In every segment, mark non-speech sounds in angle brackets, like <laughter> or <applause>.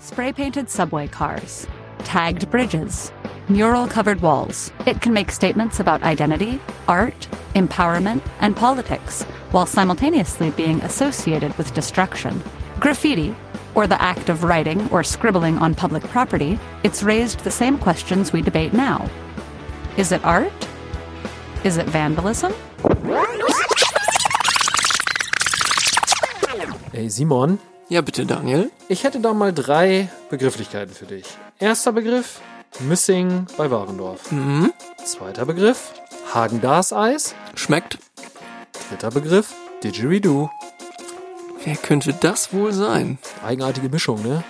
spray painted subway cars, tagged bridges, mural covered walls. It can make statements about identity, art, empowerment, and politics while simultaneously being associated with destruction. Graffiti, or the act of writing or scribbling on public property, it's raised the same questions we debate now. Is it art? Is it vandalism? Ey, Simon, Ja, bitte, Daniel. ich hätte da mal drei Begrifflichkeiten für dich. Erster Begriff, Missing bei Warendorf. Mhm. Zweiter Begriff, Hagen-Dazs-Eis. Schmeckt. Dritter Begriff, Didgeridoo. Wer könnte das wohl sein? Eigenartige Mischung, ne?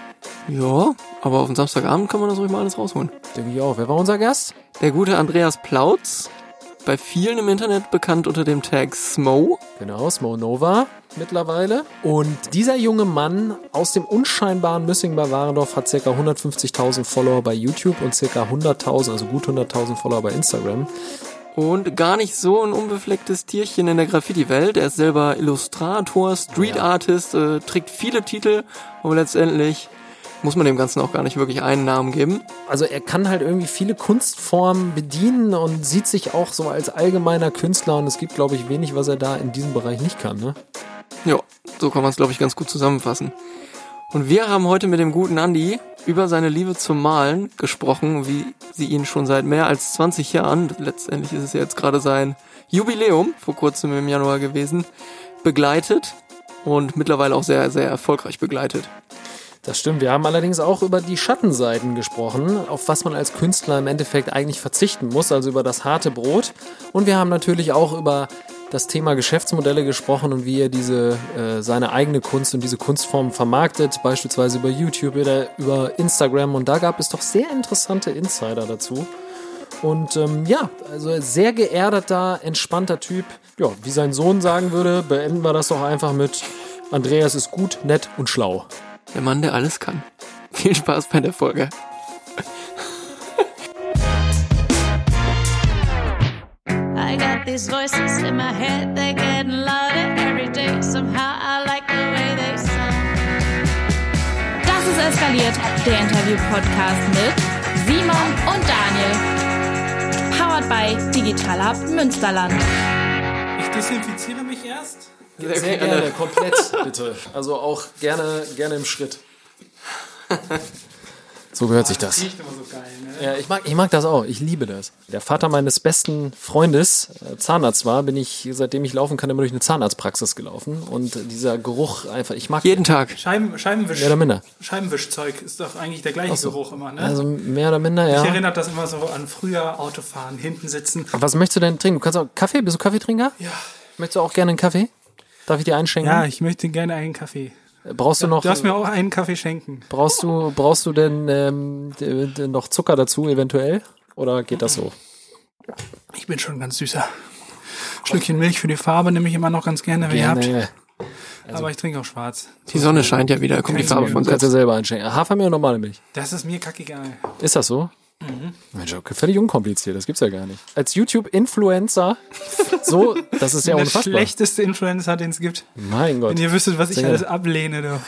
Ja, aber auf den Samstagabend kann man das ruhig mal alles rausholen. Denke ich auch. Wer war unser Gast? Der gute Andreas Plautz, bei vielen im Internet bekannt unter dem Tag Smo. Genau, Smonova mittlerweile. Und dieser junge Mann aus dem unscheinbaren Müssing bei Warendorf hat ca. 150.000 Follower bei YouTube und ca. 100.000, also gut 100.000 Follower bei Instagram. Und gar nicht so ein unbeflecktes Tierchen in der Graffiti-Welt. Er ist selber Illustrator, Street Artist, äh, trägt viele Titel, aber letztendlich muss man dem Ganzen auch gar nicht wirklich einen Namen geben. Also er kann halt irgendwie viele Kunstformen bedienen und sieht sich auch so als allgemeiner Künstler und es gibt, glaube ich, wenig, was er da in diesem Bereich nicht kann, ne? Ja, so kann man es, glaube ich, ganz gut zusammenfassen. Und wir haben heute mit dem guten Andy über seine Liebe zum Malen gesprochen, wie sie ihn schon seit mehr als 20 Jahren, letztendlich ist es ja jetzt gerade sein Jubiläum, vor kurzem im Januar gewesen, begleitet und mittlerweile auch sehr, sehr erfolgreich begleitet. Das stimmt. Wir haben allerdings auch über die Schattenseiten gesprochen, auf was man als Künstler im Endeffekt eigentlich verzichten muss, also über das harte Brot. Und wir haben natürlich auch über das Thema Geschäftsmodelle gesprochen und wie er diese äh, seine eigene Kunst und diese Kunstform vermarktet, beispielsweise über YouTube oder über Instagram. Und da gab es doch sehr interessante Insider dazu. Und ähm, ja, also sehr geerdeter, entspannter Typ. Ja, wie sein Sohn sagen würde, beenden wir das doch einfach mit Andreas ist gut, nett und schlau. Der Mann, der alles kann. Viel Spaß bei der Folge. I got these voices in my head, they're getting louder every day. Somehow I like the way they sound. Das ist eskaliert, der Interview-Podcast mit Simon und Daniel. Powered by Digital Hub Münsterland. Ich desinfiziere mich erst. Sehr gerne, komplett, bitte. Also auch gerne, gerne im Schritt. <laughs> So gehört sich das. Riecht immer so geil, ne? Ja, ich mag, ich mag das auch. Ich liebe das. Der Vater meines besten Freundes äh, Zahnarzt war, bin ich, seitdem ich laufen kann, immer durch eine Zahnarztpraxis gelaufen. Und dieser Geruch einfach, ich mag Jeden Tag. Scheiben, Scheibenwisch, mehr oder minder. Scheibenwischzeug ist doch eigentlich der gleiche so. Geruch immer, ne? Also mehr oder minder, ja. Mich erinnert das immer so an früher Autofahren, hinten sitzen. Was möchtest du denn trinken? Du kannst auch Kaffee? Bist du Kaffeetrinker? Ja. Möchtest du auch gerne einen Kaffee? Darf ich dir einschenken? Ja, ich möchte gerne einen Kaffee. Brauchst du noch? Du darfst mir auch einen Kaffee schenken. Brauchst du, brauchst du denn ähm, noch Zucker dazu eventuell? Oder geht das so? Ich bin schon ganz süßer. Schlückchen Milch für die Farbe nehme ich immer noch ganz gerne, wenn ihr habt. Gerne. Aber ich trinke auch schwarz. Die Sonne scheint ja wieder, da kommt die Farbe von Du kannst selbst. selber einschenken. Hafermilch oder normale Milch? Das ist mir kackegal. Ist das so? Mensch, okay, völlig unkompliziert, das gibt's ja gar nicht. Als YouTube-Influencer, so, das ist ja <laughs> der unfassbar. schlechteste Influencer, den es gibt. Mein Gott. Wenn ihr wüsstet, was ich Sehr alles ablehne, du.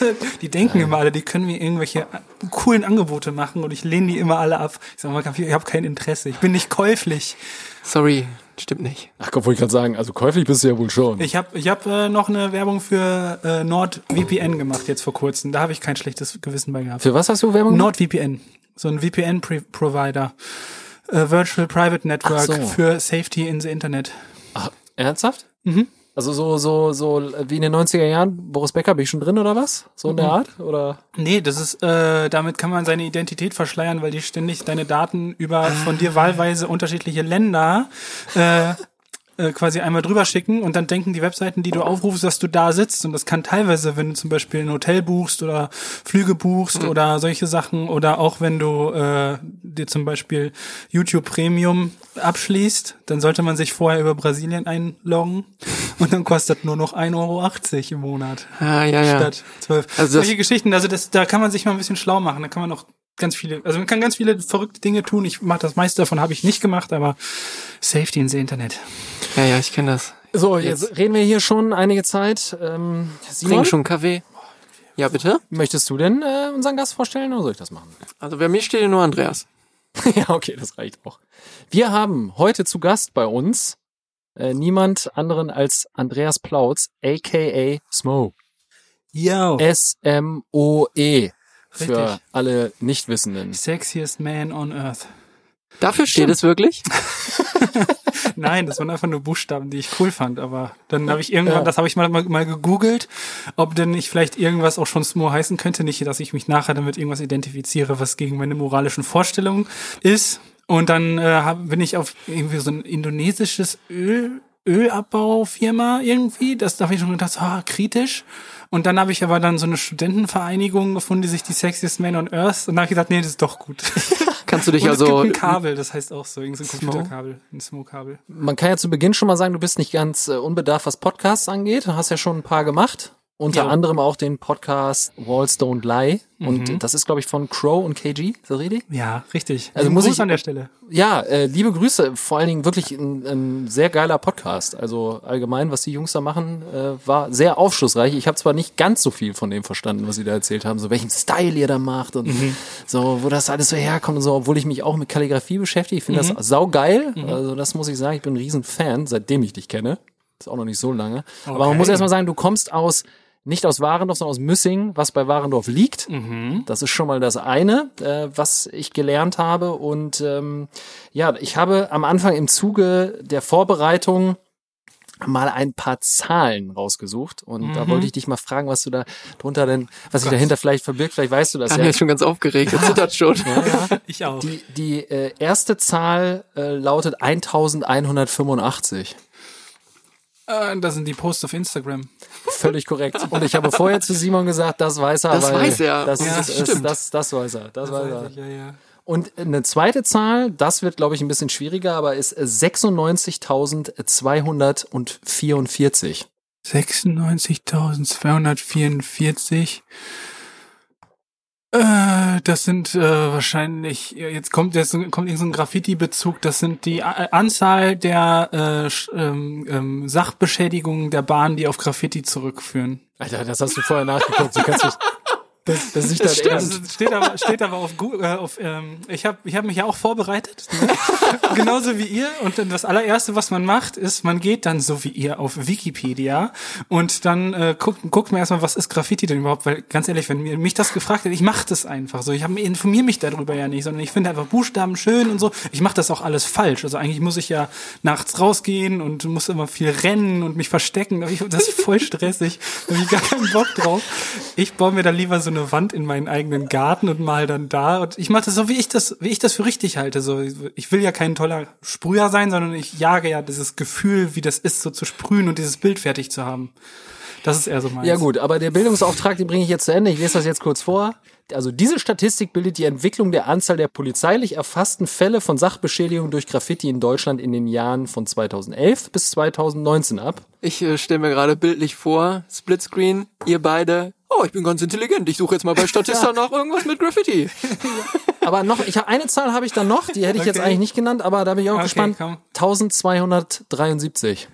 <laughs> die denken immer alle, die können mir irgendwelche coolen Angebote machen und ich lehne die immer alle ab. Ich sag mal, ich habe kein Interesse. Ich bin nicht käuflich. Sorry, stimmt nicht. Ach Gott, wollte ich gerade sagen, also käuflich bist du ja wohl schon. Ich habe ich hab, äh, noch eine Werbung für äh, NordVPN gemacht jetzt vor kurzem. Da habe ich kein schlechtes Gewissen bei gehabt. Für was hast du Werbung gemacht? NordVPN, so ein VPN-Provider. Äh, Virtual Private Network so. für Safety in the Internet. Ach, ernsthaft? Mhm. Also so, so, so wie in den 90er Jahren, Boris Becker, bin ich schon drin oder was? So in der Art? Oder? Nee, das ist, äh, damit kann man seine Identität verschleiern, weil die ständig deine Daten über von dir wahlweise unterschiedliche Länder äh, äh, quasi einmal drüber schicken und dann denken die Webseiten, die du aufrufst, dass du da sitzt. Und das kann teilweise, wenn du zum Beispiel ein Hotel buchst oder Flüge buchst oder solche Sachen oder auch wenn du äh, dir zum Beispiel YouTube Premium abschließt, dann sollte man sich vorher über Brasilien einloggen <laughs> und dann kostet nur noch 1,80 Euro im Monat Ah, ja, ja. statt 12. Also Solche Geschichten, also das, da kann man sich mal ein bisschen schlau machen. Da kann man auch ganz viele, also man kann ganz viele verrückte Dinge tun. Ich mache das meiste davon habe ich nicht gemacht, aber Safety ins Internet. Ja, ja, ich kenne das. So, jetzt reden wir hier schon einige Zeit. Ähm, Simon? Trink schon Kaffee. Ja, bitte? Möchtest du denn äh, unseren Gast vorstellen oder soll ich das machen? <laughs> Also bei mir steht hier nur Andreas. ja, okay, das reicht auch. Wir haben heute zu Gast bei uns äh, niemand anderen als Andreas Plautz, aka Smo. Yo. S-M-O-E. Für Richtig. alle Nichtwissenden. Sexiest man on earth. Dafür steht es wirklich? <laughs> Nein, das waren einfach nur Buchstaben, die ich cool fand. Aber dann habe ich irgendwann, Ja. das habe ich mal, mal, mal gegoogelt, ob denn nicht vielleicht irgendwas auch schon Smo heißen könnte. Nicht, dass ich mich nachher damit irgendwas identifiziere, was gegen meine moralischen Vorstellungen ist. Und dann äh, hab, bin ich auf irgendwie so ein indonesisches Öl, Ölabbaufirma irgendwie. Das da habe ich schon gedacht, ah, kritisch. Und dann habe ich aber dann so eine Studentenvereinigung gefunden, die sich die Sexiest Man on Earth. Und dann habe ich gedacht, nee, das ist doch gut. <laughs> Kannst du dich Und also es gibt ein Kabel, das heißt auch so, irgendein so ein Computerkabel, ein Smo-Kabel. Man kann ja zu Beginn schon mal sagen, du bist nicht ganz äh, unbedarft, was Podcasts angeht. Du hast ja schon ein paar gemacht. Unter Ja. anderem auch den Podcast Walls Don't Lie. Mhm. Und das ist, glaube ich, von Crow und KG. Das richtig? Ja, richtig. Also Lieben muss Gruß ich- an der Stelle. Ja, äh, liebe Grüße. Vor allen Dingen wirklich ein, ein sehr geiler Podcast. Also allgemein, was die Jungs da machen, äh, war sehr aufschlussreich. Ich habe zwar nicht ganz so viel von dem verstanden, was sie da erzählt haben, so welchen Style ihr da macht und so, wo das alles so herkommt und so, obwohl ich mich auch mit Kalligrafie beschäftige. Ich finde das saugeil. Also das muss ich sagen. Ich bin ein riesen Fan, seitdem ich dich kenne. Ist auch noch nicht so lange. Aber man Okay. muss erst mal sagen, du kommst aus nicht aus Warendorf, sondern aus Müssing, was bei Warendorf liegt. Das ist schon mal das eine, äh, was ich gelernt habe. Und ähm, ja, ich habe am Anfang im Zuge der Vorbereitung mal ein paar Zahlen rausgesucht und da wollte ich dich mal fragen, was du da drunter denn, was sich dahinter vielleicht verbirgt. Vielleicht weißt du das Daniel ja. ist schon ganz aufgeregt, er zittert <laughs> schon. Ich auch. Die, die äh, erste Zahl äh, lautet 1185. Äh, das sind die Posts auf Instagram. Völlig korrekt. Und ich habe vorher zu Simon gesagt, das weiß er. Das weil weiß er. Das, Ja, ist, das ist, das, das weiß er. Das weiß er. Ja, ja. Und eine zweite Zahl, das wird, glaube ich, ein bisschen schwieriger, aber ist 96.244. 96.244. Äh, das sind äh, wahrscheinlich, jetzt kommt jetzt kommt irgend so Graffiti-Bezug, das sind die A Anzahl der äh, ähm, ähm, Sachbeschädigungen der Bahn, die auf Graffiti zurückführen. Alter, das hast du vorher nachgeguckt. Du kannst dich, <laughs> das, das ist dein stimmt. Das steht aber, steht aber auf Google, äh, auf, ähm, ich habe ich hab mich ja auch vorbereitet, ne? <laughs> genauso wie ihr. Und das allererste, was man macht, ist, man geht dann so wie ihr auf Wikipedia und dann äh, guckt, guckt man erstmal, was ist Graffiti denn überhaupt? Weil ganz ehrlich, wenn mir, mich das gefragt hätte, ich mache das einfach so. Ich informiere mich darüber ja nicht, sondern ich finde einfach Buchstaben schön und so. Ich mache das auch alles falsch. Also eigentlich muss ich ja nachts rausgehen und muss immer viel rennen und mich verstecken. Das ist voll stressig. Da habe ich gar keinen Bock drauf. Ich baue mir dann lieber so eine Wand in meinen eigenen Garten und mal dann da. Und ich mache das so, wie ich das, wie ich das für richtig halte. So, ich will ja kein toller Sprüher sein, sondern ich jage ja dieses Gefühl, wie das ist, so zu sprühen und dieses Bild fertig zu haben. Das ist eher so meins. Ja gut, aber der Bildungsauftrag, den bringe ich jetzt zu Ende. Ich lese das jetzt kurz vor. Also diese Statistik bildet die Entwicklung der Anzahl der polizeilich erfassten Fälle von Sachbeschädigung durch Graffiti in Deutschland in den Jahren von 2011 bis 2019 ab. Ich äh, stelle mir gerade bildlich vor, Splitscreen, ihr beide. Oh, ich bin ganz intelligent. Ich suche jetzt mal bei Statista <laughs> nach irgendwas mit Graffiti. <laughs> Aber noch, ich habe eine Zahl habe ich dann noch, die hätte ich jetzt Okay. eigentlich nicht genannt, aber da bin ich auch Okay, gespannt. komm. 1273.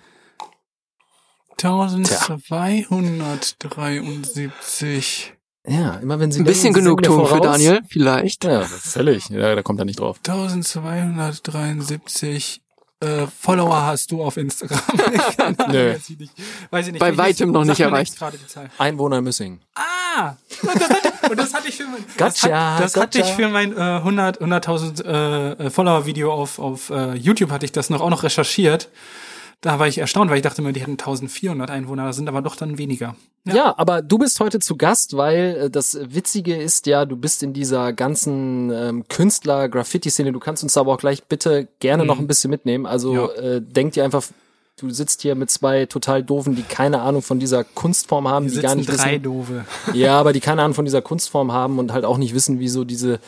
1273. Ja, immer wenn Sie Ein bisschen mir Genugtuung für. Daniel, vielleicht. Ja, völlig. Ja, da kommt er nicht drauf. 1273 äh, Follower hast du auf Instagram. <laughs> <laughs> Nö. Weiß ich nicht. Weiß ich nicht. Bei Ich- weitem noch nicht erreicht. jetzt gerade die Zahl. Einwohner in Müssing. Ah! Und das hatte, und das hatte ich für mein, das, Gotcha, hat, das hatte ich gotcha. für mein äh, 100 100.000 äh, Follower-Video auf, auf äh, YouTube hatte ich das noch auch noch recherchiert. Da war ich erstaunt, weil ich dachte immer, die hätten 1400 Einwohner, das sind aber doch dann weniger. Ja. aber du bist heute zu Gast, weil äh, das Witzige ist ja, du bist in dieser ganzen ähm, Künstler-Graffiti-Szene. Du kannst uns aber auch gleich bitte gerne noch ein bisschen mitnehmen. Also Ja. äh, denk dir einfach, du sitzt hier mit zwei total doofen, die keine Ahnung von dieser Kunstform haben, Die die gar nicht drei wissen. doofe. <laughs> Ja, aber die keine Ahnung von dieser Kunstform haben und halt auch nicht wissen, wie so diese,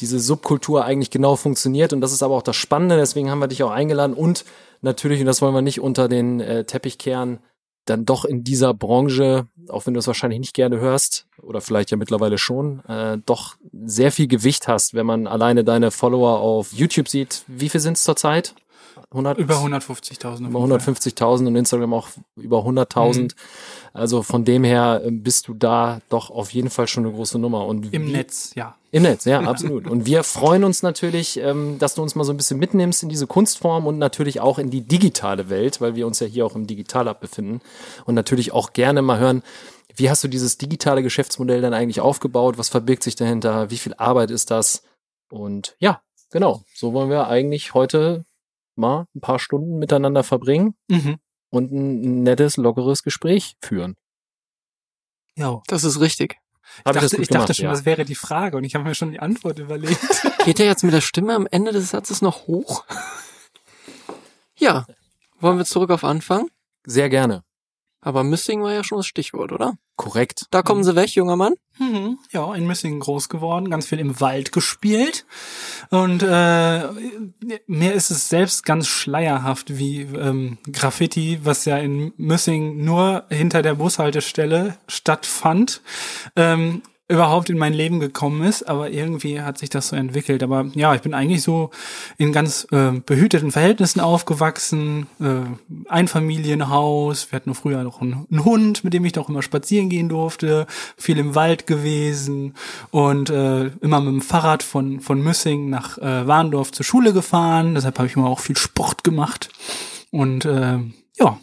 diese Subkultur eigentlich genau funktioniert. Und das ist aber auch das Spannende, deswegen haben wir dich auch eingeladen und natürlich, und das wollen wir nicht unter den äh, Teppich kehren, dann doch in dieser Branche, auch wenn du es wahrscheinlich nicht gerne hörst, oder vielleicht ja mittlerweile schon, äh, doch sehr viel Gewicht hast, wenn man alleine deine Follower auf YouTube sieht. Wie viel sind es zurzeit? 100, Über 150.000. über 150.000 und Instagram auch über 100.000. Also von dem her äh, bist du da doch auf jeden Fall schon eine große Nummer. Und Im wie- Netz, ja. Im Netz, ja, <laughs> absolut. Und wir freuen uns natürlich, ähm, dass du uns mal so ein bisschen mitnimmst in diese Kunstform und natürlich auch in die digitale Welt, weil wir uns ja hier auch im Digital-Hub befinden. Und natürlich auch gerne mal hören, wie hast du dieses digitale Geschäftsmodell dann eigentlich aufgebaut? Was verbirgt sich dahinter? Wie viel Arbeit ist das? Und ja, genau. So wollen wir eigentlich heute mal ein paar Stunden miteinander verbringen Mhm. Und ein nettes, lockeres Gespräch führen. Ja. Das ist richtig. Ich dachte, gut ich dachte schon, Ja. das wäre die Frage und ich habe mir schon die Antwort überlegt. <laughs> Geht der jetzt mit der Stimme am Ende des Satzes noch hoch? Ja. Wollen wir zurück auf Anfang? Sehr gerne. Aber Missing war ja schon das Stichwort, oder? Korrekt. Da kommen sie weg, junger Mann. Mhm, ja, in Missingen groß geworden, ganz viel im Wald gespielt. Und äh, mir ist es selbst ganz schleierhaft, wie ähm, Graffiti, was ja in Missingen nur hinter der Bushaltestelle stattfand, ähm, überhaupt in mein Leben gekommen ist, aber irgendwie hat sich das so entwickelt. Aber ja, ich bin eigentlich so in ganz äh, behüteten Verhältnissen aufgewachsen, äh, Einfamilienhaus, wir hatten früher noch einen, einen Hund, mit dem ich doch immer spazieren gehen durfte, viel im Wald gewesen und äh, immer mit dem Fahrrad von, von Müssing nach äh, Warndorf zur Schule gefahren, deshalb habe ich immer auch viel Sport gemacht. Und äh, ja,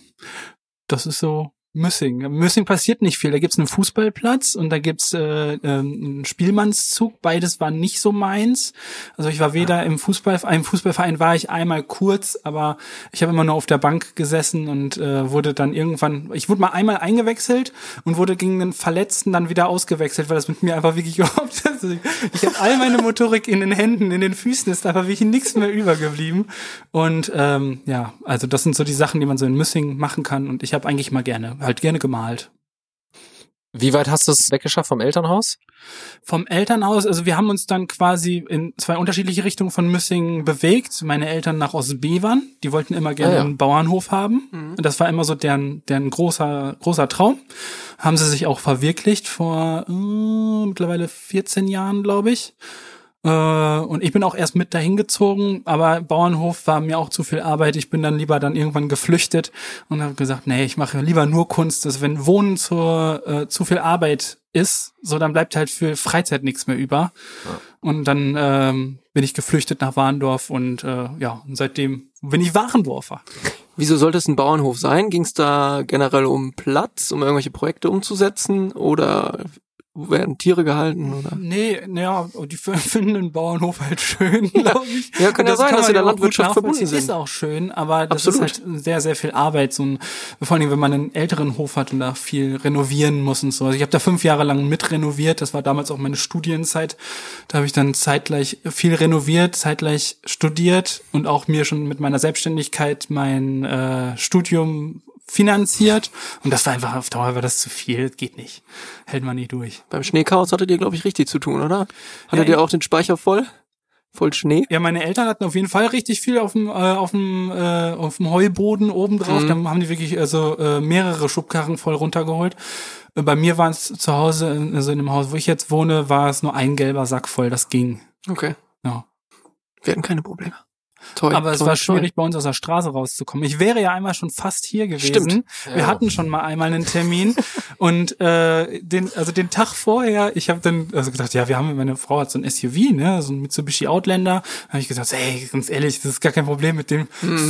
das ist so Müssing. Müssing passiert nicht viel. Da gibt's einen Fußballplatz und da gibt's äh, ähm, einen Spielmannszug. Beides war nicht so meins. Also ich war weder im Fußballverein, im Fußballverein war ich einmal kurz, aber ich habe immer nur auf der Bank gesessen und äh, wurde dann irgendwann, ich wurde mal einmal eingewechselt und wurde gegen einen Verletzten dann wieder ausgewechselt, weil das mit mir einfach wirklich <laughs> überhaupt, also ich, habe all meine Motorik in den Händen, in den Füßen, ist einfach wirklich nichts mehr übergeblieben. Und ähm, ja, also das sind so die Sachen, die man so in Müssing machen kann und ich habe eigentlich mal gerne, halt gerne gemalt. Wie weit hast du es weggeschafft vom Elternhaus? Vom Elternhaus, also wir haben uns dann quasi in zwei unterschiedliche Richtungen von Müssingen bewegt. Meine Eltern nach Ostbevern, die wollten immer gerne Ah, ja. einen Bauernhof haben. Und das war immer so deren, deren großer, großer Traum. Haben sie sich auch verwirklicht vor äh, mittlerweile 14 Jahren, glaube ich. Äh, und ich bin auch erst mit dahin gezogen, aber Bauernhof war mir auch zu viel Arbeit. Ich bin dann lieber dann irgendwann geflüchtet und habe gesagt, nee, ich mache lieber nur Kunst. Also wenn Wohnen zur, äh, zu viel Arbeit ist, so dann bleibt halt für Freizeit nichts mehr über. Und dann ähm, bin ich geflüchtet nach Warndorf und äh, ja, und seitdem bin ich Warendorfer. Wieso sollte es ein Bauernhof sein? Ging es da generell um Platz, um irgendwelche Projekte umzusetzen oder werden Tiere gehalten oder? Nee, naja, die <laughs> finden den Bauernhof halt schön, glaube ich. Ja, kann ja sein, kann dass sie der Landwirtschaft verbunden sind. Ist auch schön, aber das Absolut. ist halt sehr, sehr viel Arbeit. So ein, vor allem, wenn man einen älteren Hof hat und da viel renovieren muss und so. Also ich habe da fünf Jahre lang mit renoviert. Das war damals auch meine Studienzeit. Da habe ich dann zeitgleich viel renoviert, zeitgleich studiert und auch mir schon mit meiner Selbstständigkeit mein äh, Studium finanziert. Und das war einfach auf Dauer war das zu viel. Geht nicht. Hält man nicht durch. Beim Schneechaos hattet ihr, glaube ich, richtig zu tun, oder? Hattet Ja, ihr auch den Speicher voll? Voll Schnee? Ja, meine Eltern hatten auf jeden Fall richtig viel auf dem äh, auf dem äh, auf dem Heuboden oben drauf. Mhm. Dann haben die wirklich also äh, mehrere Schubkarren voll runtergeholt. Äh, Bei mir war es zu Hause, also in dem Haus, wo ich jetzt wohne, war es nur ein gelber Sack voll. Das ging. Okay. Ja. Wir hatten keine Probleme. Toll. Aber es toll, war schwierig, bei uns aus der Straße rauszukommen. Ich wäre ja einmal schon fast hier gewesen. Stimmt. Wir Ja. hatten schon mal einmal einen Termin <laughs> und äh, den, also den Tag vorher, ich habe dann also gedacht, ja, wir haben, meine Frau hat so ein SUV, ne, so ein Mitsubishi Outlander. Da habe ich gesagt, ey, ganz ehrlich, das ist gar kein Problem, mit dem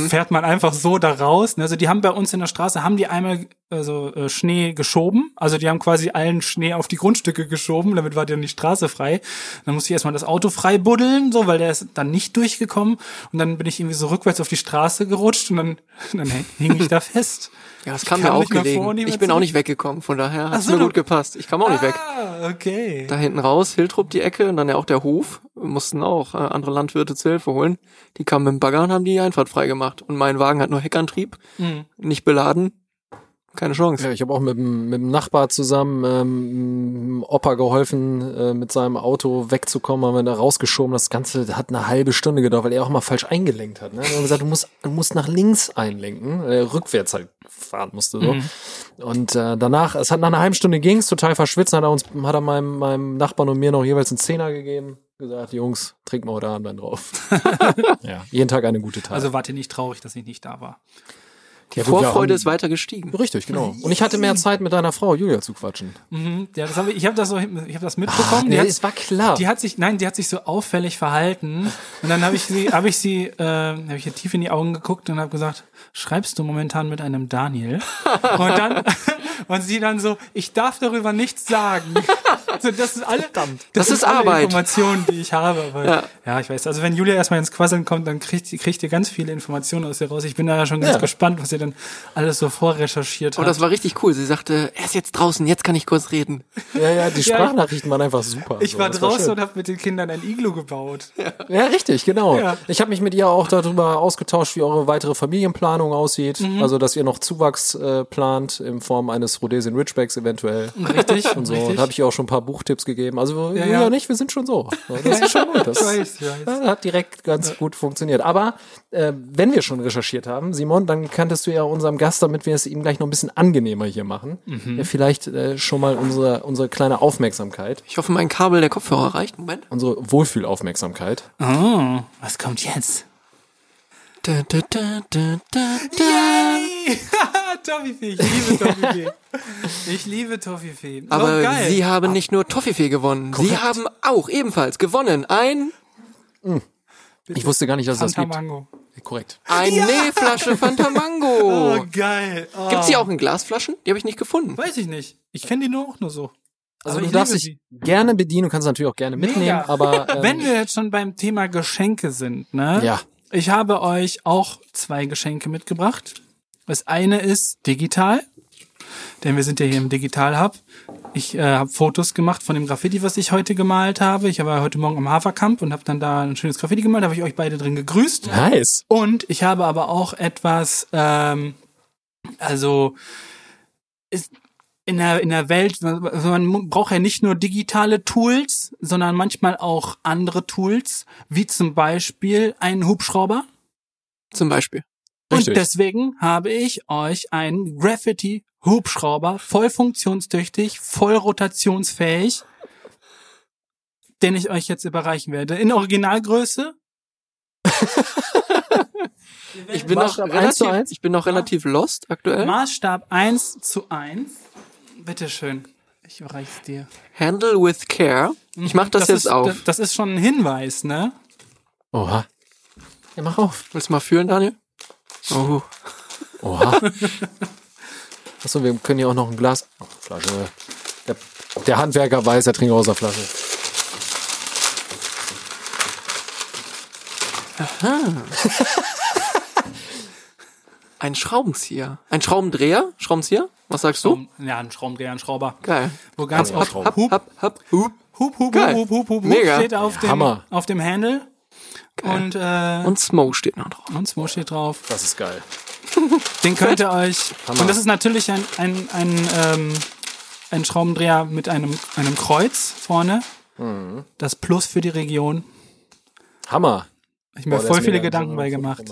fährt man einfach so da raus. Ne? Also die haben bei uns in der Straße, haben die einmal also äh, Schnee geschoben, also die haben quasi allen Schnee auf die Grundstücke geschoben, damit war dann die Straße frei. Dann musste ich erstmal das Auto frei buddeln, so, weil der ist dann nicht durchgekommen und dann bin ich irgendwie so rückwärts auf die Straße gerutscht und dann, <laughs> dann hing ich da <laughs> fest. Ja, das kam mir auch gelegen. vor, ich bin auch nicht weggekommen, von daher hat's so, mir gut gepasst. Ich kam auch nicht weg. Ah, okay. Da hinten raus, Hiltrup die Ecke und dann ja auch der Hof. Wir mussten auch äh, andere Landwirte zur Hilfe holen. Die kamen mit dem Bagger und haben die Einfahrt freigemacht. Und mein Wagen hat nur Heckantrieb, Mhm. nicht beladen. Keine Chance. Ja, ich habe auch mit dem, mit dem Nachbar zusammen ähm, Opa geholfen, äh, mit seinem Auto wegzukommen, haben wir da rausgeschoben. Das Ganze hat eine halbe Stunde gedauert, weil er auch mal falsch eingelenkt hat. Ne? Wir haben gesagt, du musst, du musst nach links einlenken, er rückwärts halt fahren musste. So. Und äh, danach, es hat nach einer halben Stunde ging's, total verschwitzt, hat er uns, hat er meinem, meinem Nachbarn und mir noch jeweils einen Zehner gegeben. gesagt, Jungs, wir heute Abend einen drauf. <laughs> ja, jeden Tag eine gute Tat. Also wart ihr nicht traurig, dass ich nicht da war. Die Ja, Vorfreude ist weiter gestiegen. Richtig, genau. Und ich hatte mehr Zeit mit deiner Frau Julia zu quatschen. Mhm. Ja, das hab ich, ich habe das so, ich habe das mitbekommen. die, Ja, hat, es war klar. die hat sich, nein, die hat sich so auffällig verhalten. Und dann habe ich sie, habe ich sie, äh, habe ich ihr tief in die Augen geguckt und habe gesagt, schreibst du momentan mit einem Daniel? <laughs> Und dann, und sie dann so, ich darf darüber nichts sagen. <laughs> So, das ist alle, das, Das sind ist alle Arbeit. Informationen, die ich habe. Aber, Ja. ja. ich weiß. Also wenn Julia erstmal ins Quasseln kommt, dann kriegt, kriegt ihr ganz viele Informationen aus ihr raus. Ich bin da ja schon ganz Ja. gespannt, was ihr dann alles so vorrecherchiert Oh, habt. das war richtig cool. Sie sagte, er ist jetzt draußen, jetzt kann ich kurz reden. Ja, ja, die <laughs> Sprachnachrichten waren einfach super. ich So, war das draußen schön. und habe mit den Kindern ein Iglu gebaut. Ja, richtig, genau. Ja. Ich habe mich mit ihr auch darüber ausgetauscht, wie eure weitere Familienplanung aussieht. Mhm. Also, dass ihr noch Zuwachs äh, plant in Form eines Rhodesian Ridgebacks eventuell. Richtig. Und so. richtig. Da habe ich auch schon ein paar Buchtipps gegeben. Also, ja. und ich, wir sind schon so. Das ist schon gut. <laughs> Das Ich weiß, ich weiß. ja, hat direkt ganz gut funktioniert. Aber äh, wenn wir schon recherchiert haben, Simon, dann kanntest du ja unserem Gast, damit wir es ihm gleich noch ein bisschen angenehmer hier machen, Mhm. ja, vielleicht äh, schon mal unsere, unsere kleine Aufmerksamkeit, Ich hoffe, mein Kabel der Kopfhörer reicht. Moment. unsere Wohlfühlaufmerksamkeit. Oh, was kommt jetzt? Da, da, da, da, da, da. Toffifee, ich liebe Toffifee. Ich liebe Toffifee. Aber geil. Sie haben nicht nur Toffifee gewonnen. Sie haben auch ebenfalls gewonnen ein, Ich wusste gar nicht, dass es das gibt. Korrekt. eine Flasche Fanta <laughs> Oh, Mango. geil. Oh. Gibt's die auch in Glasflaschen? Die habe ich nicht gefunden. Weiß ich nicht. Ich kenne die nur auch nur so. Also Aber du ich darfst dich gerne bedienen, du kannst natürlich auch gerne mitnehmen, Mega. aber <laughs> ähm, Wenn wir jetzt schon beim Thema Geschenke sind, ne? Ja. Ich habe euch auch zwei Geschenke mitgebracht. Das eine ist digital, denn wir sind ja hier im Digital Hub. Ich äh, habe Fotos gemacht von dem Graffiti, was ich heute gemalt habe. Ich war heute Morgen am Haferkamp und habe dann da ein schönes Graffiti gemalt. Da habe ich euch beide drin gegrüßt. nice. Und ich habe aber auch etwas, ähm, also ist in der, in der Welt, also man braucht ja nicht nur digitale Tools, sondern manchmal auch andere Tools, wie zum Beispiel einen Hubschrauber. Zum Beispiel. Richtig. Und deswegen habe ich euch einen Graffiti Hubschrauber, voll funktionstüchtig, voll rotationsfähig, den ich euch jetzt überreichen werde. In Originalgröße. Ich bin noch eins zu eins? ich bin noch relativ lost aktuell. Maßstab 1 zu 1. Bitteschön. Ich überreich's dir. Handle with care. Ich mach das, jetzt ist, auf. Das, das ist schon ein Hinweis, ne? Oha. Ja, mach auf. Willst du mal fühlen, Daniel? Oh. Oha. Achso, wir können hier auch noch ein Glas. Oh, Flasche. Der, der Handwerker weiß, er trinkt aus der Flasche. <laughs> Ein Schraubenzieher. Ein Schraubendreher? Schraubenzieher? Was sagst du? Ja, ein Schraubendreher, ein Schrauber. Geil. Wo ganz auch oft. Hup, Hab, hab, hup. Hup, Hup, Geil. Hup, Hup, Hup, Hup Mega. steht auf dem, Hammer. auf dem Handle. Und, äh, Und Smoke steht noch drauf. und Smo steht drauf. Das ist geil. <laughs> Den könnt ihr euch. Hammer. Und das ist natürlich ein, ein, ein, ähm, ein Schraubendreher mit einem, einem Kreuz vorne. Mhm. Das Plus für die Region. Hammer. Ich habe mir voll viele. Gedanken bei gemacht.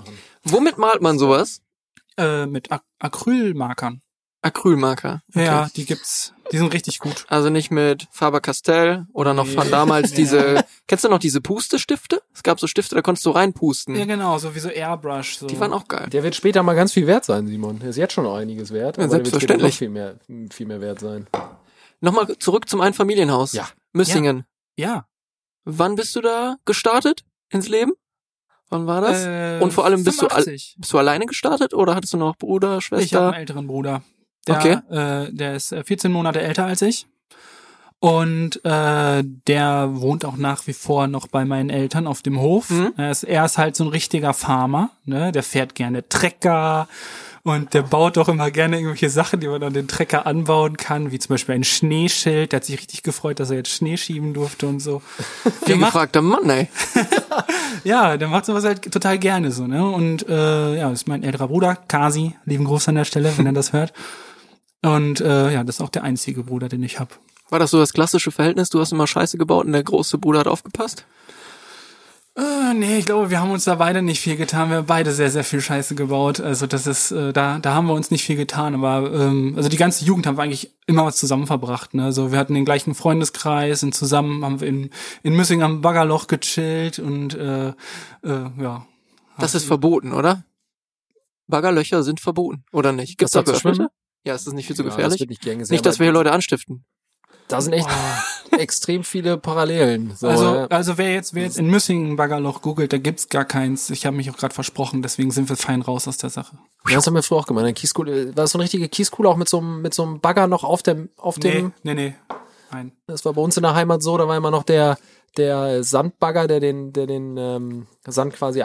Womit malt man sowas? Äh, mit Ac Acrylmarkern. Acrylmarker. Okay. Ja, die gibt's. Die sind richtig gut. Also nicht mit Faber-Castell oder noch von Nee. damals <laughs> Nee. diese, kennst du noch diese Pustestifte? Es gab so Stifte, da konntest du reinpusten. Ja, genau, so wie so Airbrush. So. Die waren auch geil. Der wird später mal ganz viel wert sein, Simon. Der ist jetzt schon noch einiges wert. Ja, aber der wird selbstverständlich. viel mehr, viel mehr wert sein. Nochmal zurück zum Einfamilienhaus. Ja. Müssingen. Ja. Wann bist du da gestartet ins Leben? Wann war das? Äh, Und vor allem bist du al- 85. Bist du alleine gestartet oder hattest du noch Bruder, Ich habe Schwester? einen älteren Bruder. Der, Okay. äh, der ist äh, 14 Monate älter als ich. Und äh, der wohnt auch nach wie vor noch bei meinen Eltern auf dem Hof. Mhm. Er, ist, er ist halt so ein richtiger Farmer. Ne? Der fährt gerne Trecker und der baut auch immer gerne irgendwelche Sachen, die man an den Trecker anbauen kann, wie zum Beispiel ein Schneeschild. Der hat sich richtig gefreut, dass er jetzt Schnee schieben durfte und so. <laughs> Der macht- gefragter Mann, ey. <laughs> Ja, der macht sowas halt total gerne so, ne? Und äh, ja, das ist mein älterer Bruder, Kasi, lieben Gruß an der Stelle, wenn er das hört. Und äh, ja, das ist auch der einzige Bruder, den ich hab. War das so das klassische Verhältnis? Du hast immer Scheiße gebaut und der große Bruder hat aufgepasst? Äh, nee, ich glaube, wir haben uns da beide nicht viel getan. Wir haben beide sehr, sehr viel Scheiße gebaut. Also das ist, äh, da, da haben wir uns nicht viel getan. Aber ähm, also die ganze Jugend haben wir eigentlich immer was zusammen verbracht. Ne? Also wir hatten den gleichen Freundeskreis und zusammen haben wir in, in Müssing am Baggerloch gechillt und äh, äh, ja. Das ist verboten, oder? Baggerlöcher sind verboten, oder nicht? Gibt's Das da schwimmen? Ja, ist das nicht viel zu Ja, das gefährlich? wird nicht gern gesehen, nicht, dass wir hier Leute anstiften. Da sind echt <laughs> extrem viele Parallelen. So, Also, ja. also wer jetzt, wer jetzt in Müssing ein Baggerloch googelt, da gibt's gar keins. Ich habe mich auch gerade versprochen, deswegen sind wir fein raus aus der Sache. Ja, das haben wir früher auch gemacht. Eine Kieskuhle, war das so eine richtige Kieskuhle auch mit so einem, mit so einem Bagger noch auf dem, auf dem, Nee, nee, nee. Nein. das war bei uns in der Heimat so, da war immer noch der, der Sandbagger, der den, der den ähm, Sand quasi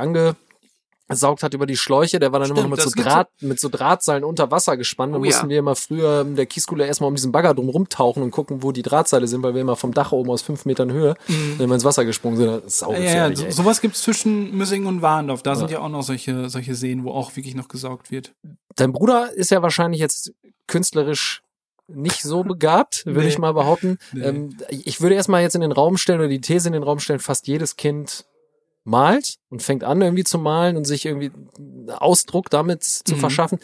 angesaugt hat über die Schläuche, der war dann immer Stimmt, noch mit so Draht, mit so Drahtseilen unter Wasser gespannt. Dann Oh mussten ja. wir immer früher in der Kieskuhle erstmal um diesen Bagger drum rumtauchen und gucken, wo die Drahtseile sind, weil wir immer vom Dach oben aus fünf Metern Höhe, wenn wir ins Wasser gesprungen sind, das ist Ja, ja, saugefährlich, so, sowas gibt's zwischen Müssing und Warndorf. Da sind ja auch noch solche, solche Seen, wo auch wirklich noch gesaugt wird. Dein Bruder ist ja wahrscheinlich jetzt künstlerisch nicht so begabt, würde Nee. ich mal behaupten. Nee. Ähm, ich würde erstmal jetzt in den Raum stellen oder die These in den Raum stellen, fast jedes Kind malt und fängt an irgendwie zu malen und sich irgendwie Ausdruck damit zu Mhm. verschaffen.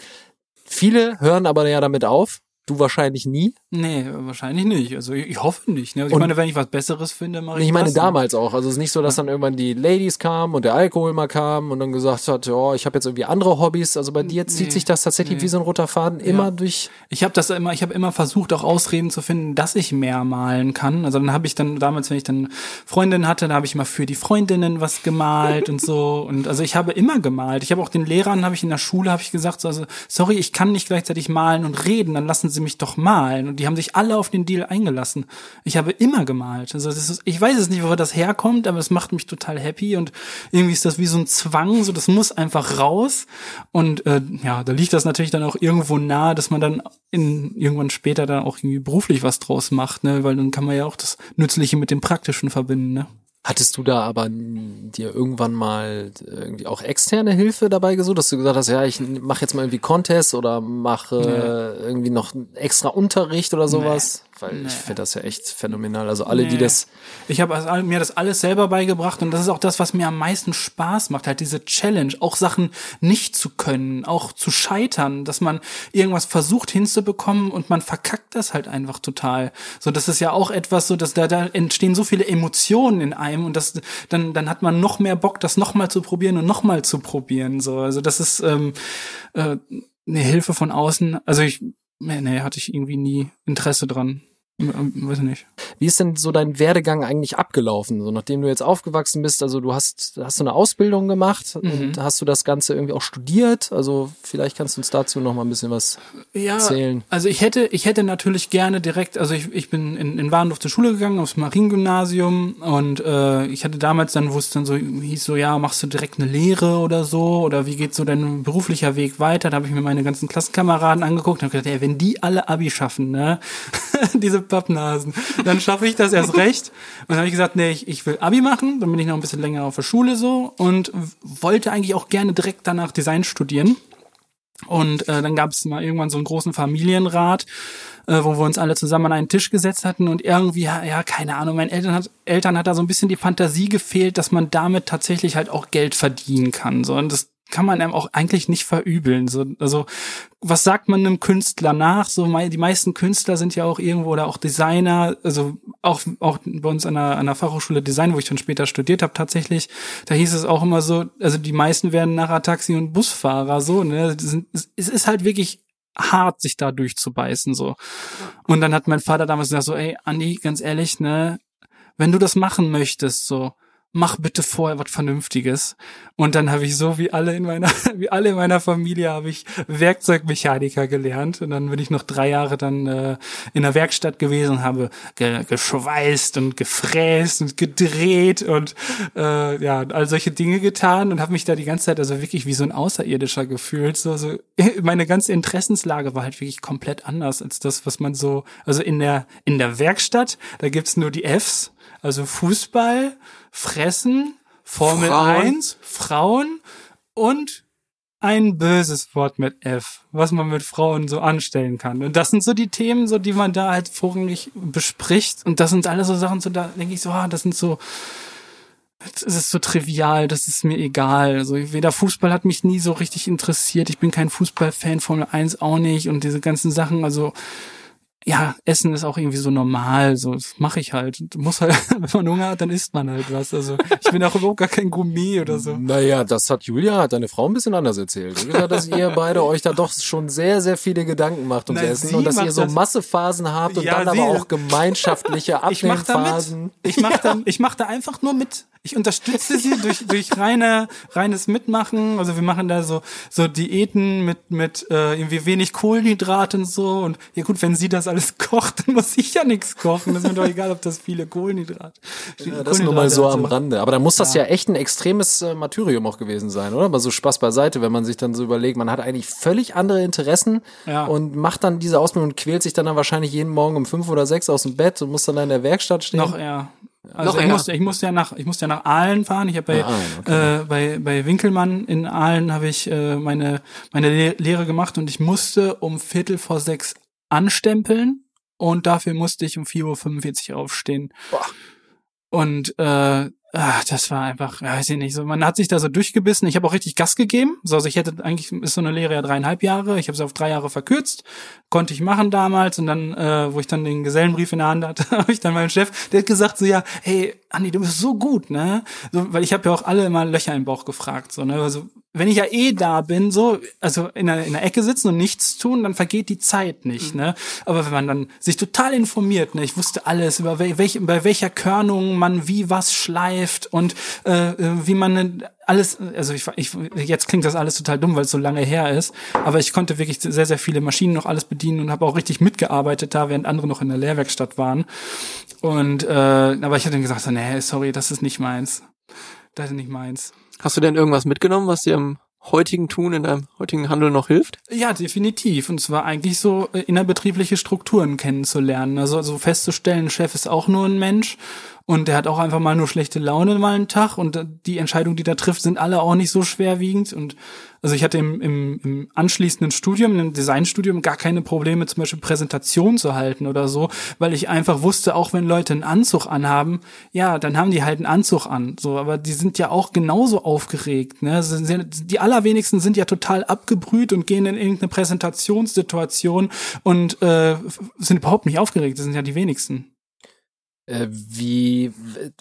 Viele hören aber ja damit auf. Du wahrscheinlich nie. Nee, wahrscheinlich nicht. Also ich, ich hoffe nicht. Ne? Also ich meine, wenn ich was Besseres finde, mache ich Ich meine das. damals auch. Also es ist nicht so, dass dann irgendwann die Ladies kamen und der Alkohol mal kam und dann gesagt hat, ja, ich habe jetzt irgendwie andere Hobbys. Also bei dir zieht Nee. sich das tatsächlich Nee. wie so ein roter Faden immer Ja. durch. Ich habe das immer, ich habe immer versucht, auch Ausreden zu finden, dass ich mehr malen kann. Also dann habe ich dann damals, wenn ich dann Freundinnen hatte, da habe ich immer für die Freundinnen was gemalt und so. <laughs> Und also ich habe immer gemalt. Ich habe auch den Lehrern, habe ich in der Schule, habe ich gesagt, so, also sorry, ich kann nicht gleichzeitig malen und reden, dann lassen Sie mich doch malen. Und die haben sich alle auf den Deal eingelassen. Ich habe immer gemalt. Also das ist, ich weiß es nicht, woher das herkommt, aber es macht mich total happy und irgendwie ist das wie so ein Zwang, so das muss einfach raus. Und äh, ja, da liegt das natürlich dann auch irgendwo nahe, dass man dann in irgendwann später dann auch irgendwie beruflich was draus macht, ne? Weil dann kann man ja auch das Nützliche mit dem Praktischen verbinden, ne? Hattest du da aber dir irgendwann mal irgendwie auch externe Hilfe dabei gesucht, dass du gesagt hast, ja, ich mache jetzt mal irgendwie Contests oder mache äh, irgendwie noch extra Unterricht oder sowas? Weil ich finde das ja echt phänomenal. Also alle, die Nee. das Ich habe also mir das alles selber beigebracht und das ist auch das, was mir am meisten Spaß macht, halt diese Challenge, auch Sachen nicht zu können, auch zu scheitern, dass man irgendwas versucht hinzubekommen und man verkackt das halt einfach total. So, das ist ja auch etwas so, dass da, da entstehen so viele Emotionen in einem und das, dann, dann hat man noch mehr Bock, das nochmal zu probieren und nochmal zu probieren. So, also das ist ähm, äh, eine Hilfe von außen. Also ich, nee, nee, hatte ich irgendwie nie Interesse dran. Ähm, Weiß nicht. Wie ist denn so dein Werdegang eigentlich abgelaufen? So nachdem du jetzt aufgewachsen bist, also du hast hast du eine Ausbildung gemacht Mhm. und hast du das Ganze irgendwie auch studiert? Also vielleicht kannst du uns dazu noch mal ein bisschen was ja, erzählen. Also ich hätte, ich hätte natürlich gerne direkt, also ich, ich bin in, in Warendorf zur Schule gegangen, aufs Mariengymnasium und äh, ich hatte damals dann, wo es dann so hieß, so ja, machst du direkt eine Lehre oder so oder wie geht so dein beruflicher Weg weiter? Da habe ich mir meine ganzen Klassenkameraden angeguckt und habe gedacht, ey, wenn die alle Abi schaffen, ne, <laughs> diese Pappnasen, dann schaffe ich das erst recht. Und dann habe ich gesagt, nee, ich, ich will Abi machen, dann bin ich noch ein bisschen länger auf der Schule so und wollte eigentlich auch gerne direkt danach Design studieren. Und äh, dann gab es mal irgendwann so einen großen Familienrat, äh, wo wir uns alle zusammen an einen Tisch gesetzt hatten und irgendwie, ja, keine Ahnung, meinen Eltern hat, Eltern hat da so ein bisschen die Fantasie gefehlt, dass man damit tatsächlich halt auch Geld verdienen kann. So, und das kann man einem auch eigentlich nicht verübeln. So, also, was sagt man einem Künstler nach? So, die meisten Künstler sind ja auch irgendwo oder auch Designer, also auch, auch bei uns an der, an der Fachhochschule Design, wo ich dann später studiert habe, tatsächlich, da hieß es auch immer so, also die meisten werden nachher Taxi- und Busfahrer, so, ne? Es ist halt wirklich hart, sich da durchzubeißen, so. Und dann hat mein Vater damals gesagt, so, ey, Andi, ganz ehrlich, ne, wenn du das machen möchtest, so, mach bitte vorher was Vernünftiges. Und dann habe ich so wie alle in meiner, <laughs> wie alle in meiner Familie habe ich Werkzeugmechaniker gelernt. Und dann bin ich noch drei Jahre dann äh, in der Werkstatt gewesen habe ge geschweißt und gefräst und gedreht und äh, ja, all solche Dinge getan und habe mich da die ganze Zeit also wirklich wie so ein Außerirdischer gefühlt. So, so <laughs> meine ganze Interessenslage war halt wirklich komplett anders als das, was man so, also in der, in der Werkstatt, da gibt's nur die Fs, also Fußball, Fressen, Formel Frauen. 1, Frauen und ein böses Wort mit F, was man mit Frauen so anstellen kann. Und das sind so die Themen, so die man da halt vorrangig bespricht. Und das sind alles so Sachen, so da denke ich so, ah, das sind so, es ist so trivial, das ist mir egal. Also weder Fußball hat mich nie so richtig interessiert. Ich bin kein Fußballfan, Formel 1 auch nicht und diese ganzen Sachen, also ja, Essen ist auch irgendwie so normal, so das mache ich halt. Du musst halt, <laughs> wenn man Hunger hat, dann isst man halt was. Also ich bin auch überhaupt gar kein Gourmet oder so. Naja, das hat Julia, hat deine Frau ein bisschen anders erzählt. Gesagt, dass ihr beide euch da doch schon sehr, sehr viele Gedanken macht ums Nein, Essen und dass ihr so das- Massephasen habt und Ja, dann aber auch gemeinschaftliche <laughs> Ich mach da Abnehmphasen. mit. Ich mach da, ich mach da einfach nur mit. Ich unterstütze sie <laughs> durch, durch reine, reines Mitmachen. Also wir machen da so, so Diäten mit, mit äh, irgendwie wenig Kohlenhydraten und so. Und ja gut, wenn sie das alles kocht, dann muss ich ja nichts kochen. Das ist mir doch egal, ob das viele Kohlenhydrate. Ja, das nur mal so am Rande. Aber da muss das ja, echt ein extremes äh, Martyrium auch gewesen sein, oder? Aber so Spaß beiseite, wenn man sich dann so überlegt, man hat eigentlich völlig andere Interessen Ja. und macht dann diese Ausbildung und quält sich dann, dann wahrscheinlich jeden Morgen um fünf oder sechs aus dem Bett und muss dann da in der Werkstatt stehen. Noch eher. Also Noch ich musste, ich musste ja nach, ich musste ja nach Aalen fahren. Ich habe bei, Ah, Aalen, äh, bei, bei Winkelmann in Aalen habe ich äh, meine, meine Le Lehre gemacht und ich musste um Viertel vor sechs anstempeln und dafür musste ich um 4.45 Uhr aufstehen. Und äh, ach, das war einfach, weiß ich nicht, so man hat sich da so durchgebissen. Ich habe auch richtig Gas gegeben. So, also ich hätte eigentlich ist so eine Lehre ja dreieinhalb Jahre. Ich habe sie auf drei Jahre verkürzt, konnte ich machen damals. Und dann, äh, wo ich dann den Gesellenbrief in der Hand hatte, <laughs> habe ich dann meinem Chef, der hat gesagt so, ja, hey, Andi, du bist so gut, ne? So, weil ich habe ja auch alle immer Löcher im Bauch gefragt, so, ne? Also wenn ich ja eh da bin, so, also in der, in der Ecke sitzen und nichts tun, dann vergeht die Zeit nicht, ne? Aber wenn man dann sich total informiert, ne? Ich wusste alles über wel, welche, bei welcher Körnung man wie was schleift und äh, wie man alles, also ich, ich, jetzt klingt das alles total dumm, weil es so lange her ist, aber ich konnte wirklich sehr, sehr viele Maschinen noch alles bedienen und habe auch richtig mitgearbeitet da, während andere noch in der Lehrwerkstatt waren. Und äh, aber ich hatte dann gesagt, so, nee, sorry, das ist nicht meins. Das ist nicht meins. Hast du denn irgendwas mitgenommen, was dir im heutigen Tun, in deinem heutigen Handel noch hilft? Ja, definitiv. Und zwar eigentlich so äh, innerbetriebliche Strukturen kennenzulernen. Also, also festzustellen, Chef ist auch nur ein Mensch und der hat auch einfach mal nur schlechte Laune mal einen Tag und die Entscheidungen, die da trifft, sind alle auch nicht so schwerwiegend. Und also ich hatte im, im, im anschließenden Studium, im Designstudium, gar keine Probleme, zum Beispiel Präsentationen zu halten oder so, weil ich einfach wusste, auch wenn Leute einen Anzug anhaben, ja, dann haben die halt einen Anzug an. So, aber die sind ja auch genauso aufgeregt. Ne? Die allerwenigsten sind ja total abgebrüht und gehen in irgendeine Präsentationssituation und äh, sind überhaupt nicht aufgeregt. Das sind ja die wenigsten. Äh, wie,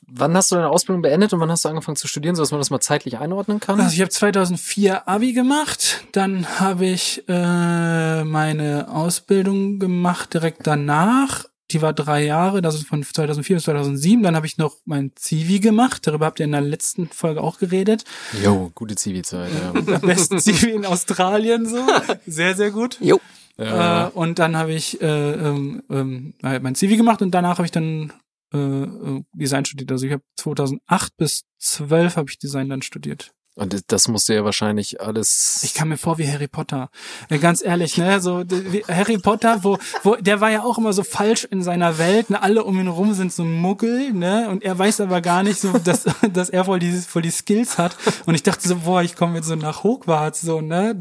wann hast du deine Ausbildung beendet und wann hast du angefangen zu studieren, sodass man das mal zeitlich einordnen kann? Also ich habe 2004 Abi gemacht, dann habe ich äh, meine Ausbildung gemacht direkt danach. Die war drei Jahre, das ist von 2004 bis 2007. Dann habe ich noch mein Zivi gemacht. Darüber habt ihr in der letzten Folge auch geredet. Jo, gute Zivi-Zeit, ja. <laughs> Am besten Zivi in Australien so. Sehr, sehr gut. Jo. ja. Äh, und dann habe ich äh, ähm, ähm, mein Zivi gemacht und danach habe ich dann äh, äh, Design studiert. Also ich habe 2008 bis 12 habe ich Design dann studiert. Und das- musste ja wahrscheinlich alles. Ich kam mir vor wie Harry Potter. Ja, ganz ehrlich, ne, so Harry Potter, wo wo der war ja auch immer so falsch in seiner Welt, ne, alle um ihn rum sind so Muggel, ne, und er weiß aber gar nicht so, dass <laughs> dass er voll die voll die Skills hat und ich dachte so, boah, ich komme jetzt so nach Hogwarts so, ne,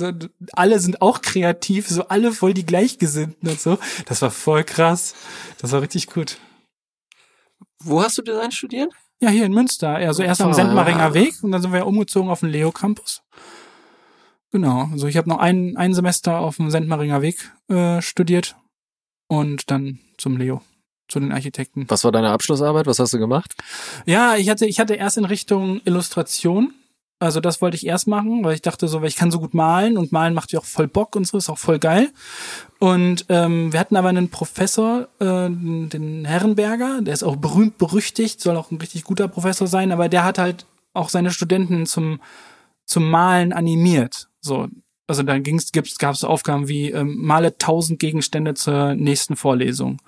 alle sind auch kreativ, so alle voll die gleichgesinnten und so. Das war voll krass. Das war richtig gut. Wo hast du Design studiert? Ja, hier in Münster. Also erst am Ah. Sendmaringer Weg und dann sind wir umgezogen auf den Leo Campus. Genau. Also ich habe noch ein, ein Semester auf dem Sendmaringer Weg äh, studiert und dann zum Leo, zu den Architekten. Was war deine Abschlussarbeit? Was hast du gemacht? Ja, ich hatte, ich hatte erst in Richtung Illustration. Also das wollte ich erst machen, weil ich dachte so, weil ich kann so gut malen und malen macht ja auch voll Bock und so, ist auch voll geil. Und ähm, wir hatten aber einen Professor, äh, den Herrenberger, der ist auch berühmt berüchtigt, soll auch ein richtig guter Professor sein, aber der hat halt auch seine Studenten zum zum Malen animiert. So, also dann ging's, gibt's, gab's Aufgaben wie ähm, male tausend Gegenstände zur nächsten Vorlesung.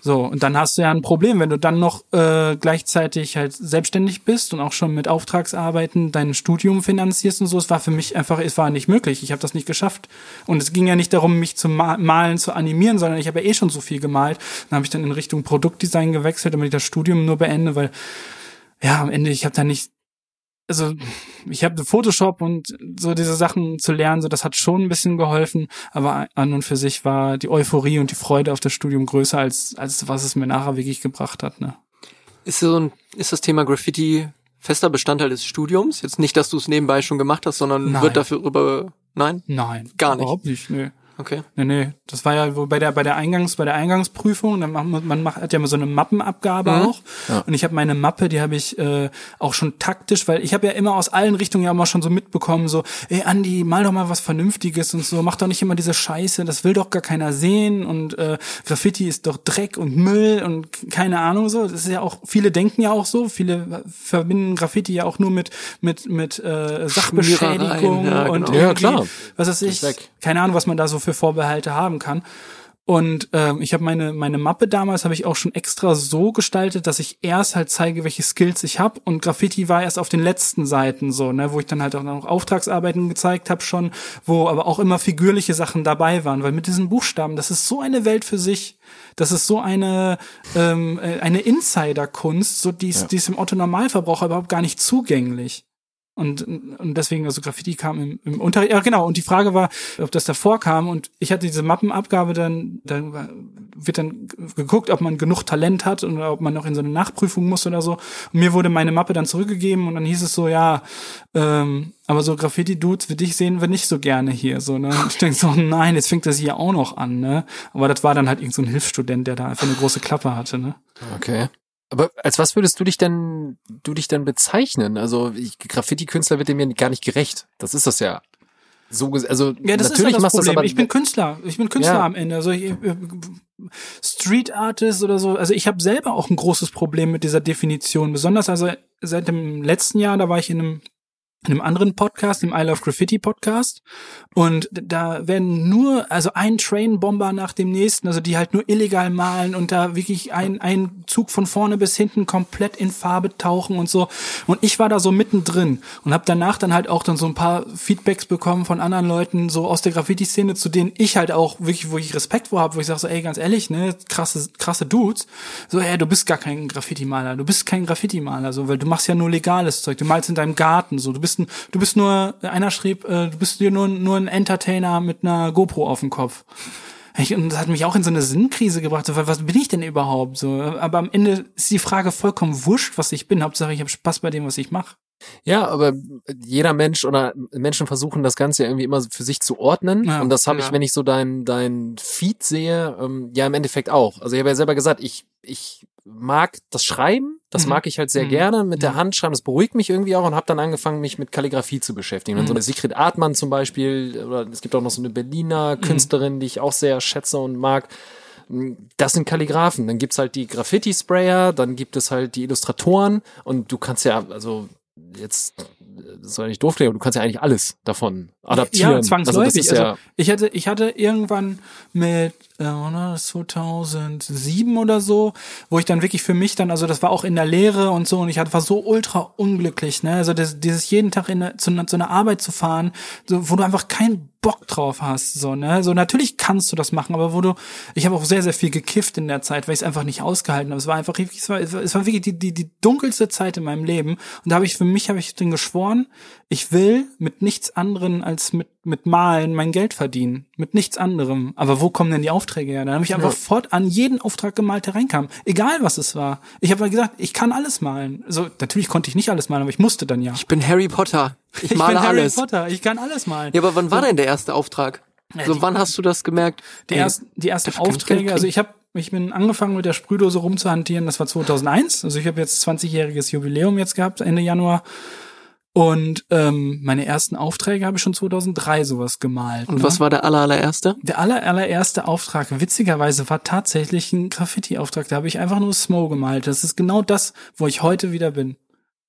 So, und dann hast du ja ein Problem, wenn du dann noch äh, gleichzeitig halt selbstständig bist und auch schon mit Auftragsarbeiten dein Studium finanzierst und so. Es war für mich einfach, es war nicht möglich. Ich habe das nicht geschafft. Und es ging ja nicht darum, mich Ma Malen zu animieren, sondern ich habe ja eh schon so viel gemalt. Dann habe ich dann in Richtung Produktdesign gewechselt, damit ich das Studium nur beende, weil ja, am Ende, ich habe da nicht, also ich habe Photoshop und so diese Sachen zu lernen, so das hat schon ein bisschen geholfen, aber an und für sich war die Euphorie und die Freude auf das Studium größer als als was es mir nachher wirklich gebracht hat, ne? Ist so ein, ist das Thema Graffiti fester Bestandteil des Studiums? Jetzt nicht, dass du es nebenbei schon gemacht hast, sondern Nein. wird dafür über, nein? Nein. Gar nicht. Überhaupt nicht, nee. Okay. Nee, nee, das war ja bei der bei der Eingangs bei der Eingangsprüfung, dann macht man, man macht hat ja immer so eine Mappenabgabe Mhm. auch und ich habe meine Mappe, die habe ich äh, auch schon taktisch, weil ich habe ja immer aus allen Richtungen ja immer schon so mitbekommen so, ey Andi, mal doch mal was vernünftiges und so, mach doch nicht immer diese Scheiße, das will doch gar keiner sehen und äh, Graffiti ist doch Dreck und Müll und keine Ahnung so, das ist ja auch viele denken ja auch so, viele verbinden Graffiti ja auch nur mit mit mit äh, Sachbeschädigung ja, genau. und Ja, klar. was weiß ich, keine Ahnung, was man da so für Vorbehalte haben kann. Und ähm, ich habe meine meine Mappe damals habe ich auch schon extra so gestaltet, dass ich erst halt zeige, welche Skills ich habe und Graffiti war erst auf den letzten Seiten so, ne, wo ich dann halt auch noch Auftragsarbeiten gezeigt habe schon, wo aber auch immer figürliche Sachen dabei waren, weil mit diesen Buchstaben, das ist so eine Welt für sich. Das ist so eine ähm, äh, eine Insider-Kunst, so die ist, die ist im Otto Normalverbraucher überhaupt gar nicht zugänglich. Und, und deswegen, also Graffiti kam im, im Unterricht. Ja, genau. Und die Frage war, ob das davor kam. Und ich hatte diese Mappenabgabe dann, dann wird dann geguckt, ob man genug Talent hat oder ob man noch in so eine Nachprüfung muss oder so. Und mir wurde meine Mappe dann zurückgegeben und dann hieß es so, ja, ähm, aber so Graffiti-Dudes wie dich sehen wir nicht so gerne hier. So, ne? Und ich denke so, <laughs> nein, jetzt fängt das hier auch noch an, ne? Aber das war dann halt irgend so ein Hilfsstudent, der da einfach eine große Klappe hatte, ne? Okay. Aber als was würdest du dich denn, du dich denn bezeichnen? Also Graffiti-Künstler wird dem ja gar nicht gerecht. Das ist das ja. So, also Ja, das natürlich ist ja das machst du Problem. das aber. ich bin Künstler. Ich bin Künstler Ja. am Ende. Also ich, äh, Street Artist oder so. Also ich habe selber auch ein großes Problem mit dieser Definition. Besonders also seit dem letzten Jahr, da war ich in einem in einem anderen Podcast, dem I Love Graffiti Podcast. Und da werden nur, also ein Train-Bomber nach dem nächsten, also die halt nur illegal malen und da wirklich ein, ein Zug von vorne bis hinten komplett in Farbe tauchen und so. Und ich war da so mittendrin und habe danach dann halt auch dann so ein paar Feedbacks bekommen von anderen Leuten so aus der Graffiti-Szene, zu denen ich halt auch wirklich, wo ich Respekt vor habe, wo ich sage so, ey, ganz ehrlich, ne, krasse, krasse Dudes. So, ey, du bist gar kein Graffiti-Maler, du bist kein Graffiti-Maler, so, weil du machst ja nur legales Zeug, du malst in deinem Garten, so, du bist ein, du bist nur, einer schrieb, äh, du bist dir nur, nur ein Entertainer mit einer GoPro auf dem Kopf. Ich, und das hat mich auch in so eine Sinnkrise gebracht, so, was bin ich denn überhaupt? So, aber am Ende ist die Frage vollkommen wurscht, was ich bin. Hauptsache, ich habe Spaß bei dem, was ich mache. Ja, aber jeder Mensch oder Menschen versuchen das Ganze irgendwie immer für sich zu ordnen. Ja, und das habe ja. ich, wenn ich so dein, dein Feed sehe, ähm, ja im Endeffekt auch. Also ich habe ja selber gesagt, ich, ich mag das Schreiben, das Mhm. mag ich halt sehr Mhm. gerne, mit der Mhm. Hand schreiben, das beruhigt mich irgendwie auch und habe dann angefangen, mich mit Kalligrafie zu beschäftigen. Und so Mhm. eine Sigrid Artmann zum Beispiel, oder es gibt auch noch so eine Berliner Mhm. Künstlerin, die ich auch sehr schätze und mag. Das sind Kalligraphen. Dann gibt's halt die Graffiti-Sprayer, dann gibt es halt die Illustratoren und du kannst ja, also jetzt, das soll ja nicht doof klingen, aber du kannst ja eigentlich alles davon adaptieren. Ja, zwangsläufig. Also ist ja, also ich hatte, ich hatte irgendwann mit äh, oder, 2007 oder so, wo ich dann wirklich für mich dann, also das war auch in der Lehre und so, und ich hatte- war so ultra unglücklich, ne? Also das, dieses jeden Tag in zu, einer- zu einer Arbeit zu fahren, so, wo du einfach keinen Bock drauf hast, so, ne? So natürlich kannst du das machen, aber wo du, ich habe auch sehr, sehr viel gekifft in der Zeit, weil ich es einfach nicht ausgehalten habe. Es war einfach, es war, es war wirklich die, die, die dunkelste Zeit in meinem Leben. Und da habe ich für mich habe ich dann geschworen, ich will mit nichts anderem als mit mit Malen mein Geld verdienen, mit nichts anderem. Aber wo kommen denn die Aufträge her? Dann habe ich einfach fortan jeden Auftrag gemalt, der reinkam, egal was es war. Ich habe gesagt, ich kann alles malen. Also natürlich konnte ich nicht alles malen, aber ich musste dann ja. Ich bin Harry Potter. Ich, <laughs> Ich male bin Harry alles. Potter, ich kann alles malen. Ja, aber wann war denn der erste Auftrag? So, die- wann hast du das gemerkt? Die, Ey, ersten, die ersten ich Aufträge, also ich habe ich bin angefangen mit der Sprühdose rumzuhantieren, das war 2001, also ich habe jetzt 20-jähriges Jubiläum jetzt gehabt, Ende Januar. Und ähm, meine ersten Aufträge habe ich schon 2003 sowas gemalt. Und ne? was war der aller, allererste? Der aller, allererste Auftrag, witzigerweise, war tatsächlich ein Graffiti-Auftrag. Da habe ich einfach nur Smo gemalt. Das ist genau das, wo ich heute wieder bin.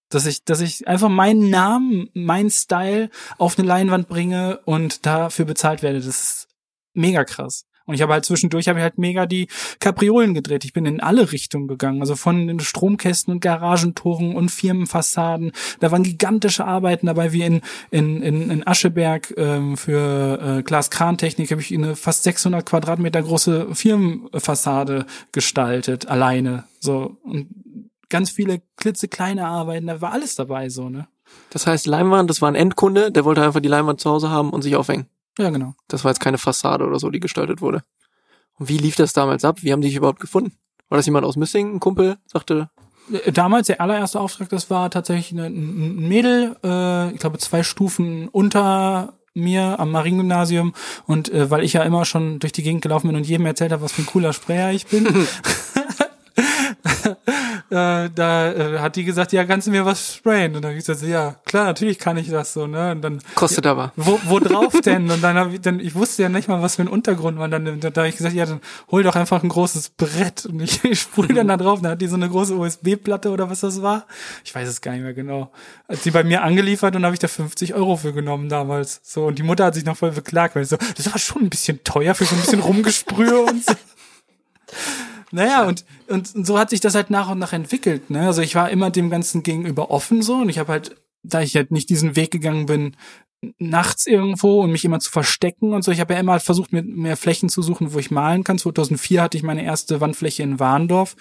Dass ich, dass ich einfach meinen Namen, meinen Style auf eine Leinwand bringe und dafür bezahlt werde. Das ist mega krass. Und ich habe halt zwischendurch habe ich halt mega die Kapriolen gedreht. Ich bin in alle Richtungen gegangen, also von den Stromkästen und Garagentoren und Firmenfassaden. Da waren gigantische Arbeiten dabei, wie in in in, in Ascheberg ähm, für äh, Glas Krantechnik habe ich eine fast 600 Quadratmeter große Firmenfassade gestaltet alleine. So und ganz viele klitzekleine Arbeiten, da war alles dabei so ne. Das heißt, Leinwand, das war ein Endkunde, der wollte einfach die Leinwand zu Hause haben und sich aufhängen. Ja genau. Das war jetzt keine Fassade oder so, die gestaltet wurde. Und wie lief das damals ab? Wie haben die dich überhaupt gefunden? War das jemand aus Missing, ein Kumpel, sagte, äh, damals der allererste Auftrag, das war tatsächlich ein Mädel, äh, ich glaube zwei Stufen unter mir am Mariengymnasium und äh, weil ich ja immer schon durch die Gegend gelaufen bin und jedem erzählt habe, was für ein cooler Sprayer ich bin, <laughs> <laughs> äh, da äh, hat die gesagt, ja, kannst du mir was sprayen? Und dann hab ich gesagt, ja, klar, natürlich kann ich das so, ne? Und dann Kostet aber. wo, wo <laughs> drauf denn? Und dann habe ich dann, ich wusste ja nicht mal, was für ein Untergrund war. Und dann, dann, da habe ich gesagt, ja, dann hol doch einfach ein großes Brett und ich, <laughs> ich sprühe dann da drauf. Dann hat die so eine große USB-Platte oder was das war. Ich weiß es gar nicht mehr genau. Hat sie bei mir angeliefert und habe ich da 50 Euro für genommen damals. So, und die Mutter hat sich noch voll beklagt, weil ich so, das aber schon ein bisschen teuer für so ein bisschen Rumgesprühe und so. <laughs> Naja, und, und, so hat sich das halt nach und nach entwickelt. Ne? Also ich war immer dem Ganzen gegenüber offen so und ich habe halt, da ich halt nicht diesen Weg gegangen bin, nachts irgendwo und mich immer zu verstecken und so. Ich habe ja immer halt versucht, mir mehr Flächen zu suchen, wo ich malen kann. 2004 hatte ich meine erste Wandfläche in Warndorf,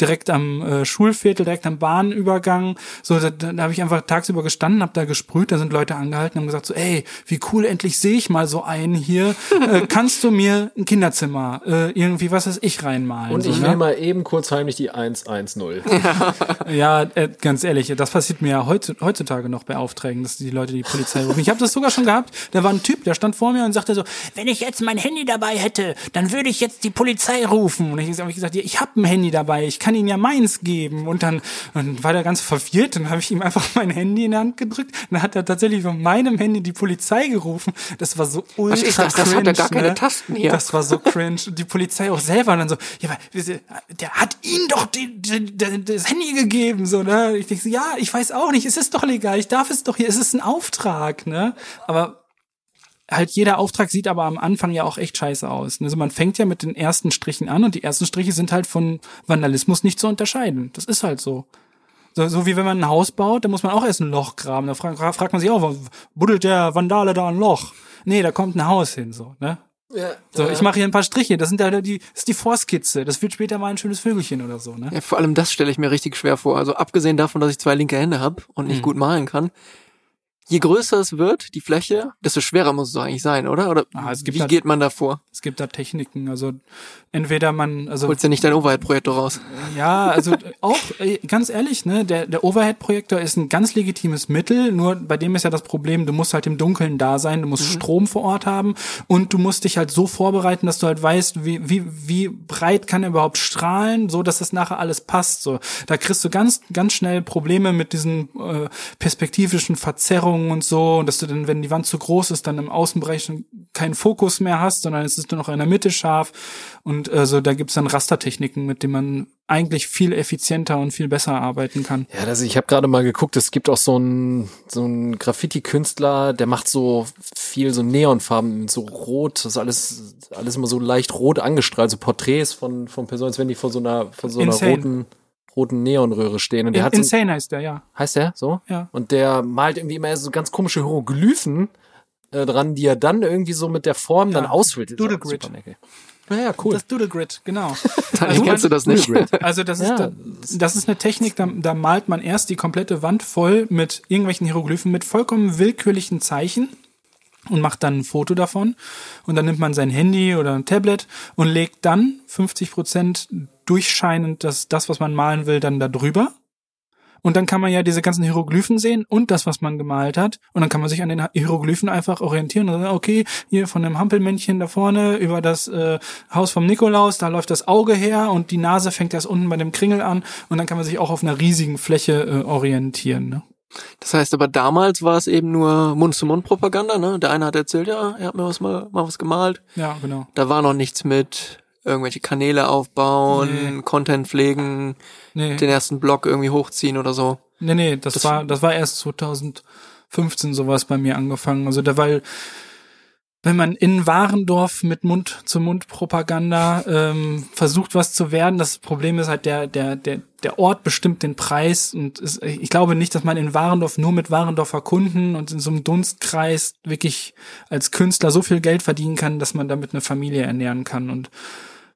direkt am äh, Schulviertel, direkt am Bahnübergang. So, da, da habe ich einfach tagsüber gestanden, habe da gesprüht, da sind Leute angehalten und haben gesagt so, ey, wie cool, endlich sehe ich mal so einen hier. äh, <laughs> kannst du mir ein Kinderzimmer äh, irgendwie, was weiß ich, reinmalen? Und so, ich ne? will mal eben kurz heimlich die 110. <laughs> Ja, äh, ganz ehrlich, das passiert mir ja heutz- heutzutage noch bei Aufträgen, dass die Leute die Polizei rufen. Ich habe das sogar schon gehabt. Da war ein Typ, der stand vor mir und sagte so, wenn ich jetzt mein Handy dabei hätte, dann würde ich jetzt die Polizei rufen. Und ich habe gesagt, ja, ich habe ein Handy dabei, ich kann Ihnen ja meins geben. Und dann, dann war der ganz verwirrt. Dann habe ich ihm einfach mein Handy in die Hand gedrückt. Dann hat er tatsächlich von meinem Handy die Polizei gerufen. Das war so ultra Was ist das? Das hat ja gar keine Tasten hier. Das war so cringe. Und die Polizei auch selber und dann so, ja, der hat Ihnen doch die, die, die, das Handy gegeben, so, ne? Ich denke so, ja, ich weiß auch nicht, es ist doch legal, ich darf es doch hier, es ist ein Auftrag, ne? Aber halt jeder Auftrag sieht aber am Anfang ja auch echt scheiße aus. Also man fängt ja mit den ersten Strichen an und die ersten Striche sind halt von Vandalismus nicht zu unterscheiden. Das ist halt so. So, so wie wenn man ein Haus baut, da muss man auch erst ein Loch graben. Da fragt, fragt man sich auch, buddelt der Vandale da ein Loch? Nee, da kommt ein Haus hin, so, ne? So, ich mache hier ein paar Striche. Das sind ja die, das ist die Vorskizze. Das wird später mal ein schönes Vögelchen oder so, ne? Ja, vor allem das stelle ich mir richtig schwer vor. Also abgesehen davon, dass ich zwei linke Hände habe und Mhm. nicht gut malen kann. Je größer es wird, die Fläche, desto schwerer muss es eigentlich sein, oder? Oder Ah, es gibt wie halt- geht man da vor? Es gibt da Techniken. Also entweder man, also Holst ja nicht dein Overhead-Projektor raus. Ja, also auch äh, ganz ehrlich, ne, der, der Overhead-Projektor ist ein ganz legitimes Mittel, nur bei dem ist ja das Problem, du musst halt im Dunkeln da sein, du musst Strom vor Ort haben und du musst dich halt so vorbereiten, dass du halt weißt, wie, wie, wie breit kann er überhaupt strahlen, so dass das nachher alles passt. So, da kriegst du ganz, ganz schnell Probleme mit diesen äh, perspektivischen Verzerrungen und so, und dass du dann, wenn die Wand zu groß ist, dann im Außenbereich keinen Fokus mehr hast, sondern es ist nur noch in der Mitte scharf. Und äh, so, da gibt's dann Rastertechniken, mit denen man eigentlich viel effizienter und viel besser arbeiten kann. Ja, also ich habe gerade mal geguckt, es gibt auch so einen so einen Graffiti-Künstler, der macht so viel so Neonfarben, so rot, das ist alles, alles immer so leicht rot angestrahlt, so Porträts von, von Personen, als wenn die vor so einer, vor so einer Insane. roten, roten Neonröhre stehen. Und der In, hat so, Insane heißt der, ja. heißt der so? Ja. Und der malt irgendwie immer so ganz komische Hieroglyphen äh, dran, die er dann irgendwie so mit der Form dann ausfüllt. Doodle Grid. necke. Naja, cool. Das Doodle Grid, genau. <laughs> Dann kennst du das nicht. <laughs> Also das ist, Ja. da, das ist eine Technik, da, da malt man erst die komplette Wand voll mit irgendwelchen Hieroglyphen, mit vollkommen willkürlichen Zeichen und macht dann ein Foto davon. Und dann nimmt man sein Handy oder ein Tablet und legt dann 50 Prozent durchscheinend das, das, was man malen will, dann da drüber. Und dann kann man ja diese ganzen Hieroglyphen sehen und das, was man gemalt hat. Und dann kann man sich an den Hieroglyphen einfach orientieren. Und sagen, okay, hier von dem Hampelmännchen da vorne über das äh, Haus vom Nikolaus, da läuft das Auge her und die Nase fängt erst unten bei dem Kringel an. Und dann kann man sich auch auf einer riesigen Fläche äh, orientieren. Ne? Das heißt aber damals war es eben nur Mund-zu-Mund-Propaganda, ne? Der eine hat erzählt, ja, er hat mir was mal, mal was gemalt. Ja, genau. Da war noch nichts mit irgendwelche Kanäle aufbauen, Nee. Content pflegen, Nee, den ersten Blog irgendwie hochziehen oder so. nee, nee das, Das- war, das war erst 2015 sowas bei mir angefangen. Also da, weil wenn man in Warendorf mit Mund-zu-Mund-Propaganda ähm, versucht, was zu werden, das Problem ist halt, der, der, der, der Ort bestimmt den Preis und es, ich glaube nicht, dass man in Warendorf nur mit Warendorfer Kunden und in so einem Dunstkreis wirklich als Künstler so viel Geld verdienen kann, dass man damit eine Familie ernähren kann. Und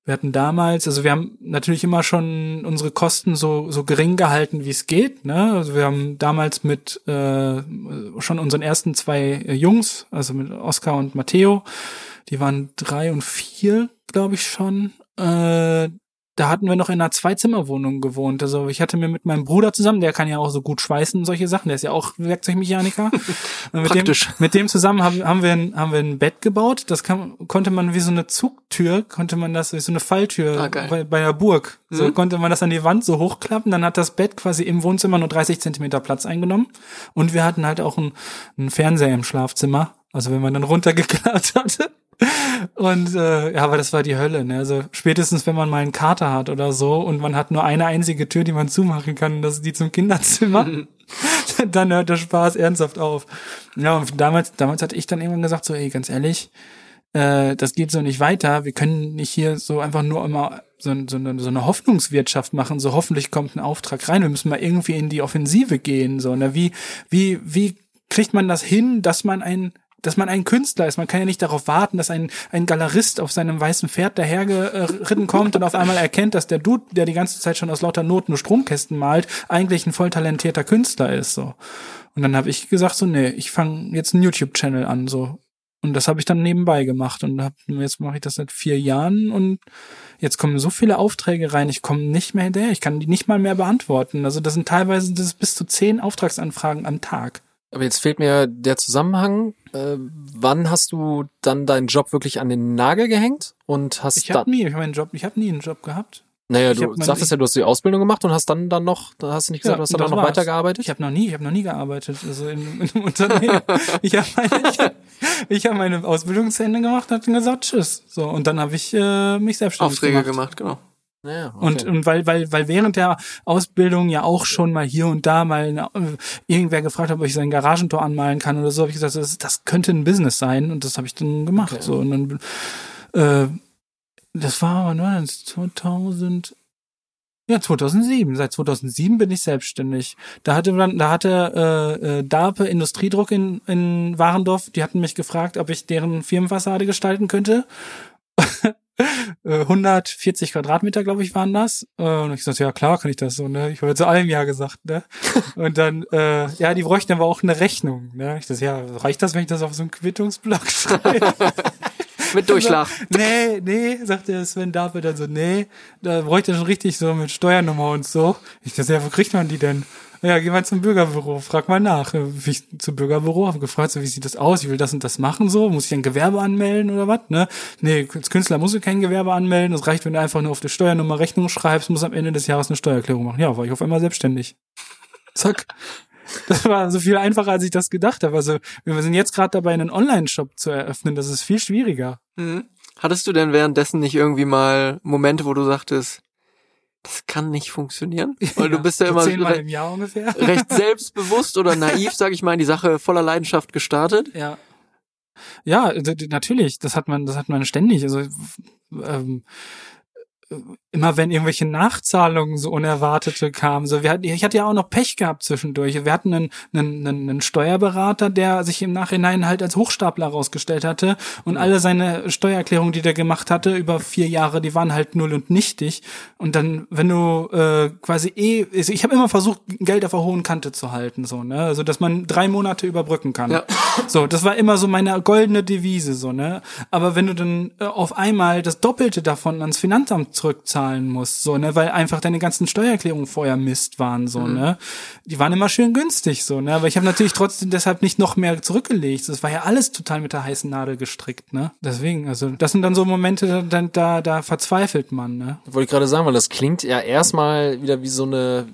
wir hatten damals, also wir haben natürlich immer schon unsere Kosten so so gering gehalten, wie es geht. Ne? Also wir haben damals mit äh, schon unseren ersten zwei äh, Jungs, also mit Oscar und Matteo, die waren drei und vier, glaube ich schon. Äh, da hatten wir noch in einer Zwei-Zimmer-Wohnung gewohnt. Also ich hatte mir mit meinem Bruder zusammen, der kann ja auch so gut schweißen und solche Sachen, der ist ja auch Werkzeugmechaniker. <laughs> Mit Praktisch. Dem, mit dem zusammen haben, haben, wir ein, haben wir ein Bett gebaut. Das kann, konnte man wie so eine Zugtür, konnte man das, wie so eine Falltür Ah, bei, bei der Burg. So Mhm. konnte man das an die Wand so hochklappen. Dann hat das Bett quasi im Wohnzimmer nur 30 Zentimeter Platz eingenommen. Und wir hatten halt auch einen, einen Fernseher im Schlafzimmer. Also wenn man dann runtergeklappt <laughs> hatte. Und äh, ja, aber das war die Hölle. Ne? Also spätestens, wenn man mal einen Kater hat oder so und man hat nur eine einzige Tür, die man zumachen kann, das ist die zum Kinderzimmer, <laughs> dann hört der Spaß ernsthaft auf. Ja, und damals, damals hatte ich dann irgendwann gesagt, so, ey, ganz ehrlich, äh, das geht so nicht weiter. Wir können nicht hier so einfach nur immer so, so, eine, so eine Hoffnungswirtschaft machen. So hoffentlich kommt ein Auftrag rein. Wir müssen mal irgendwie in die Offensive gehen. So, ne? Wie, wie, wie kriegt man das hin, dass man ein dass man ein Künstler ist. Man kann ja nicht darauf warten, dass ein, ein Galerist auf seinem weißen Pferd dahergeritten <laughs> kommt und auf einmal erkennt, dass der Dude, der die ganze Zeit schon aus lauter Not nur Stromkästen malt, eigentlich ein voll talentierter Künstler ist. So. Und dann habe ich gesagt, so, nee, ich fange jetzt einen YouTube-Channel an. so Und das habe ich dann nebenbei gemacht. Und hab, jetzt mache ich das seit vier Jahren und jetzt kommen so viele Aufträge rein, ich komme nicht mehr hinterher, ich kann die nicht mal mehr beantworten. Also das sind teilweise das bis zu zehn Auftragsanfragen am Tag. Aber jetzt fehlt mir der Zusammenhang. Äh, wann hast du dann deinen Job wirklich an den Nagel gehängt und hast Ich habe nie, ich hab meinen Job, ich habe nie einen Job gehabt. naja, ich du sagtest ja, du hast die Ausbildung gemacht und hast dann dann noch, da hast du nicht gesagt, du hast dann noch war's. weitergearbeitet? Ich habe noch nie, ich habe noch nie gearbeitet, also in, in einem Unternehmen. <laughs> ich habe meine, ich hab, ich hab meine Ausbildung zu Ende gemacht und hab dann gesagt, tschüss. So und dann habe ich äh, mich selbstständig Aufträge gemacht. gemacht, genau. Ja, okay. Und, und weil, weil, weil während der Ausbildung ja auch schon mal hier und da mal äh, irgendwer gefragt hat, ob ich sein Garagentor anmalen kann oder so, habe ich gesagt, das, das könnte ein Business sein und das habe ich dann gemacht. Okay. So und dann äh, das war das 2000 ja 2007. Seit 2007 bin ich selbstständig. Da hatte dann, da hatte äh, äh, DARPE Industriedruck in, in Warendorf. Die hatten mich gefragt, ob ich deren Firmenfassade gestalten könnte. <laughs> Äh, 140 Quadratmeter, glaube ich, waren das. Äh, Und ich sagte, ja klar, kann ich das so, ne? Ich habe zu allem ja gesagt, ne? <laughs> Und dann, äh, ja, die bräuchten aber auch eine Rechnung, ne? Ich dachte, ja, reicht das, wenn ich das auf so einen Quittungsblock <laughs> schreibe? Mit Durchschlag. nee, nee, sagte der Sven David dann so, nee, da bräuchte schon richtig so mit Steuernummer und so. Ich dachte, ja, wo kriegt man die denn? Ja, geh mal zum Bürgerbüro, frag mal nach. Äh, Wie ich zum Bürgerbüro habe gefragt, so wie sieht das aus? Ich will das und das machen so, muss ich ein Gewerbe anmelden oder was? Ne? Nee, als Künstler musst du kein Gewerbe anmelden. Es reicht, wenn du einfach nur auf die Steuernummer Rechnung schreibst, musst am Ende des Jahres eine Steuererklärung machen. Ja, war ich auf einmal selbstständig. <laughs> Zack. Das war so viel einfacher, als ich das gedacht habe. Also wir sind jetzt gerade dabei, einen Online-Shop zu eröffnen. Das ist viel schwieriger. Mhm. Hattest du denn währenddessen nicht irgendwie mal Momente, wo du sagtest, das kann nicht funktionieren? <laughs> Weil du bist ja so immer zehnmal re im Jahr ungefähr. recht <laughs> selbstbewusst oder naiv, sag ich mal, in die Sache voller Leidenschaft gestartet. Ja. Ja, natürlich, das hat man, das hat man ständig. Also ähm, äh, immer wenn irgendwelche Nachzahlungen so unerwartete kamen, so wir hatten, ich hatte ja auch noch Pech gehabt zwischendurch. Wir hatten einen, einen, einen, Steuerberater, der sich im Nachhinein halt als Hochstapler rausgestellt hatte und alle seine Steuererklärungen, die der gemacht hatte über vier Jahre, die waren halt null und nichtig. Und dann, wenn du äh, quasi eh, also ich habe immer versucht, Geld auf der hohen Kante zu halten, so ne, also dass man drei Monate überbrücken kann. Ja. <laughs> So, das war immer so meine goldene Devise, so, ne? Aber wenn du dann äh, auf einmal das Doppelte davon ans Finanzamt zurückzahlen musst, so, ne, weil einfach deine ganzen Steuererklärungen vorher Mist waren, so, ne? Die waren immer schön günstig, so, ne? Aber ich habe natürlich trotzdem deshalb nicht noch mehr zurückgelegt. Das war ja alles total mit der heißen Nadel gestrickt, ne? Deswegen, also, das sind dann so Momente, da, da, da verzweifelt man, ne? Wollte ich gerade sagen, weil das klingt ja erstmal wieder wie so eine,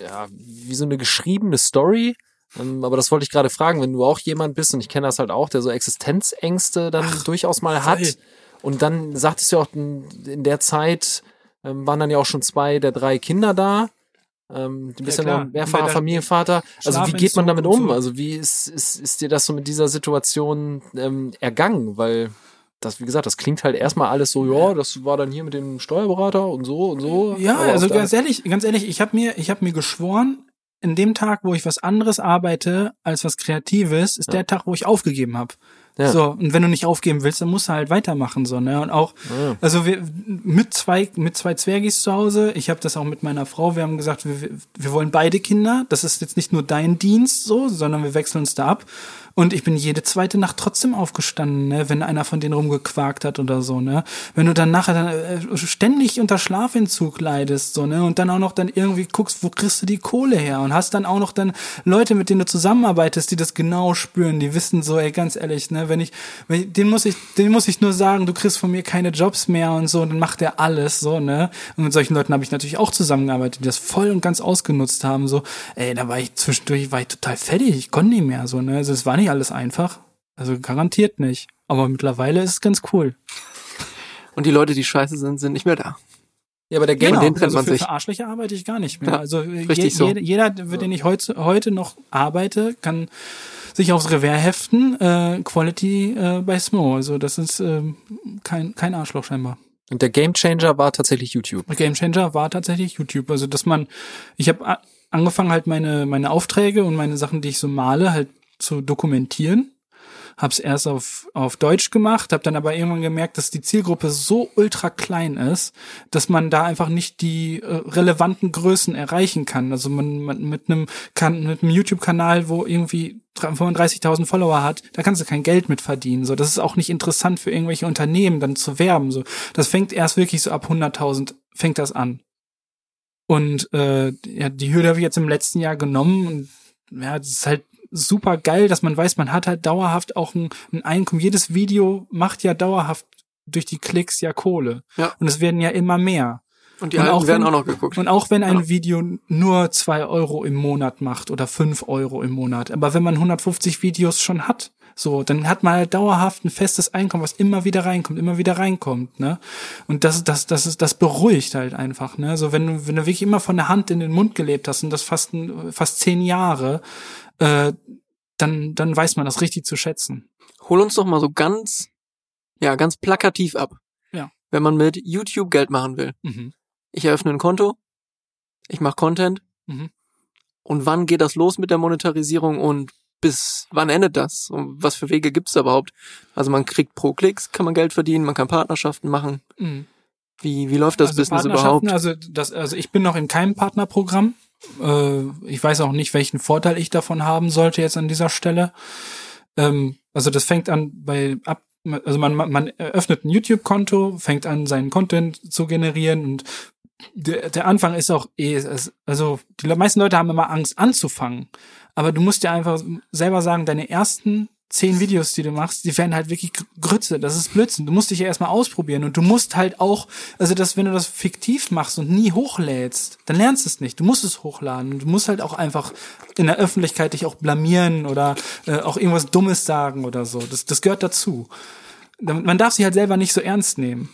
ja, wie so eine geschriebene Story. Ähm, aber das wollte ich gerade fragen, wenn du auch jemand bist, und ich kenne das halt auch, der so Existenzängste dann durchaus mal hat. voll. Und dann sagtest du ja auch, in der Zeit ähm, waren dann ja auch schon zwei der drei Kinder da. Ähm, du bist Ja, ja, mehrfacher Familienvater. Also wie geht man damit um? so. Also wie ist, ist, ist dir das so mit dieser Situation ähm, ergangen? Weil das, wie gesagt, das klingt halt erstmal alles so, ja, das war dann hier mit dem Steuerberater und so und so. Ja, also ganz ehrlich, ganz ehrlich, ich habe mir, ich habe mir geschworen, in dem Tag, wo ich was anderes arbeite als was Kreatives, ist Ja. der Tag, wo ich aufgegeben habe. Ja. So, und wenn du nicht aufgeben willst, dann musst du halt weitermachen, so, ne? Und auch, also wir mit zwei, mit zwei Zwergis zu Hause, ich habe das auch mit meiner Frau, wir haben gesagt, wir, wir- wir wollen beide Kinder. Das ist jetzt nicht nur dein Dienst so, sondern wir wechseln uns da ab. Und ich bin jede zweite Nacht trotzdem aufgestanden, ne, wenn einer von denen rumgequakt hat oder so, ne. Wenn du dann nachher dann äh, ständig unter Schlafentzug leidest, so, ne, und dann auch noch dann irgendwie guckst, wo kriegst du die Kohle her und hast dann auch noch dann Leute, mit denen du zusammenarbeitest, die das genau spüren, die wissen so, ey, ganz ehrlich, ne, wenn ich, wenn ich den muss ich, den muss ich nur sagen, du kriegst von mir keine Jobs mehr und so, und dann macht er alles, so, ne. Und mit solchen Leuten habe ich natürlich auch zusammengearbeitet, die das voll und ganz ausgenutzt haben, so, ey, da war ich zwischendurch, war ich total fertig, ich konnte nicht mehr, so, ne. Also es war nicht alles einfach. Also garantiert nicht. Aber mittlerweile ist es ganz cool. Und die Leute, die scheiße sind, sind nicht mehr da. Ja, aber der Game, Genau. den trennt also man für, sich. für Arschlöcher arbeite ich gar nicht mehr. Ja, also je, richtig so. jeder, für den ich heute, heute noch arbeite, kann sich aufs Revers heften. Äh, Quality äh, bei Smo. Also das ist ähm, kein, kein Arschloch scheinbar. und der Game Changer war tatsächlich YouTube. Game Changer war tatsächlich YouTube. Also dass man, ich habe angefangen halt meine meine Aufträge und meine Sachen, die ich so male, halt zu dokumentieren. Hab's erst auf auf Deutsch gemacht, habe dann aber irgendwann gemerkt, dass die Zielgruppe so ultra klein ist, dass man da einfach nicht die äh, relevanten Größen erreichen kann. Also man, man mit einem kan mit einem YouTube-Kanal, wo irgendwie 35.000 Follower hat, da kannst du kein Geld mit verdienen. So, das ist auch nicht interessant für irgendwelche Unternehmen dann zu werben. So, das fängt erst wirklich so ab 100.000 fängt das an. Und äh, ja, die Hürde habe ich jetzt im letzten Jahr genommen und ja, das ist halt super geil, dass man weiß, man hat halt dauerhaft auch ein, ein Einkommen. Jedes Video macht ja dauerhaft durch die Klicks ja Kohle. Ja. Und es werden ja immer mehr. Und die Und auch werden wenn- auch noch geguckt. Und auch wenn ein Ja. Video nur zwei Euro im Monat macht oder fünf Euro im Monat, aber wenn man 150 Videos schon hat, so, dann hat man halt dauerhaft ein festes Einkommen, was immer wieder reinkommt, immer wieder reinkommt, ne? Und das, das, das ist, das beruhigt halt einfach, ne? So, wenn du, wenn du wirklich immer von der Hand in den Mund gelebt hast und das fast, fast zehn Jahre, äh, dann, dann weiß man das richtig zu schätzen. Hol uns doch mal so ganz, ja, ganz plakativ ab. Ja. Wenn man mit YouTube Geld machen will. Mhm. Ich eröffne ein Konto, ich mache Content. Mhm. Und wann geht das los mit der Monetarisierung und bis wann endet das? Und was für Wege gibt's da überhaupt? Also man kriegt pro Klicks, kann man Geld verdienen, man kann Partnerschaften machen. Mhm. Wie, wie läuft das also Business überhaupt? Also, das, also ich bin noch in keinem Partnerprogramm. Äh, ich weiß auch nicht, welchen Vorteil ich davon haben sollte jetzt an dieser Stelle. Ähm, also das fängt an bei ab, also man, man eröffnet ein YouTube-Konto, fängt an, seinen Content zu generieren und der, der Anfang ist auch eh, also die meisten Leute haben immer Angst anzufangen. Aber du musst dir einfach selber sagen, deine ersten zehn Videos, die du machst, die werden halt wirklich Grütze. Das ist Blödsinn. Du musst dich ja erstmal ausprobieren und du musst halt auch, also das, wenn du das fiktiv machst und nie hochlädst, dann lernst du es nicht. Du musst es hochladen. Und du musst halt auch einfach in der Öffentlichkeit dich auch blamieren oder äh, auch irgendwas Dummes sagen oder so. Das, das gehört dazu. Man darf sich halt selber nicht so ernst nehmen.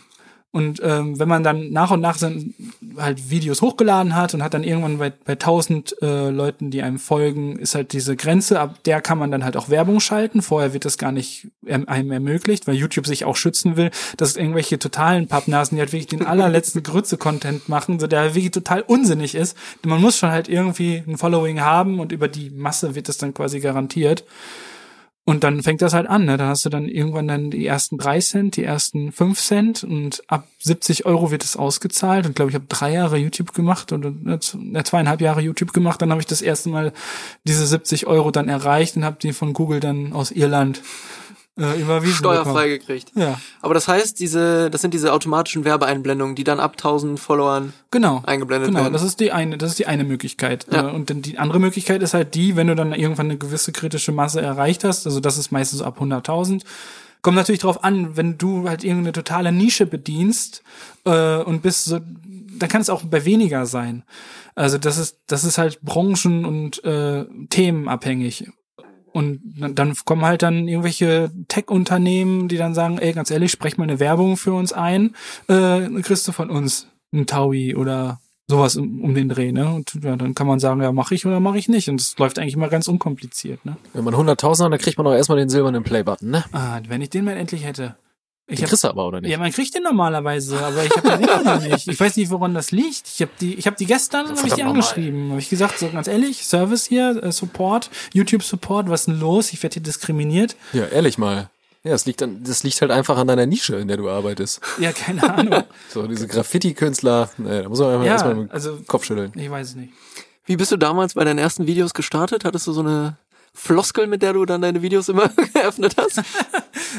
Und ähm, wenn man dann nach und nach sind, halt Videos hochgeladen hat und hat dann irgendwann bei, bei 1000 äh, Leuten, die einem folgen, ist halt diese Grenze, ab der kann man dann halt auch Werbung schalten. Vorher wird das gar nicht einem ermöglicht, weil YouTube sich auch schützen will, dass irgendwelche totalen Pappnasen, die halt wirklich den allerletzten <laughs> Grütze-Content machen, so der wirklich total unsinnig ist. Man muss schon halt irgendwie ein Following haben und über die Masse wird das dann quasi garantiert. Und dann fängt das halt an, ne? Dann hast du dann irgendwann dann die ersten drei Cent, die ersten fünf Cent und ab 70 Euro wird es ausgezahlt. Und glaube ich, habe drei Jahre YouTube gemacht oder äh, zweieinhalb Jahre YouTube gemacht. Dann habe ich das erste Mal diese 70 Euro dann erreicht und habe die von Google dann aus Irland äh, überwiesen. Steuerfrei bekommen. gekriegt. Ja, Aber das heißt, diese, das sind diese automatischen Werbeeinblendungen, die dann ab 1000 Followern genau. eingeblendet Genau, werden. das ist die eine, das ist die eine Möglichkeit. Ja. Äh, Und dann die andere Möglichkeit ist halt die, wenn du dann irgendwann eine gewisse kritische Masse erreicht hast, also das ist meistens ab 100.000, kommt natürlich drauf an, wenn du halt irgendeine totale Nische bedienst äh, und bist so, dann kann es auch bei weniger sein. Also das ist, das ist halt branchen- und äh, themenabhängig. Und dann, kommen halt dann irgendwelche Tech-Unternehmen, die dann sagen, ey, ganz ehrlich, sprech mal eine Werbung für uns ein, äh, kriegst du von uns ein Taui oder sowas um, um den Dreh, ne? Und ja, dann kann man sagen, ja, mache ich oder mache ich nicht. Und es läuft eigentlich immer ganz unkompliziert, ne? Wenn man 100.000 hat, dann kriegt man doch erstmal den silbernen Play-Button, ne? Ah, wenn ich den mal endlich hätte. Ich Den hab, kriegst du aber, oder nicht? ja, man kriegt den normalerweise, aber ich habe den immer noch <laughs> nicht. Ich weiß nicht, woran das liegt. Ich habe die, ich habe die gestern, habe ich die angeschrieben. Habe ich gesagt, so ganz ehrlich, Service hier, äh, Support, YouTube Support, was ist denn los? Ich werde hier diskriminiert. Ja, ehrlich mal. Ja, das liegt, an, das liegt halt einfach an deiner Nische, in der du arbeitest. Ja, keine Ahnung. <laughs> So, diese Graffiti-Künstler, naja, da muss man einfach Ja, erstmal den also- Kopf schütteln. Ich weiß es nicht. Wie bist du damals bei deinen ersten Videos gestartet? Hattest du so eine Floskel, mit der du dann deine Videos immer <laughs> geöffnet hast?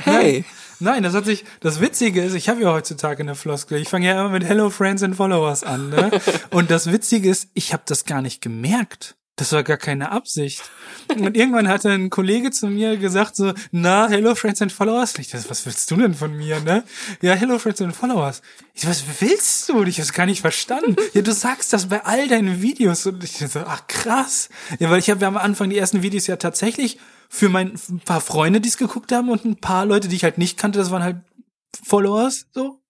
Hey, Nein, das hat sich, das Witzige ist, ich habe ja heutzutage eine Floskel. Ich fange ja immer mit Hello Friends and Followers an, ne? <laughs> Und das Witzige ist, ich habe das gar nicht gemerkt. Das war gar keine Absicht. Und irgendwann hatte ein Kollege zu mir gesagt so, na, Hello Friends and Followers. Ich dachte, was willst du denn von mir, ne? Ja, Hello Friends and Followers. Ich so, was willst du? Ich hab's gar nicht verstanden. Ja, du sagst das bei all deinen Videos. Und ich so, ach krass. Ja, weil ich habe ja am Anfang die ersten Videos ja tatsächlich für mein, ein paar Freunde, die es geguckt haben und ein paar Leute, die ich halt nicht kannte, das waren halt Followers, so.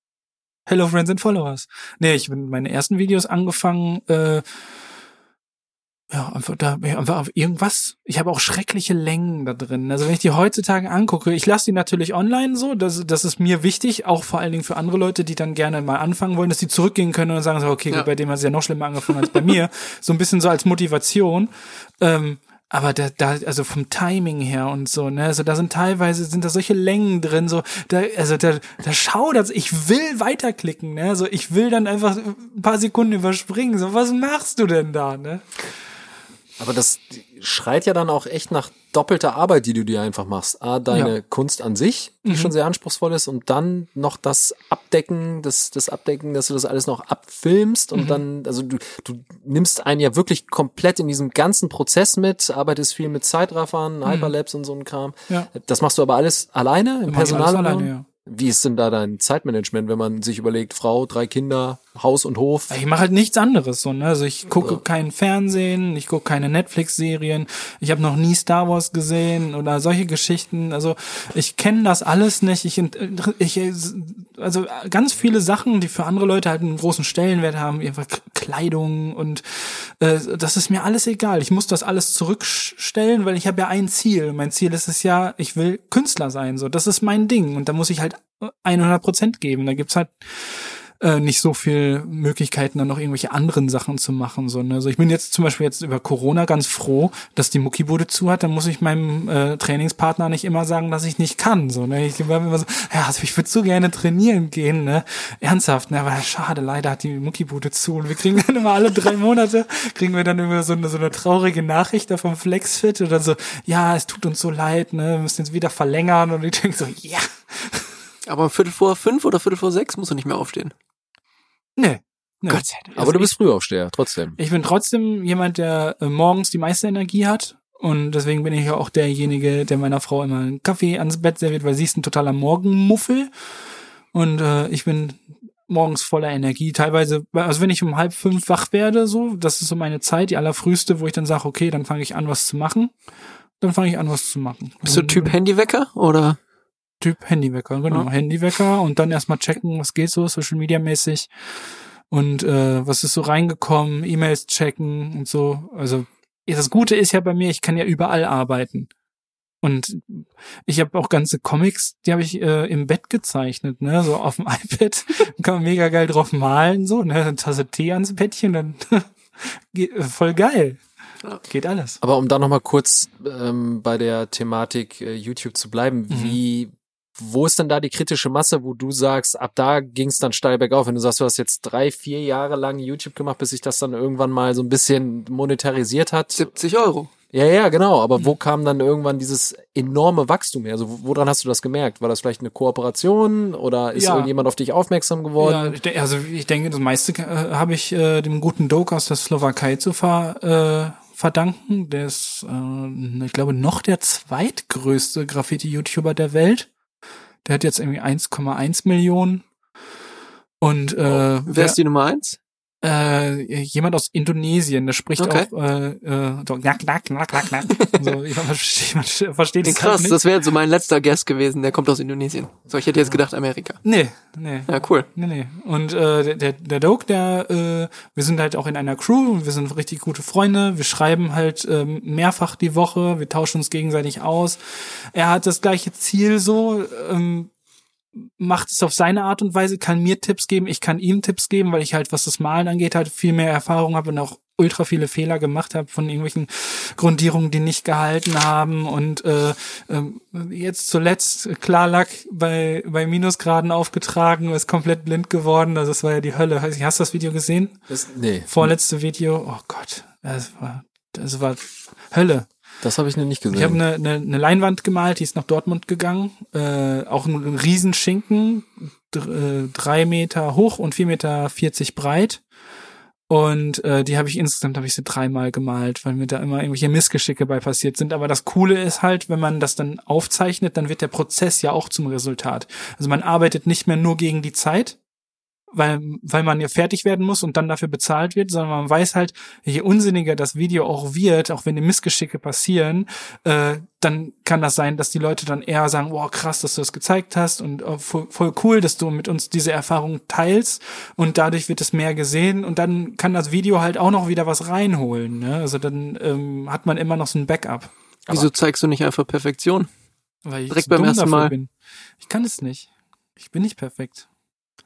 Hello Friends and Followers. Nee, ich bin meine ersten Videos angefangen, äh, ja, einfach da, einfach auf irgendwas. Ich habe auch schreckliche Längen da drin. Also wenn ich die heutzutage angucke, ich lasse die natürlich online so, das, das ist mir wichtig, auch vor allen Dingen für andere Leute, die dann gerne mal anfangen wollen, dass die zurückgehen können und sagen so, okay, Ja. gut, bei dem hat es ja noch schlimmer angefangen als bei mir. <laughs> So ein bisschen so als Motivation. Ähm, aber da, da, also vom Timing her und so, ne, also da sind teilweise, sind da solche Längen drin, so, da, also da, da schaudert ich will weiterklicken, ne, also ich will dann einfach ein paar Sekunden überspringen, so, was machst du denn da, ne? Aber das schreit ja dann auch echt nach doppelter Arbeit, die du dir einfach machst. A, deine Ja. Kunst an sich, die schon sehr anspruchsvoll ist, und dann noch das Abdecken, das, das Abdecken, dass du das alles noch abfilmst und dann, also du, du nimmst einen ja wirklich komplett in diesem ganzen Prozess mit, arbeitest viel mit Zeitraffern, Hyperlapse und so ein Kram. Ja. Das machst du aber alles alleine im Personal? alleine, ja. Wie ist denn da dein Zeitmanagement, wenn man sich überlegt, Frau, drei Kinder, Haus und Hof? Ich mache halt nichts anderes so, ne? Also ich gucke kein Fernsehen, ich gucke keine Netflix-Serien, ich habe noch nie Star Wars gesehen oder solche Geschichten. Also ich kenne das alles nicht. Ich, ich also ganz viele Sachen, die für andere Leute halt einen großen Stellenwert haben, einfach Kleidung und äh, das ist mir alles egal. Ich muss das alles zurückstellen, weil ich habe ja ein Ziel. Mein Ziel ist es ja, ich will Künstler sein. So, das ist mein Ding und da muss ich halt 100 Prozent geben. Da gibt's halt äh, nicht so viel Möglichkeiten, dann noch irgendwelche anderen Sachen zu machen. So, ne? Also ich bin jetzt zum Beispiel jetzt über Corona ganz froh, dass die Muckibude zu hat. Dann muss ich meinem äh, Trainingspartner nicht immer sagen, dass ich nicht kann. So, ne? Ich war immer so, ja, also ich würde so gerne trainieren gehen, ne? Ernsthaft, ne? Aber schade, leider hat die Muckibude zu. Und wir kriegen dann immer alle drei Monate, kriegen wir dann immer so eine, so eine traurige Nachricht da vom Flexfit oder so, ja, es tut uns so leid, ne? Wir müssen jetzt wieder verlängern. Und ich denke so, ja. Aber um Viertel vor fünf oder Viertel vor sechs musst du nicht mehr aufstehen. Nee. nee. Gott sei Dank. Aber du bist Frühaufsteher, trotzdem. Ich bin trotzdem jemand, der äh, morgens die meiste Energie hat. Und deswegen bin ich ja auch derjenige, der meiner Frau immer einen Kaffee ans Bett serviert, weil sie ist ein totaler Morgenmuffel. Und äh, ich bin morgens voller Energie. Teilweise, also wenn ich um halb fünf wach werde, so, das ist so meine Zeit, die allerfrühste, wo ich dann sage, okay, dann fange ich an, was zu machen. Dann fange ich an, was zu machen. Bist du Typ Handywecker oder? Typ Handywecker, genau. Ja. Handywecker und dann erstmal checken, was geht so, Social Media mäßig und äh, was ist so reingekommen, E-Mails checken und so. Also das Gute ist ja bei mir, ich kann ja überall arbeiten. Und ich habe auch ganze Comics, die habe ich äh, im Bett gezeichnet, ne, so auf dem <laughs> iPad. kann man mega geil drauf malen, so, ne, eine Tasse Tee ans Bettchen, dann <laughs> geht, äh, voll geil. Geht alles. Aber um da nochmal kurz ähm, bei der Thematik äh, YouTube zu bleiben, wie, wo ist denn da die kritische Masse, wo du sagst, ab da ging es dann steil bergauf, wenn du sagst, du hast jetzt drei, vier Jahre lang YouTube gemacht, bis sich das dann irgendwann mal so ein bisschen monetarisiert hat. 70 Euro. Ja, ja, genau. Aber wo kam dann irgendwann dieses enorme Wachstum her? Also wo- woran hast du das gemerkt? War das vielleicht eine Kooperation oder ist Ja. irgendjemand auf dich aufmerksam Ja, geworden? de- also ich denke, das meiste äh, habe ich äh, dem guten Doke aus der Slowakei zu ver, äh, verdanken. Der ist, äh, ich glaube, noch der zweitgrößte Graffiti-YouTuber der Welt. Der hat jetzt irgendwie 1,1 Millionen. Und äh, Wer ist die Nummer eins? Äh, jemand aus Indonesien, der spricht Okay. auch äh, äh, so, knack, knack, knack, knack, knack. so, <laughs> ich verstehe, man versteht es Krass, halt das wäre so mein letzter Guest gewesen, der kommt aus Indonesien. So, ich hätte jetzt gedacht Amerika. Nee, nee. Ja, cool. Nee, nee. Und äh, der, der, Doke, der, äh, wir sind halt auch in einer Crew, wir sind richtig gute Freunde, wir schreiben halt ähm, mehrfach die Woche, wir tauschen uns gegenseitig aus. Er hat das gleiche Ziel so, ähm, macht es auf seine Art und Weise, kann mir Tipps geben, ich kann ihm Tipps geben, weil ich halt, was das Malen angeht, halt viel mehr Erfahrung habe und auch ultra viele Fehler gemacht habe von irgendwelchen Grundierungen, die nicht gehalten haben und äh, ähm, jetzt zuletzt Klarlack bei bei Minusgraden aufgetragen, ist komplett blind geworden. Also das war ja die Hölle. Hast du das Video gesehen? Das, nee, Vorletzte Video. Oh Gott, das war das war Hölle. Das habe ich noch nicht gesehen. Ich habe eine, eine, eine Leinwand gemalt, die ist nach Dortmund gegangen. Äh, auch ein, Riesenschinken, äh, drei Meter hoch und vier Meter vierzig breit. Und äh, die habe ich insgesamt habe ich sie dreimal gemalt, weil mir da immer irgendwelche Missgeschicke bei passiert sind. Aber das Coole ist halt, wenn man das dann aufzeichnet, dann wird der Prozess ja auch zum Resultat. Also man arbeitet nicht mehr nur gegen die Zeit, weil, weil man ja fertig werden muss und dann dafür bezahlt wird, sondern man weiß halt, je unsinniger das Video auch wird, auch wenn die Missgeschicke passieren, äh, dann kann das sein, dass die Leute dann eher sagen, wow, krass, dass du das gezeigt hast und äh, voll, voll cool, dass du mit uns diese Erfahrung teilst und dadurch wird es mehr gesehen und dann kann das Video halt auch noch wieder was reinholen. Ne? Also dann ähm, hat man immer noch so ein Backup. Wieso zeigst du nicht einfach Perfektion? Weil ich Direkt beim ersten Mal. Bin. Ich kann es nicht. Ich bin nicht perfekt.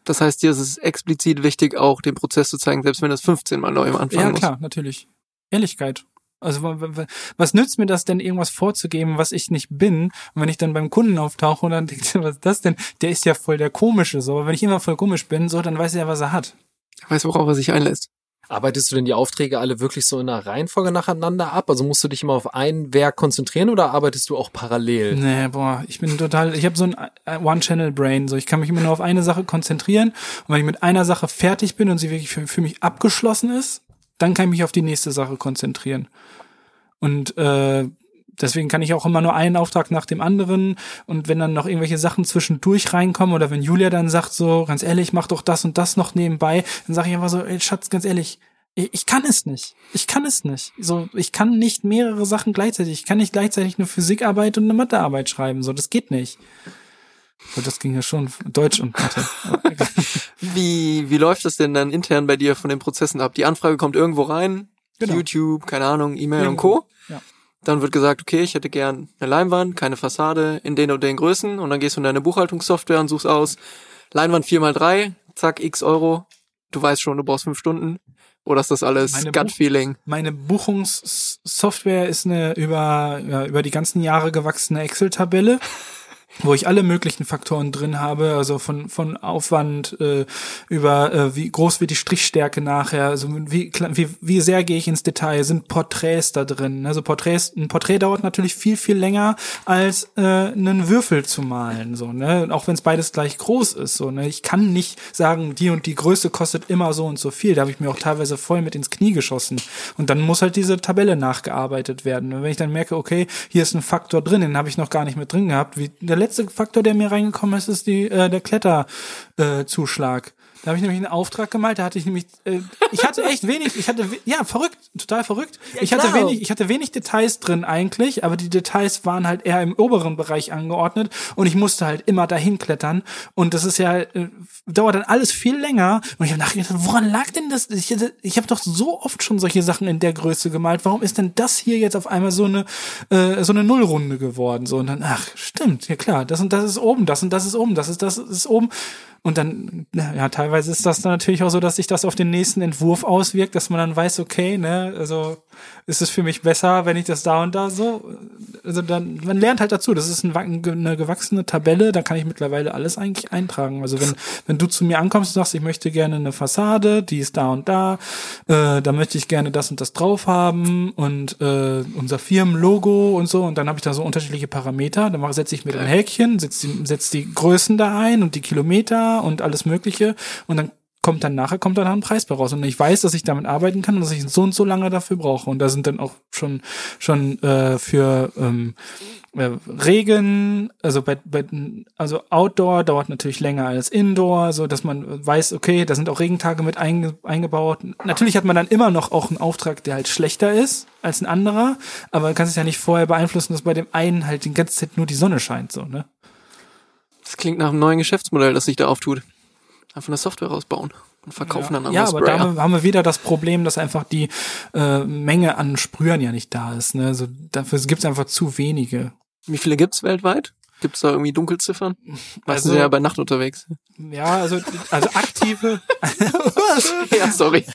Das heißt, dir ist es explizit wichtig, auch den Prozess zu zeigen, selbst wenn das 15 Mal neu am Anfang Ja, muss. klar, natürlich. Ehrlichkeit. Also wa- wa- was nützt mir das denn, irgendwas vorzugeben, was ich nicht bin? Und wenn ich dann beim Kunden auftauche und dann <laughs> denkt er, was ist das denn? Der ist ja voll der Komische. So, aber wenn ich immer voll komisch bin, so, dann weiß er, was er hat. Weiß, worauf er sich einlässt. Arbeitest du denn die Aufträge alle wirklich so in einer Reihenfolge nacheinander ab? Also musst du dich immer auf ein Werk konzentrieren oder arbeitest du auch parallel? Nee, boah, ich bin total, ich habe so ein äh, One-Channel-Brain, so ich kann mich immer nur auf eine Sache konzentrieren und wenn ich mit einer Sache fertig bin und sie wirklich für, für mich abgeschlossen ist, dann kann ich mich auf die nächste Sache konzentrieren. Und äh, deswegen kann ich auch immer nur einen Auftrag nach dem anderen und wenn dann noch irgendwelche Sachen zwischendurch reinkommen oder wenn Julia dann sagt so, ganz ehrlich, mach doch das und das noch nebenbei, dann sage ich einfach so, ey Schatz, ganz ehrlich, ich, ich kann es nicht. Ich kann es nicht. So, ich kann nicht mehrere Sachen gleichzeitig. Ich kann nicht gleichzeitig eine Physikarbeit und eine Mathearbeit schreiben. So, das geht nicht. So, das ging ja schon. Deutsch und Mathe. <laughs> Wie, wie läuft das denn dann intern bei dir von den Prozessen ab? Die Anfrage kommt irgendwo rein, Genau. YouTube, keine Ahnung, E-Mail und. Co. Dann wird gesagt, okay, ich hätte gern eine Leinwand, keine Fassade, in den und den Größen und dann gehst du in deine Buchhaltungssoftware und suchst aus, Leinwand 4x3, zack, x Euro. Du weißt schon, du brauchst fünf Stunden. Oder ist das alles Gut-Feeling? Meine Buchungssoftware ist eine über, ja, über die ganzen Jahre gewachsene Excel-Tabelle. Wo ich alle möglichen Faktoren drin habe, also von von Aufwand äh, über äh, wie groß wird die Strichstärke nachher, also wie wie wie sehr gehe ich ins Detail, sind Porträts da drin. Also Porträts, ein Porträt dauert natürlich viel viel länger als äh, einen Würfel zu malen, so ne, auch wenn es beides gleich groß ist, so ne. Ich kann nicht sagen, die und die Größe kostet immer so und so viel. Da habe ich mir auch teilweise voll mit ins Knie geschossen und dann muss halt diese Tabelle nachgearbeitet werden. Und wenn ich dann merke, okay, hier ist ein Faktor drin, den habe ich noch gar nicht mit drin gehabt, wie der letzte Faktor, der mir reingekommen ist, ist die, äh, der Kletterzuschlag. Äh, Zuschlag. Da habe ich nämlich einen Auftrag gemalt, da hatte ich nämlich, äh, ich hatte echt wenig, ich hatte, ja, verrückt, total verrückt. ich hatte wenig, ich hatte wenig Details drin eigentlich, aber die Details waren halt eher im oberen Bereich angeordnet und ich musste halt immer dahin klettern und das ist ja, äh, dauert dann alles viel länger und ich habe nachgedacht, woran lag denn das? Ich, ich habe doch so oft schon solche Sachen in der Größe gemalt, warum ist denn das hier jetzt auf einmal so eine, äh, so eine Nullrunde geworden? So und dann, ach, stimmt, ja klar, das und das ist oben, das und das ist oben, das ist das ist oben. Und dann, ja, teilweise ist das dann natürlich auch so, dass sich das auf den nächsten Entwurf auswirkt, dass man dann weiß, okay, ne, also ist es für mich besser, wenn ich das da und da so, also dann, man lernt halt dazu, das ist ein, eine gewachsene Tabelle, da kann ich mittlerweile alles eigentlich eintragen. Also wenn, wenn du zu mir ankommst und sagst, ich möchte gerne eine Fassade, die ist da und da, äh, da möchte ich gerne das und das drauf haben und äh, unser Firmenlogo und so und dann habe ich da so unterschiedliche Parameter, dann setze ich mir ein Häkchen, setze setz die Größen da ein und die Kilometer und alles mögliche und dann kommt dann nachher kommt dann ein Preis bei raus und ich weiß, dass ich damit arbeiten kann und dass ich so und so lange dafür brauche und da sind dann auch schon schon äh, für ähm, äh, Regen, also bei, bei also Outdoor dauert natürlich länger als Indoor, so dass man weiß, okay, da sind auch Regentage mit einge, eingebaut. Natürlich hat man dann immer noch auch einen Auftrag, der halt schlechter ist als ein anderer, aber man kann es ja nicht vorher beeinflussen, dass bei dem einen halt die ganze Zeit nur die Sonne scheint, so ne? Das klingt nach einem neuen Geschäftsmodell, das sich da auftut. Einfach eine Software rausbauen und verkaufen dann Ja, aber da Sprayer. haben wir- haben wir wieder das Problem, dass einfach die äh, Menge an Sprühern ja nicht da ist. Ne? Also dafür gibt es einfach zu wenige. Wie viele gibt's weltweit? Gibt's da irgendwie Dunkelziffern? Meistens Also- sind ja bei Nacht unterwegs. Ja, also also aktive. <laughs> ja, sorry.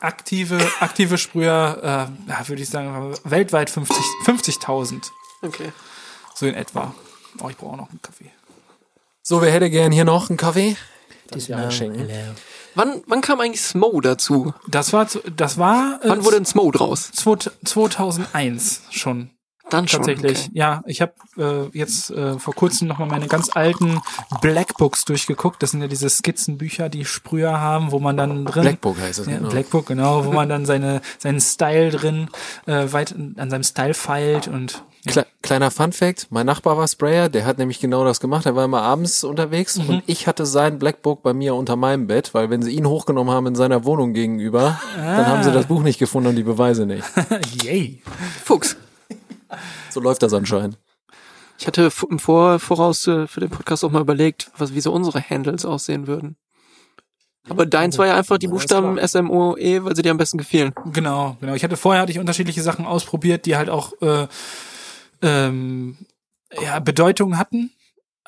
Aktive, aktive Sprüher, äh, ja, würde ich sagen, weltweit 50 50.000. Okay. so in etwa. Oh, ich brauche auch noch einen Kaffee. So, wer hätte gern hier noch einen Kaffee? Das ja schenken. Wann, wann kam eigentlich Smo dazu? Das war, das war äh, Wann wurde ein Smo draus? 2001 schon. Dann schon. Tatsächlich, Okay. ja. Ich habe äh, jetzt äh, vor kurzem nochmal meine ganz alten Blackbooks durchgeguckt. Das sind ja diese Skizzenbücher, die Sprüher haben, wo man dann drin... Blackbook heißt es, Ja, genau. Blackbook, genau, wo man dann seine, seinen Style drin äh, weit an seinem Style feilt und Kle kleiner Fun Fact, mein Nachbar war Sprayer, der hat nämlich genau das gemacht. Er war immer abends unterwegs Mhm. und ich hatte sein Blackbook bei mir unter meinem Bett, weil wenn sie ihn hochgenommen haben in seiner Wohnung gegenüber, dann haben sie das Buch nicht gefunden und die Beweise nicht. <laughs> yay. Fuchs. So läuft das anscheinend. Ich hatte im Vor voraus äh, für den Podcast auch mal überlegt, was wie so unsere Handles aussehen würden. Aber deins war ja einfach die Buchstaben S, M, O, E, weil sie dir am besten gefielen. Genau, genau. Ich hatte vorher hatte ich unterschiedliche Sachen ausprobiert, die halt auch äh, ähm, ja, Bedeutung hatten.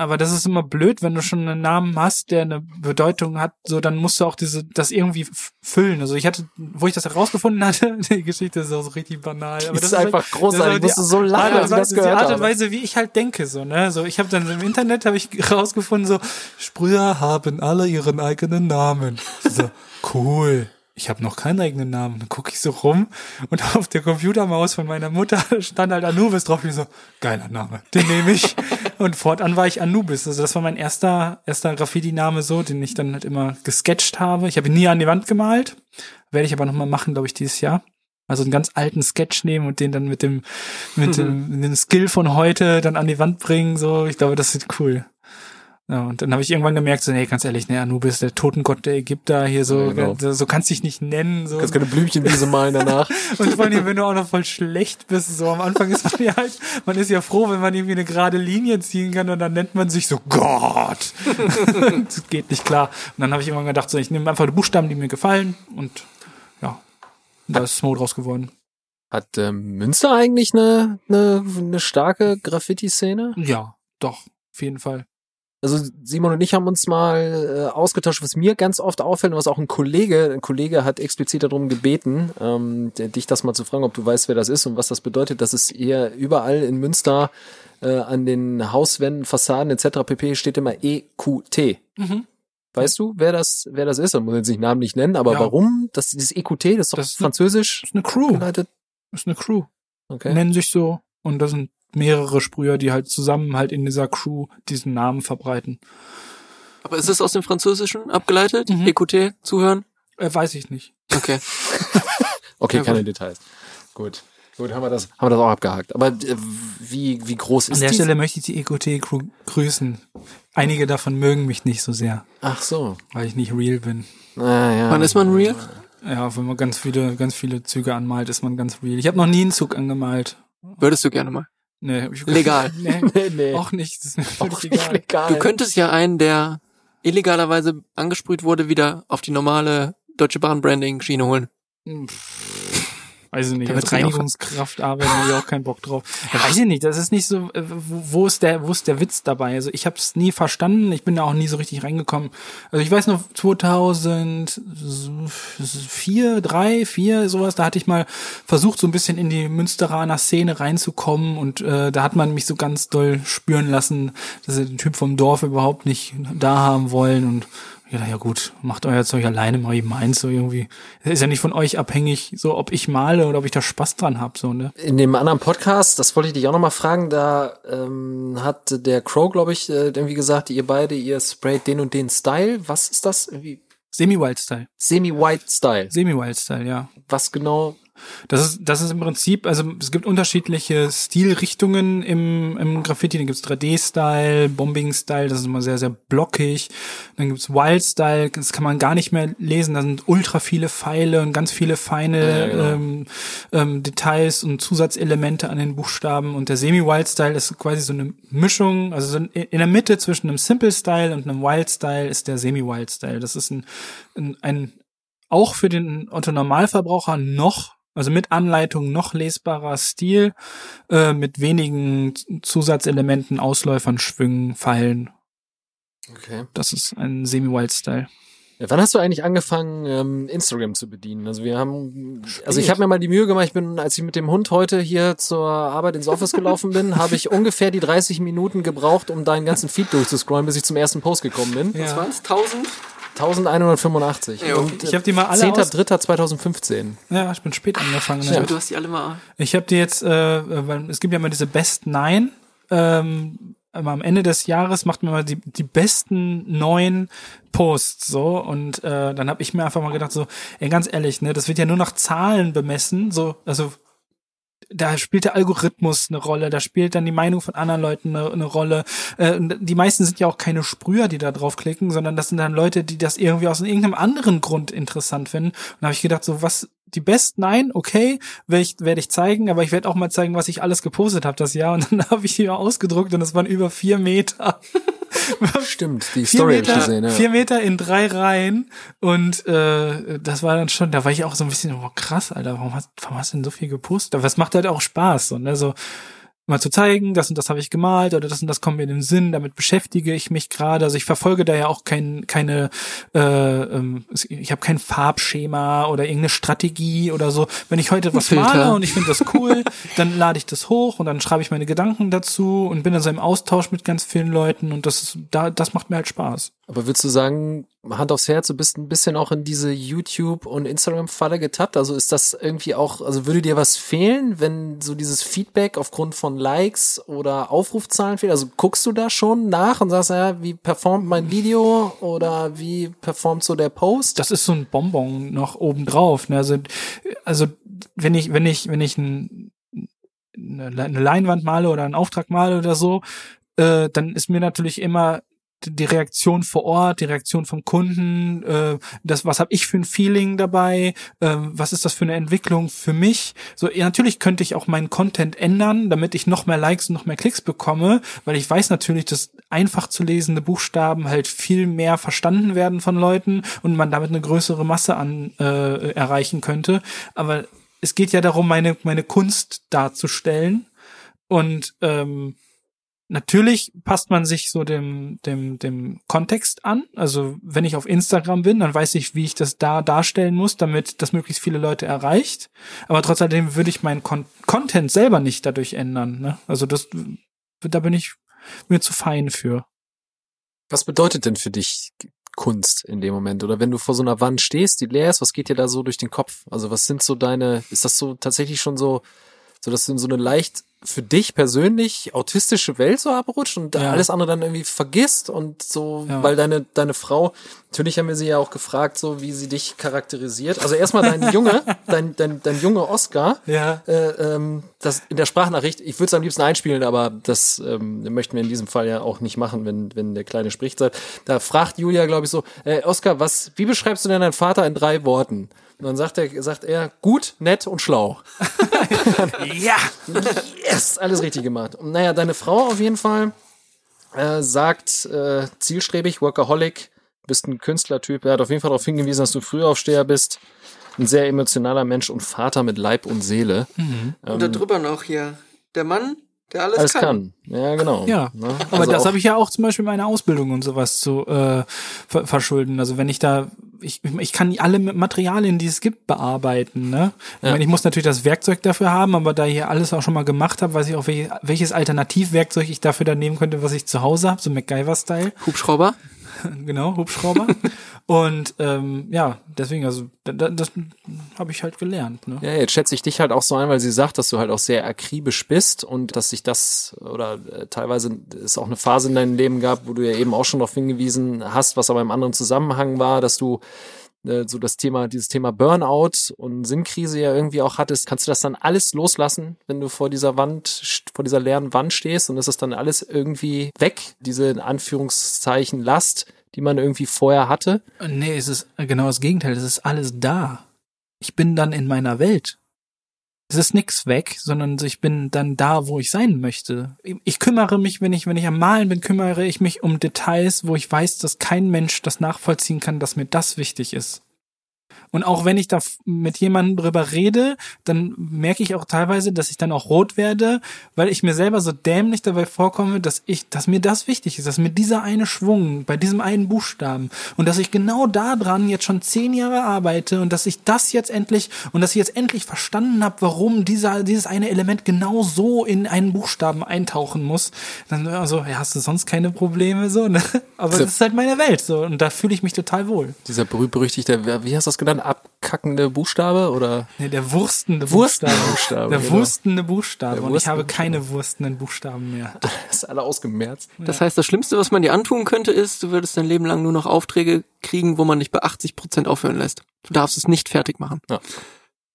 Aber das ist immer blöd, wenn du schon einen Namen hast, der eine Bedeutung hat, so dann musst du auch diese das irgendwie füllen. Also ich hatte, wo ich das herausgefunden hatte, <laughs> die Geschichte ist auch so richtig banal. Aber ist das halt- einfach großartig. das ist Musst du so lachen, als das ist die gehört Art und. Weise, wie ich halt denke, so, ne? So, ich habe dann im Internet habe ich <laughs> rausgefunden, so, Sprüher haben alle ihren eigenen Namen. So, cool. Ich habe noch keinen eigenen Namen. Dann gucke ich so rum und <laughs> auf der Computermaus von meiner Mutter <laughs> stand halt Anubis drauf. Ich so, geiler Name, den nehme ich. <laughs> Und fortan war ich Anubis. Also das war mein erster, erster Graffiti-Name so, den ich dann halt immer gesketcht habe. Ich habe ihn nie an die Wand gemalt. Werde ich aber nochmal machen, glaube ich, dieses Jahr. Also einen ganz alten Sketch nehmen und den dann mit dem, mit dem, mit dem Skill von heute dann an die Wand bringen, so. Ich glaube, das wird cool. Ja, und dann habe ich irgendwann gemerkt, so, nee, ganz ehrlich, ne, Anubis, der Totengott der Ägypter, hier so, Ja, genau. so, so kannst dich nicht nennen, so. Kannst keine Blümchenwiese malen danach. <laughs> Und vor allem, wenn du auch noch voll schlecht bist, so am Anfang ist man ja halt, man ist ja froh, wenn man irgendwie eine gerade Linie ziehen kann und dann nennt man sich so Gott. <laughs> das geht nicht klar. Und dann habe ich irgendwann gedacht, so, ich nehme einfach die Buchstaben, die mir gefallen und ja, da ist Smo draus geworden. Hat ähm, Münster eigentlich eine, eine, eine starke Graffiti-Szene? Ja, doch, auf jeden Fall. Also Simon und ich haben uns mal äh, ausgetauscht, was mir ganz oft auffällt und was auch ein Kollege, ein Kollege hat explizit darum gebeten, ähm, dich das mal zu fragen, ob du weißt, wer das ist und was das bedeutet, dass es eher überall in Münster äh, an den Hauswänden, Fassaden etc. pp. steht immer EQT. Mhm. Weißt du, wer das, wer das ist? Man muss jetzt nicht Namen nicht nennen, aber Ja. warum? Das dieses EQT, das ist doch Das ist- französisch ist eine Crew. geleitet. ist eine Crew. Okay. Nennen sich so. Und da sind mehrere Sprüher, die halt zusammen halt in dieser Crew diesen Namen verbreiten. Aber ist es aus dem Französischen abgeleitet? Mhm. EQT, zuhören? Äh, weiß ich nicht. Okay. <laughs> Okay, Ja, keine gut. Details. Gut. Gut, haben wir das, haben wir das auch abgehakt. Aber äh, wie, wie groß An ist der die? Stelle möchte ich die EQT-Crew grüßen. Einige davon mögen mich nicht so sehr, Ach so. weil ich nicht real bin. Ah, ja. Wann ist man real? Ja, wenn man ganz viele, ganz viele Züge anmalt, ist man ganz real. Ich habe noch nie einen Zug angemalt. Würdest du gerne mal. Nee, hab ich Legal. <laughs> Nee, <laughs> Nee, nee. auch nicht. Das ist mir völlig Auch nicht egal. legal. Du könntest ja einen, der illegalerweise angesprüht wurde, wieder auf die normale Deutsche Bahn Branding Schiene holen. Weiß ich nicht, als nicht Reinigungskraft arbeiten habe ich auch keinen Bock drauf. Ja, weiß ich nicht, das ist nicht so, äh, wo ist der, wo ist der Witz dabei? Also ich habe es nie verstanden, ich bin da auch nie so richtig reingekommen. Also ich weiß noch 2004, drei, vier, sowas, da hatte ich mal versucht, so ein bisschen in die Münsteraner Szene reinzukommen und äh, da hat man mich so ganz doll spüren lassen, dass sie den Typ vom Dorf überhaupt nicht da haben wollen und ja, ja gut, macht euer Zeug alleine mal eben eins so irgendwie. Ist ja nicht von euch abhängig, so ob ich male oder ob ich da Spaß dran hab, so, ne? In dem anderen Podcast, das wollte ich dich auch nochmal fragen, da ähm, hat der Crow, glaube ich, äh, irgendwie gesagt, ihr beide, ihr sprayt den und den Style. Was ist das? Irgendwie Semi-Wild-Style. Semi-White Style. Semi-Wild-Style, ja. Was genau? Das ist, das ist im Prinzip, also es gibt unterschiedliche Stilrichtungen im, im Graffiti. Dann gibt's 3D-Style, Bombing-Style, das ist immer sehr, sehr blockig. Dann gibt's Wild-Style, das kann man gar nicht mehr lesen. Da sind ultra viele Pfeile und ganz viele feine Ja, genau. ähm, ähm, Details und Zusatzelemente an den Buchstaben. Und der Semi-Wild-Style ist quasi so eine Mischung, also so in in der Mitte zwischen einem Simple-Style und einem Wild-Style ist der Semi-Wild-Style. Das ist ein, ein, ein auch für den Otto Normalverbraucher noch, also mit Anleitung noch lesbarer Stil, äh, mit wenigen Zusatzelementen, Ausläufern, Schwüngen, Pfeilen. Okay. Das ist ein Semi-Wild-Style. Ja, wann hast du eigentlich angefangen, ähm, Instagram zu bedienen? Also wir haben, also ich habe mir mal die Mühe gemacht, ich bin, als ich mit dem Hund heute hier zur Arbeit ins Office gelaufen bin, habe ich <laughs> ungefähr die 30 Minuten gebraucht, um deinen ganzen Feed durchzuscrollen, bis ich zum ersten Post gekommen bin. Was war's? 1000? 1185. Ja, Und ich hab die mal alle aus- 10.3.2015. Ja, ich bin spät angefangen. Ja, Ne? du hast die alle mal. Ich habe die jetzt, äh, weil es gibt ja immer diese Best Nine. Ähm, aber am Ende des Jahres macht man mal die, die besten neun Posts so und äh, dann habe ich mir einfach mal gedacht so, ey, ganz ehrlich, ne, das wird ja nur nach Zahlen bemessen, so also da spielt der Algorithmus eine Rolle, da spielt dann die Meinung von anderen Leuten eine, eine Rolle. Äh, die meisten sind ja auch keine Sprüher, die da draufklicken, sondern das sind dann Leute, die das irgendwie aus irgendeinem anderen Grund interessant finden. Und da habe ich gedacht, so was die besten, nein, okay, werde ich, werd ich zeigen, aber ich werde auch mal zeigen, was ich alles gepostet habe das Jahr. Und dann <laughs> habe ich die ausgedruckt und es waren über vier Meter. <laughs> Stimmt, die Vier Story habe ich Meter, gesehen. Ja. vier Meter in drei Reihen und äh, das war dann schon, da war ich auch so ein bisschen, oh krass, Alter, warum hast, warum hast du denn so viel gepostet? Aber es macht halt auch Spaß, so, ne, so mal zu zeigen, das und das habe ich gemalt oder das und das kommt mir in den Sinn, damit beschäftige ich mich gerade. Also ich verfolge da ja auch kein, keine, äh, ähm, ich habe kein Farbschema oder irgendeine Strategie oder so. Wenn ich heute was male und ich finde das cool, <laughs> dann lade ich das hoch und dann schreibe ich meine Gedanken dazu und bin dann so im Austausch mit ganz vielen Leuten und das ist, da, das macht mir halt Spaß. Aber würdest du sagen, Hand aufs Herz, du bist ein bisschen auch in diese YouTube- und Instagram-Falle getappt? Also ist das irgendwie auch, also würde dir was fehlen, wenn so dieses Feedback aufgrund von Likes oder Aufrufzahlen fehlt? Also guckst du da schon nach und sagst, ja, wie performt mein Video oder wie performt so der Post? das ist so ein Bonbon noch obendrauf. Ne? Also, also wenn ich, wenn ich, wenn ich ein, eine Leinwand male oder einen Auftrag male oder so, äh, dann ist mir natürlich immer die Reaktion vor Ort, die Reaktion vom Kunden, äh, das, was habe ich für ein Feeling dabei, äh, was ist das für eine Entwicklung für mich? So, ja, natürlich könnte ich auch meinen Content ändern, damit ich noch mehr Likes und noch mehr Klicks bekomme, weil ich weiß natürlich, dass einfach zu lesende Buchstaben halt viel mehr verstanden werden von Leuten und man damit eine größere Masse an äh, erreichen könnte. Aber es geht ja darum, meine meine Kunst darzustellen und ähm, Natürlich passt man sich so dem, dem, dem Kontext an. Also wenn ich auf Instagram bin, dann weiß ich, wie ich das da darstellen muss, damit das möglichst viele Leute erreicht. Aber trotzdem würde ich meinen Con Content selber nicht dadurch ändern. Ne? Also das, da bin ich mir zu fein für. Was bedeutet denn für dich Kunst in dem Moment? Oder wenn du vor so einer Wand stehst, die leer ist, was geht dir da so durch den Kopf? Also was sind so deine, ist das so tatsächlich schon so, so dass du in so eine leicht für dich persönlich autistische Welt so abrutscht und Ja. alles andere dann irgendwie vergisst und so, Ja. weil deine, deine Frau, natürlich haben wir sie ja auch gefragt, so wie sie dich charakterisiert. Also erstmal dein <laughs> Junge, dein, dein, dein Junge Oscar, Ja. äh, ähm, das in der Sprachnachricht, ich würde es am liebsten einspielen, aber das ähm, möchten wir in diesem Fall ja auch nicht machen, wenn, wenn der Kleine spricht. Da fragt Julia, glaube ich, so, äh, Oscar, was, wie beschreibst du denn deinen Vater in drei Worten? Und dann sagt er, sagt er, gut, nett und schlau. <laughs> Ja! Yes, alles richtig gemacht. Und naja, deine Frau auf jeden Fall äh, sagt äh, zielstrebig, Workaholic, bist ein Künstlertyp. Er hat auf jeden Fall darauf hingewiesen, dass du Frühaufsteher bist, ein sehr emotionaler Mensch und Vater mit Leib und Seele. Und da drüber noch hier. Der Mann, der alles, Alles kann. kann. Ja, genau. Ja, Ne? aber Also das habe ich ja auch zum Beispiel meine Ausbildung und sowas zu äh, ver verschulden. Also wenn ich da, ich, ich kann alle Materialien, die es gibt, bearbeiten. Ne? Ich Ja. meine, ich muss natürlich das Werkzeug dafür haben, aber da ich hier alles auch schon mal gemacht habe, weiß ich auch, welches, welches Alternativwerkzeug ich dafür dann nehmen könnte, was ich zu Hause habe, so MacGyver-Style. Hubschrauber. <laughs> genau, Hubschrauber. und ähm, ja, deswegen, also da, da, das habe ich halt gelernt. Ne? Ja, jetzt schätze ich dich halt auch so ein, weil sie sagt, dass du halt auch sehr akribisch bist und dass sich das oder äh, teilweise es auch eine Phase in deinem Leben gab, wo du ja eben auch schon darauf hingewiesen hast, was aber im anderen Zusammenhang war, dass du äh, so das Thema, dieses Thema Burnout und Sinnkrise ja irgendwie auch hattest. Kannst du das dann alles loslassen, wenn du vor dieser Wand, vor dieser leeren Wand stehst und ist das dann alles irgendwie weg, diese in Anführungszeichen Last, die man irgendwie vorher hatte? Nee, es ist genau das Gegenteil. Es ist alles da. Ich bin dann in meiner Welt. Es ist nix weg, sondern ich bin dann da, wo ich sein möchte. Ich kümmere mich, wenn ich, wenn ich am Malen bin, kümmere ich mich um Details, wo ich weiß, dass kein Mensch das nachvollziehen kann, dass mir das wichtig ist. Und auch wenn ich da mit jemandem drüber rede, dann merke ich auch teilweise, dass ich dann auch rot werde, weil ich mir selber so dämlich dabei vorkomme, dass ich, dass mir das wichtig ist, dass mir dieser eine Schwung bei diesem einen Buchstaben und dass ich genau daran jetzt schon zehn Jahre arbeite und dass ich das jetzt endlich und dass ich jetzt endlich verstanden habe, warum dieser, dieses eine Element genau so in einen Buchstaben eintauchen muss. Dann also, ja, hast du sonst keine Probleme so, ne? <laughs> Aber das ist halt meine Welt so und da fühle ich mich total wohl. Dieser berühmt-berüchtigte, wie hast du das genannt? Abkackende Buchstabe oder? Nee, der wurstende Wurstende Buchstabe. Der genau. wurstende Buchstabe. Der und ich habe keine wurstenden Buchstaben mehr. <laughs> Das ist alle ausgemerzt. Das heißt, das Schlimmste, was man dir antun könnte, ist, du würdest dein Leben lang nur noch Aufträge kriegen, wo man dich bei 80 Prozent aufhören lässt. Du darfst es nicht fertig machen.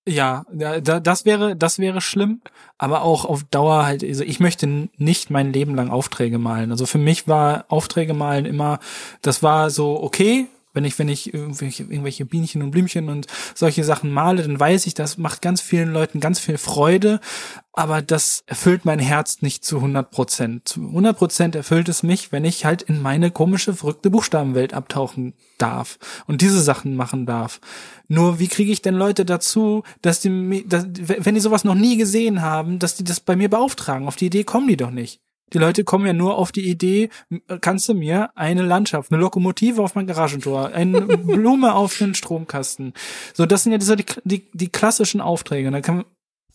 Ja, da, das wäre, das wäre schlimm, aber auch auf Dauer halt, also ich möchte nicht mein Leben lang Aufträge malen. Also für mich war Aufträge malen immer, das war so okay, wenn ich, wenn ich irgendwelche, irgendwelche Bienchen und Blümchen und solche Sachen male, dann weiß ich, das macht ganz vielen Leuten ganz viel Freude, aber das erfüllt mein Herz nicht zu 100 Prozent. Zu 100 Prozent erfüllt es mich, wenn ich halt in meine komische, verrückte Buchstabenwelt abtauchen darf und diese Sachen machen darf. Nur wie kriege ich denn Leute dazu, dass die, dass, wenn die sowas noch nie gesehen haben, dass die das bei mir beauftragen? Auf die Idee kommen die doch nicht. Die Leute kommen ja nur auf die Idee, kannst du mir eine Landschaft, eine Lokomotive auf mein Garagentor, eine <laughs> Blume auf den Stromkasten. So, das sind ja so die, die, die klassischen Aufträge. Und dann kann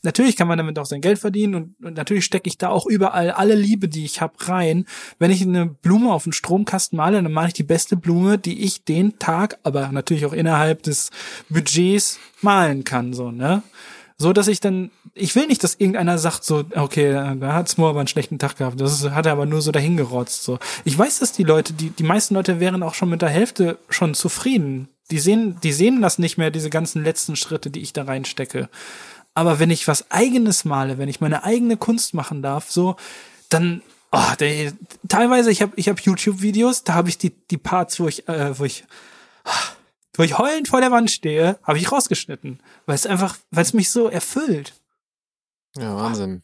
natürlich kann man damit auch sein Geld verdienen und, und natürlich stecke ich da auch überall alle Liebe, die ich habe, rein. Wenn ich eine Blume auf den Stromkasten male, dann male ich die beste Blume, die ich den Tag, aber natürlich auch innerhalb des Budgets malen kann, so, ne? So, dass ich dann, ich will nicht, dass irgendeiner sagt so, okay, da hat Smo aber einen schlechten Tag gehabt. Das ist, hat er aber nur so dahingerotzt, so. Ich weiß, dass die Leute, die, die meisten Leute wären auch schon mit der Hälfte schon zufrieden. Die sehen, die sehen das nicht mehr, diese ganzen letzten Schritte, die ich da reinstecke. Aber wenn ich was eigenes male, wenn ich meine eigene Kunst machen darf, so, dann, oh, der, teilweise, ich habe ich hab YouTube-Videos, da habe ich die, die Parts, wo ich, äh, wo ich, wo ich heulend vor der Wand stehe, habe ich rausgeschnitten. Weil es einfach, weil es mich so erfüllt. Ja, Wahnsinn.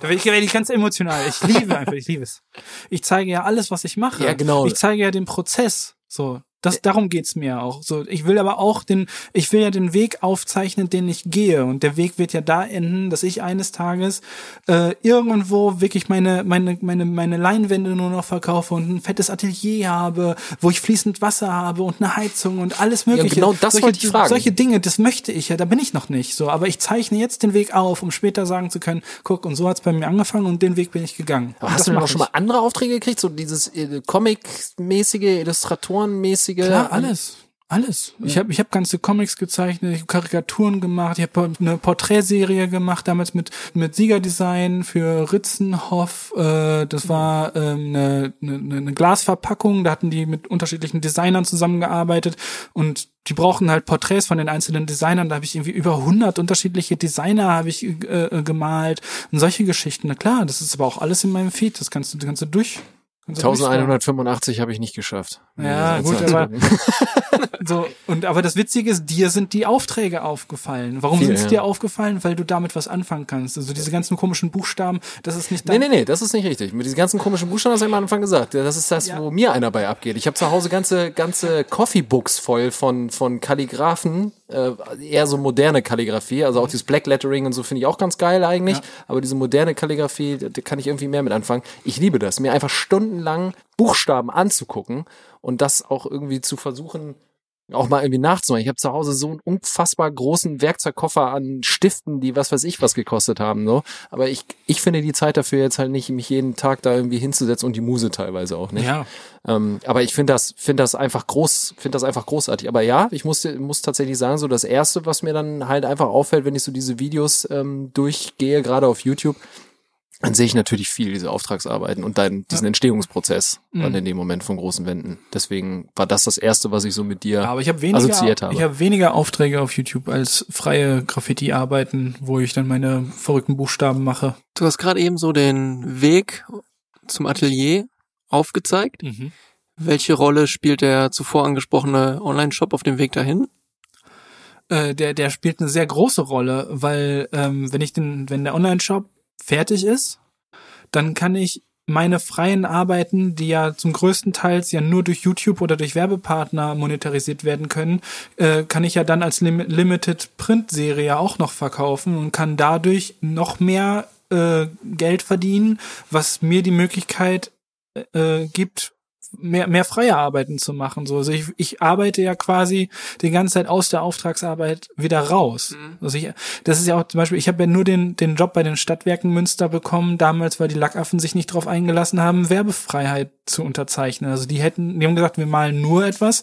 Da werde ich, werd ich ganz emotional. Ich liebe <laughs> einfach, ich liebe es. Ich zeige ja alles, was ich mache. Ja, genau. Ich zeige ja den Prozess. So, das, darum geht's mir auch. So, ich will aber auch den, ich will ja den Weg aufzeichnen, den ich gehe. Und der Weg wird ja da enden, dass ich eines Tages äh, irgendwo wirklich meine, meine, meine, meine Leinwände nur noch verkaufe und ein fettes Atelier habe, wo ich fließend Wasser habe und eine Heizung und alles mögliche. genau das solche, wollte ich fragen. Solche Dinge, das möchte ich ja, da bin ich noch nicht so. Aber ich zeichne jetzt den Weg auf, um später sagen zu können, guck, und so hat's bei mir angefangen und den Weg bin ich gegangen. Aber Und hast du denn auch schon mal andere Aufträge gekriegt? So dieses äh, Comic-mäßige, Illustratoren-mäßige? Klar, alles. Alles. Ich habe ich hab ganze Comics gezeichnet, ich habe Karikaturen gemacht, ich habe eine Porträtserie gemacht, damals mit mit Siegerdesign für Ritzenhoff. Äh, das war ähm, eine, eine, eine Glasverpackung, da hatten die mit unterschiedlichen Designern zusammengearbeitet und die brauchen halt Porträts von den einzelnen Designern. Da habe ich irgendwie über 100 unterschiedliche Designer habe ich äh, äh, gemalt und solche Geschichten. Na klar, das ist aber auch alles in meinem Feed. Das kannst du, das kannst du durch. Kannst du durchscrollen. 1185 habe ich nicht geschafft. Ja, gut, das aber <laughs> so und aber das Witzige ist, dir sind die Aufträge aufgefallen. Warum sind sie ja. dir aufgefallen? Weil du damit was anfangen kannst. Also diese ganzen komischen Buchstaben, das ist nicht Nee, dein. nee, nee, das ist nicht richtig. Mit diesen ganzen komischen Buchstaben hast du am Anfang gesagt. Das ist das, Ja. wo mir einer bei abgeht. Ich habe zu Hause ganze, ganze Coffee-Books voll von, von Kalligraphen, äh, eher so moderne Kalligrafie. Also auch dieses Black Lettering und so finde ich auch ganz geil eigentlich. Aber diese moderne Kalligrafie, da, da kann ich irgendwie mehr mit anfangen. Ich liebe das, mir einfach stundenlang Buchstaben anzugucken und das auch irgendwie zu versuchen, auch mal irgendwie nachzumachen. Ich habe zu Hause so einen unfassbar großen Werkzeugkoffer an Stiften, die was weiß ich was gekostet haben. So. Aber ich, ich finde die Zeit dafür jetzt halt nicht, mich jeden Tag da irgendwie hinzusetzen und die Muse teilweise auch nicht. Ja. Ähm, aber ich finde das, finde das einfach groß, finde das einfach großartig. Aber ja, ich muss, muss tatsächlich sagen, so das erste, was mir dann halt einfach auffällt, wenn ich so diese Videos ähm, durchgehe, gerade auf YouTube, dann sehe ich natürlich viel diese Auftragsarbeiten und dann diesen Entstehungsprozess dann Mhm. in dem Moment von großen Wänden. Deswegen war das das erste, was ich so mit dir Aber ich habe weniger, assoziiert habe. ich habe weniger Aufträge auf YouTube als freie Graffiti-Arbeiten, wo ich dann meine verrückten Buchstaben mache. Du hast gerade eben so den Weg zum Atelier aufgezeigt. Mhm. Welche Rolle spielt der zuvor angesprochene Online-Shop auf dem Weg dahin? äh, der, der spielt eine sehr große Rolle, weil ähm, wenn ich den, wenn der Online-Shop fertig ist, dann kann ich meine freien Arbeiten, die ja zum größten Teils ja nur durch YouTube oder durch Werbepartner monetarisiert werden können, äh, kann ich ja dann als Lim Limited Print Serie auch noch verkaufen und kann dadurch noch mehr äh, Geld verdienen, was mir die Möglichkeit äh, gibt, mehr, mehr freie Arbeiten zu machen. So, also ich, ich arbeite ja quasi die ganze Zeit aus der Auftragsarbeit wieder raus. Also ich, das ist ja auch zum Beispiel, ich habe ja nur den, den Job bei den Stadtwerken Münster bekommen, damals, weil die Lackaffen sich nicht darauf eingelassen haben, Werbefreiheit zu unterzeichnen. Also die hätten, die haben gesagt, wir malen nur etwas,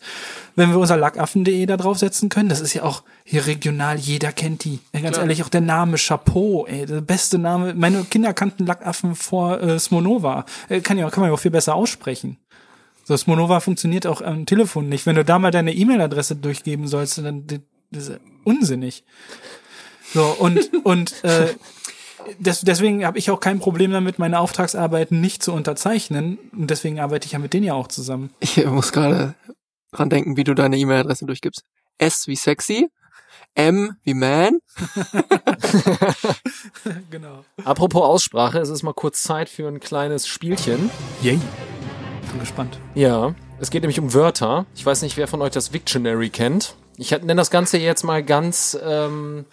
wenn wir unser lackaffen.de da draufsetzen können. Das ist ja auch hier regional, jeder kennt die. Ganz Klar. ehrlich, auch der Name Chapeau, ey, der beste Name. Meine Kinder kannten Lackaffen vor äh, Smonova. Äh, kann ja, kann man ja auch viel besser aussprechen. So, Smonova funktioniert auch am Telefon nicht. Wenn du da mal deine E-Mail-Adresse durchgeben sollst, dann das ist unsinnig. So, und, <laughs> und äh, des, deswegen habe ich auch kein Problem damit, meine Auftragsarbeiten nicht zu unterzeichnen. Und deswegen arbeite ich ja mit denen ja auch zusammen. Ich muss gerade dran denken, wie du deine E-Mail-Adresse durchgibst. S wie sexy, M wie man. <laughs> Genau. Apropos Aussprache, es ist mal kurz Zeit für ein kleines Spielchen. Yay. Bin gespannt. Ja, es geht nämlich um Wörter. Ich weiß nicht, wer von euch das Victionary kennt. Ich nenne das Ganze jetzt mal ganz ähm,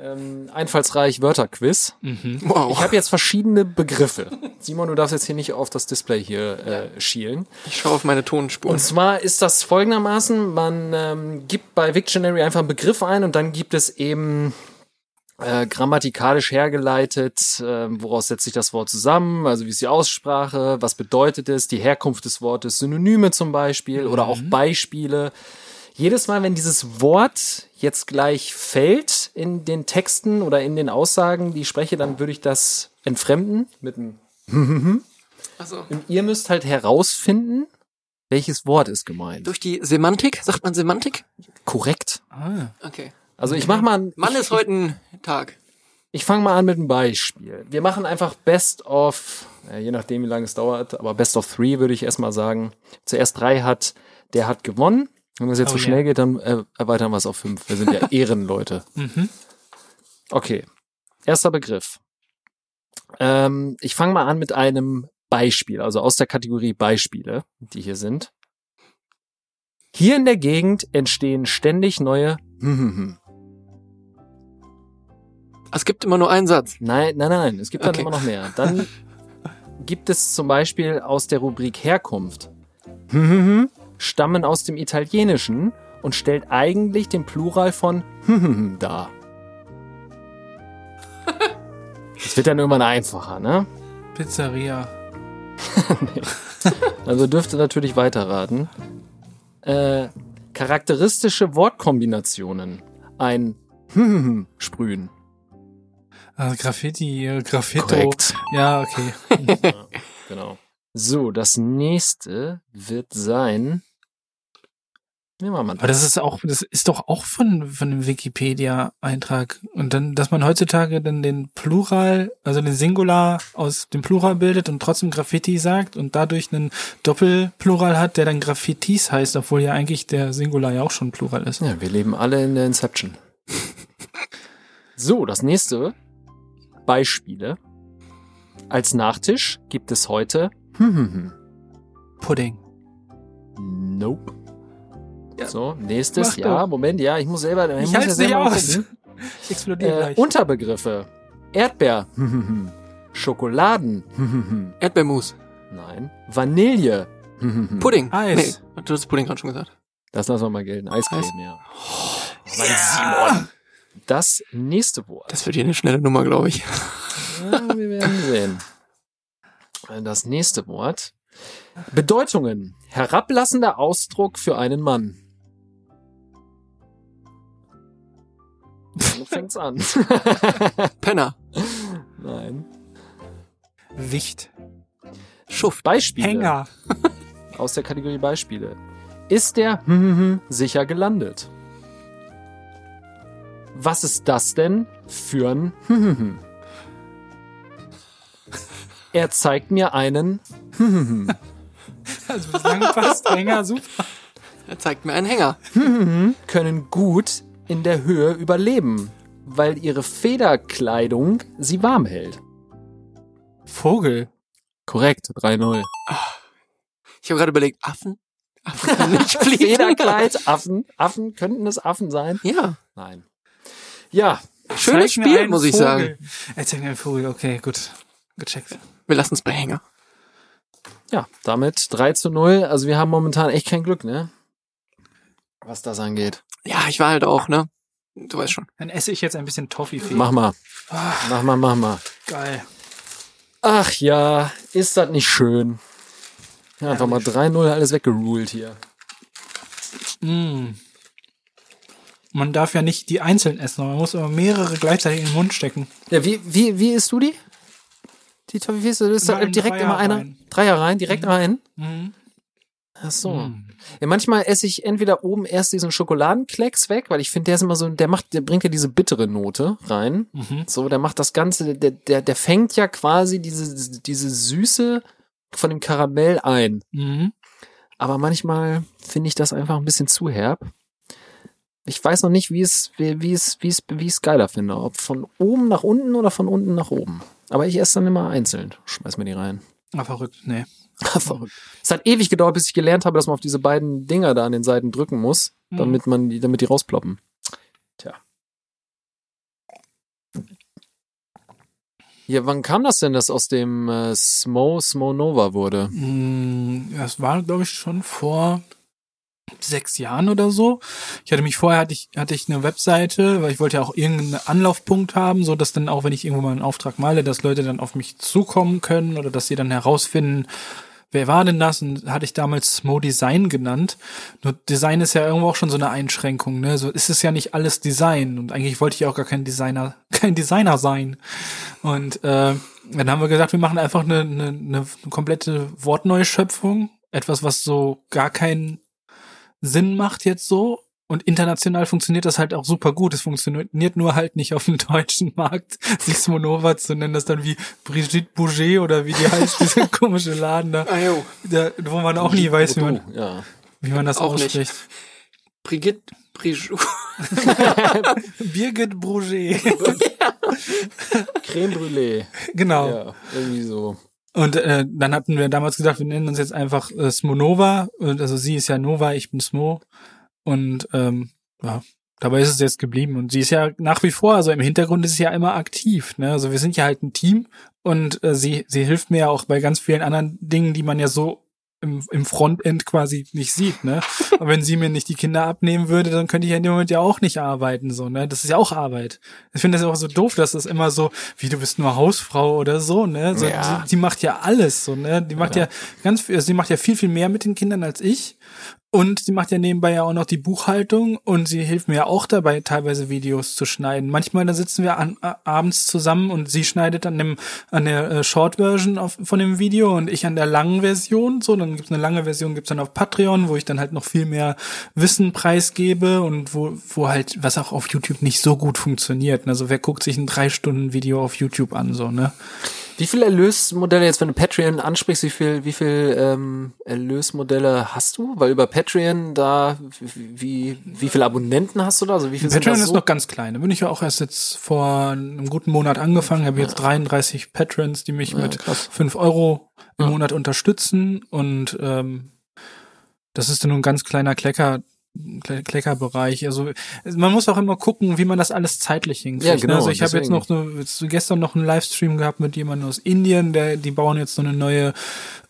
ähm, einfallsreich Wörterquiz. Wow. Ich habe jetzt verschiedene Begriffe. Simon, du darfst jetzt hier nicht auf das Display hier äh, schielen. Ich schaue auf meine Tonspuren. Und zwar ist das folgendermaßen, man ähm, gibt bei Victionary einfach einen Begriff ein und dann gibt es eben äh, grammatikalisch hergeleitet, äh, woraus setzt sich das Wort zusammen, also wie ist die Aussprache, was bedeutet es, die Herkunft des Wortes, Synonyme zum Beispiel oder auch Beispiele. Jedes Mal, wenn dieses Wort jetzt gleich fällt in den Texten oder in den Aussagen, die ich spreche, dann würde ich das entfremden mit einem <laughs> also, und ihr müsst halt herausfinden, welches Wort ist gemeint. durch die Semantik, sagt man Semantik? Korrekt. Ah. Okay. Also ich mach mal, ein- Mann ich, ist heute ein Tag. ich fange mal an mit einem Beispiel. Wir machen einfach Best of, je nachdem wie lange es dauert, aber Best of Three würde ich erstmal sagen. Zuerst drei hat, der hat gewonnen. Wenn es jetzt Oh so yeah. schnell geht, dann äh, erweitern wir es auf fünf. Wir sind ja <laughs> Ehrenleute. Mhm. Okay. Erster Begriff. Ähm, ich fange mal an mit einem Beispiel, also aus der Kategorie Beispiele, die hier sind. Hier in der Gegend entstehen ständig neue Es gibt immer nur einen Satz. Nein, nein, nein, es gibt dann Okay. immer noch mehr. Dann <laughs> gibt es zum Beispiel aus der Rubrik Herkunft. Stammen aus dem Italienischen und stellt eigentlich den Plural von <laughs> dar. Es wird dann irgendwann einfacher, ne? Pizzeria. <laughs> Also dürfte natürlich weiterraten. Äh, charakteristische Wortkombinationen. Ein sprühen. Ah, Graffiti, Graffito. Korrekt. Ja, okay. <laughs> Genau. So, das nächste wird sein. Nehmen wir mal Aber das ist auch, das ist doch auch von, von dem Wikipedia-Eintrag. Und dann, dass man heutzutage dann den Plural, also den Singular aus dem Plural bildet und trotzdem Graffiti sagt und dadurch einen Doppelplural hat, der dann Graffitis heißt, obwohl ja eigentlich der Singular ja auch schon Plural ist. Ja, wir leben alle in der Inception. <laughs> so, das nächste. Beispiele. Als Nachtisch gibt es heute Pudding. Nope. Ja. So, nächstes. Mach Ja, doch. Moment, ja, ich muss selber. Ich, Ich muss halte ja es nicht selber aus. <laughs> gucken. Ich explodiere Äh, gleich. Unterbegriffe. Erdbeer. Schokoladen. Erdbeermus. Nein. Vanille. Pudding. Eis. Nee, du hast Pudding gerade schon gesagt. Das lassen wir mal gelten. Eiscreme, Eis. ja. Mein Simon. Das nächste Wort. Das wird hier eine schnelle Nummer, glaube ich. Ja, wir werden sehen. Das nächste Wort. Bedeutungen. Herablassender Ausdruck für einen Mann. So fängt's an. <laughs> Penner. Nein. Wicht. Schuft. Beispiele. Hänger. Aus der Kategorie Beispiele. Ist der <laughs> sicher gelandet? Was ist das denn für ein Er zeigt mir einen Also bislang passt Hänger super. Er zeigt mir einen Hänger. können gut in der Höhe überleben, weil ihre Federkleidung sie warm hält. Vogel. Korrekt, 3-0. Ich habe gerade überlegt, Affen? Affen <laughs> können nicht fliegen. Federkleid, Affen. Affen, könnten es Affen sein? Ja, Nein. Ja, schönes Zeig Spiel, muss ich Vogel. sagen. Erzähl mir einen Vogel, okay, gut. Gecheckt. Wir lassen es bei Hänger. ja, damit 3 zu 0. Also wir haben momentan echt kein Glück, ne? Was das angeht. Ja, ich war halt auch, ne? Du weißt schon. Dann esse ich jetzt ein bisschen Toffifee. Mach mal. Mach mal, mach mal. Geil. Ach ja, ist das nicht schön. Ja, einfach mal 3-0 alles weggeruled hier. Mm. Man darf ja nicht die einzeln essen, man muss immer mehrere gleichzeitig in den Mund stecken. Ja, wie, wie, wie isst du die? Die Toffifees, du isst Immer da in direkt Dreier immer einer? rein. Dreier rein, direkt rein? Mhm. Ach so. Mm. Ja, manchmal esse ich entweder oben erst diesen Schokoladenklecks weg, weil ich finde, der ist immer so, der macht, der bringt ja diese bittere Note rein. Mhm. So, der macht das Ganze, der, der, der fängt ja quasi diese, diese Süße von dem Karamell ein. Mhm. Aber manchmal finde ich das einfach ein bisschen zu herb. Ich weiß noch nicht, wie es, wie, wie es, wie es, wie ich es geiler finde. Ob von oben nach unten oder von unten nach oben. Aber ich esse dann immer einzeln. Schmeiß mir die rein. Ah, verrückt, nee. <laughs> Verrückt. Es hat ewig gedauert, bis ich gelernt habe, dass man auf diese beiden Dinger da an den Seiten drücken muss, Mhm. damit man die, damit die rausploppen. Tja. Ja, wann kam das denn, dass aus dem äh, Smo Smo Nova wurde? Mm, Das war, glaube ich, schon vor sechs Jahren oder so. Ich hatte mich vorher hatte ich hatte ich eine Webseite, weil ich wollte ja auch irgendeinen Anlaufpunkt haben, so dass dann auch wenn ich irgendwo mal einen Auftrag male, dass Leute dann auf mich zukommen können oder dass sie dann herausfinden, wer war denn das? Und hatte ich damals Smo Design genannt. Nur Design ist ja irgendwo auch schon so eine Einschränkung, ne? So ist es ja nicht alles Design und eigentlich wollte ich auch gar kein Designer, <laughs> kein Designer sein. Und äh, dann haben wir gesagt, wir machen einfach eine, eine, eine komplette Wortneuschöpfung, etwas, was so gar keinen Sinn macht jetzt so. Und international funktioniert das halt auch super gut. Es funktioniert nur halt nicht auf dem <laughs> deutschen Markt, sich Smonova zu nennen, das dann wie Brigitte Bouget oder wie die heißt, dieser <laughs> komische Laden da, Ah, da wo man auch nie weiß, wie man, ja. wie man das Auch nicht. ausspricht. Brigitte Brigitte. <laughs> Birgit Bouget. Creme Brûlée. genau. Ja, irgendwie so. Und äh, dann hatten wir damals gesagt, wir nennen uns jetzt einfach äh, Smonova. Und also sie ist ja Nova, ich bin Smo. Und ähm, ja, dabei ist es jetzt geblieben. Und sie ist ja nach wie vor, also im Hintergrund ist sie ja immer aktiv. Ne? Also wir sind ja halt ein Team und äh, sie, sie hilft mir ja auch bei ganz vielen anderen Dingen, die man ja so im, im Frontend quasi nicht sieht, ne? <laughs> Aber wenn sie mir nicht die Kinder abnehmen würde, dann könnte ich ja in dem Moment ja auch nicht arbeiten, so, ne? Das ist ja auch Arbeit. Ich finde das auch so doof, dass das immer so, wie du bist nur Hausfrau oder so, ne? So, Ja. sie, die macht ja alles, so, ne? Die macht ja, ganz viel, sie macht ja viel, viel mehr mit den Kindern als ich. Und sie macht ja nebenbei ja auch noch die Buchhaltung und sie hilft mir ja auch dabei, teilweise Videos zu schneiden. Manchmal da sitzen wir an, abends zusammen und sie schneidet an dem an der äh, Short Version auf, von dem Video und ich an der langen Version. So, dann gibt's eine lange Version, gibt's dann auf Patreon, wo ich dann halt noch viel mehr Wissen preisgebe und wo wo halt was auch auf YouTube nicht so gut funktioniert. Also wer guckt sich ein drei Stunden Video auf YouTube an so ne? Wie viele Erlösmodelle jetzt, wenn du Patreon ansprichst, wie viel, wie viel ähm, Erlösmodelle hast du? Weil über Patreon da, wie, wie viele Abonnenten hast du da? Also wie viel Patreon ist so? noch ganz klein. Da bin ich ja auch erst jetzt vor einem guten Monat angefangen. Habe jetzt 33 Patrons, die mich mit krass. 5 Euro im Ja. Monat unterstützen. Und ähm, das ist dann nur ein ganz kleiner Klecker. Kle- Kleckerbereich. Also man muss auch immer gucken, wie man das alles zeitlich hinkriegt. Ja, ne? genau, Also ich habe jetzt noch eine, gestern noch einen Livestream gehabt mit jemandem aus Indien, der die bauen jetzt so eine neue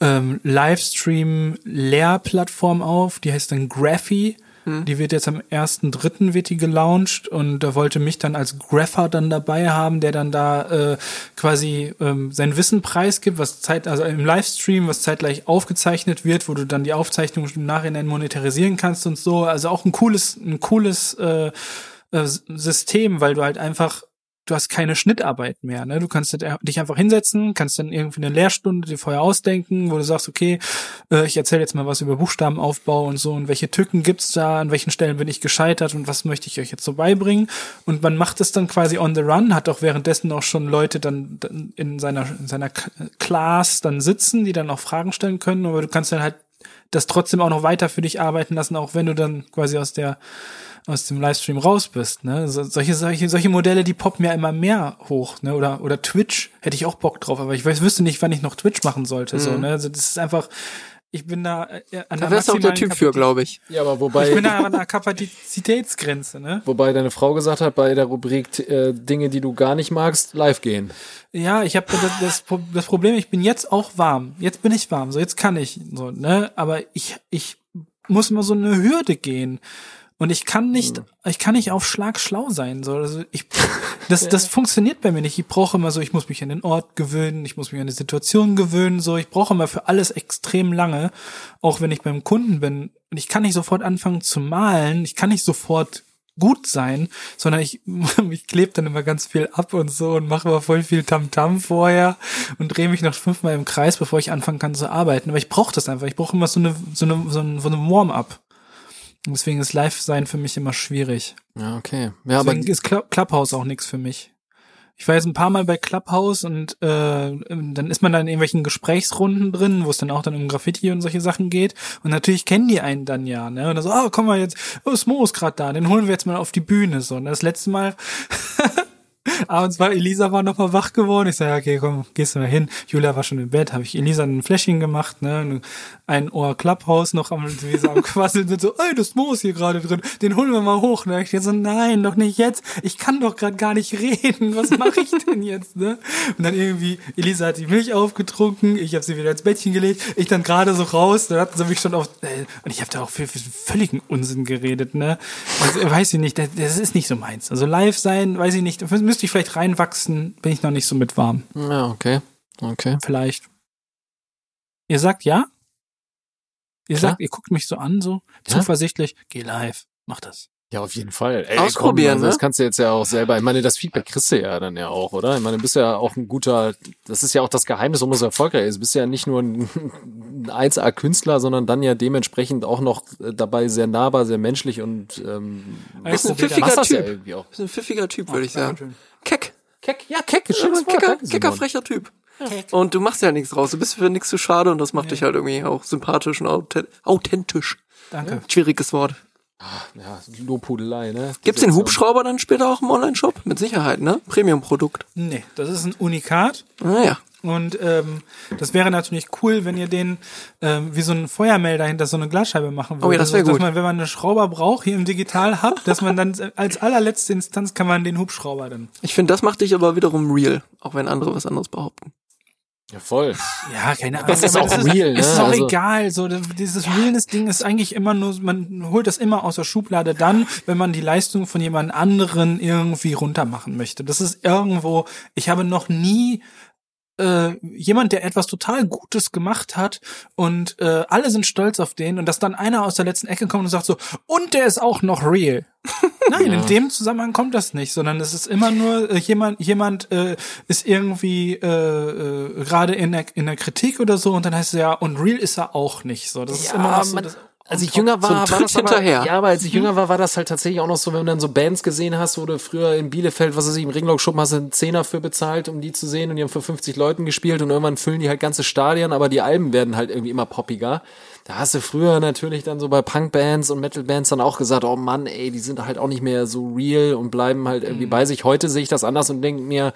ähm, Livestream-Lehrplattform auf, die heißt dann Graphy. Die wird jetzt am 1.3. wird die gelauncht und da wollte mich dann als Grapher dann dabei haben, der dann da äh, quasi ähm, sein Wissen preisgibt, was Zeit, also im Livestream, was zeitgleich aufgezeichnet wird, wo du dann die Aufzeichnung im Nachhinein monetarisieren kannst und so. Also auch ein cooles, ein cooles äh, äh, System, weil du halt einfach du hast keine Schnittarbeit mehr. Ne? Du kannst dich einfach hinsetzen, kannst dann irgendwie eine Lehrstunde dir vorher ausdenken, wo du sagst, okay, äh, ich erzähle jetzt mal was über Buchstabenaufbau und so und welche Tücken gibt's da, an welchen Stellen bin ich gescheitert und was möchte ich euch jetzt so beibringen. Und man macht es dann quasi on the run, hat auch währenddessen auch schon Leute dann, dann in seiner, in seiner Class dann sitzen, die dann auch Fragen stellen können, aber du kannst dann halt das trotzdem auch noch weiter für dich arbeiten lassen, auch wenn du dann quasi aus der aus dem Livestream raus bist. Ne? So, solche, solche, solche Modelle, die poppen ja immer mehr hoch. Ne? Oder, oder Twitch hätte ich auch Bock drauf, aber ich weiß, wüsste nicht, wann ich noch Twitch machen sollte. So, ne? Also das ist einfach, ich bin da äh, an Da der wärst du auch der Typ für, Kapazität- glaube ich. Ja, aber Ich wobei, bin da an der Kapazitätsgrenze, ne? wobei deine Frau gesagt hat, bei der Rubrik äh, Dinge, die du gar nicht magst, live gehen. Ja, ich habe das, das, das Problem, ich bin jetzt auch warm. Jetzt bin ich warm, so jetzt kann ich so, ne? Aber ich ich muss mal so eine Hürde gehen und ich kann nicht ich kann nicht auf Schlag schlau sein, so also ich das <laughs> das funktioniert bei mir nicht. Ich brauche immer so, ich muss mich an den Ort gewöhnen, ich muss mich an die Situation gewöhnen, so ich brauche immer für alles extrem lange, auch wenn ich beim Kunden bin und ich kann nicht sofort anfangen zu malen, ich kann nicht sofort gut sein, sondern ich, <laughs> ich klebe dann immer ganz viel ab und so und mache immer voll viel Tamtam vorher und drehe mich noch fünfmal im Kreis, bevor ich anfangen kann zu arbeiten. Aber ich brauche das einfach. Ich brauche immer so eine, so eine, so ein, so eine Warm-up. Deswegen ist Live-Sein für mich immer schwierig. Ja, okay. Ja, aber Deswegen ist Clu- Clubhouse auch nichts für mich. Ich war jetzt ein paar Mal bei Clubhouse und äh, dann ist man da in irgendwelchen Gesprächsrunden drin, wo es dann auch dann um Graffiti und solche Sachen geht. Und natürlich kennen die einen dann ja, ne? Und dann so, ah, komm mal jetzt, oh, Smo ist gerade da, den holen wir jetzt mal auf die Bühne. So, und das letzte Mal <laughs> abends war Elisa war noch mal wach geworden. Ich sage, okay, komm, gehst du mal hin. Julia war schon im Bett, habe ich Elisa ein Fläschchen gemacht, ne? Ein Ohr Clubhouse noch am, wie sie am Quasseln sind, so, ey, das Mo ist hier gerade drin, den holen wir mal hoch, ne? Ich so, nein, doch nicht jetzt. Ich kann doch gerade gar nicht reden. Was mache ich denn jetzt, ne? Und dann irgendwie, Elisa hat die Milch aufgetrunken, ich habe sie wieder ins Bettchen gelegt, ich dann gerade so raus, dann hatten sie mich schon auf, äh, und ich habe da auch für, für völligen Unsinn geredet, ne? Also, weiß ich nicht, das, das ist nicht so meins. Also live sein, weiß ich nicht, müsste ich vielleicht reinwachsen, bin ich noch nicht so mit warm. ja, okay. Okay. Vielleicht. Ihr sagt ja? Ihr Klar. sagt, ihr guckt mich so an, so Ja. zuversichtlich, geh live, mach das. Ja, auf jeden Fall. Ey, Ausprobieren, komm, also Das ne? kannst du jetzt ja auch selber. Ich meine, das Feedback kriegst du ja dann ja auch, oder? Ich meine, du bist ja auch ein guter, das ist ja auch das Geheimnis, warum es erfolgreich ist. Du bist ja nicht nur ein <laughs> 1A-Künstler, sondern dann ja dementsprechend auch noch äh, dabei sehr nahbar, sehr menschlich und ähm, Bist ein pfiffiger das ja Typ. auch. Bist ein pfiffiger Typ, würde ich sagen. Keck. Keck, ja, keck, Ja, ein kecker, kecker, frecher Typ. Und du machst ja nichts draus. Du bist für nichts zu schade und das macht dich halt irgendwie auch sympathisch und authent- authentisch. Danke. Schwieriges Wort. Ja, Lobhudelei, ne? Gibt's den Hubschrauber dann später auch im Online-Shop? Mit Sicherheit, ne? Premium-Produkt. Nee, das ist ein Unikat. Naja. Und ähm, das wäre natürlich cool, wenn ihr den ähm, wie so ein Feuermelder hinter so eine Glasscheibe machen würdet. Oh ja, das wär dass gut. man, wenn man einen Schrauber braucht, hier im Digital Hub, dass man dann <laughs> als allerletzte Instanz kann man den Hubschrauber dann. Ich finde, das macht dich aber wiederum real. Auch wenn andere was anderes behaupten. Ja, voll. Ja, keine Ahnung. Das ist auch real, ne? Ist auch Also- egal. So, das- dieses Realness-Ding ist eigentlich immer nur, man holt das immer aus der Schublade dann, wenn man die Leistung von jemand anderen irgendwie runtermachen möchte. Das ist irgendwo, ich habe noch nie äh, jemand, der etwas total Gutes gemacht hat und äh, alle sind stolz auf den und dass dann einer aus der letzten Ecke kommt und sagt so, und der ist auch noch real. <laughs> Nein, in dem Zusammenhang kommt das nicht, sondern es ist immer nur äh, jemand, jemand äh, ist irgendwie äh, äh, gerade in der, in der Kritik oder so und dann heißt es ja, und real ist er auch nicht. So, das ist immer noch so. man- das, als ich jünger war, So war das aber, hinterher. ja, aber als ich jünger war, war das halt tatsächlich auch noch so, wenn du dann so Bands gesehen hast, wo du früher in Bielefeld, was weiß ich, im Ringlock-Schuppen hast du einen Zehner für bezahlt, um die zu sehen und die haben für 50 Leuten gespielt und irgendwann füllen die halt ganze Stadien, aber die Alben werden halt irgendwie immer poppiger. Da hast du früher natürlich dann so bei Punkbands und Metalbands dann auch gesagt, oh Mann, ey, die sind halt auch nicht mehr so real und bleiben halt irgendwie bei sich. Heute sehe ich das anders und denke mir,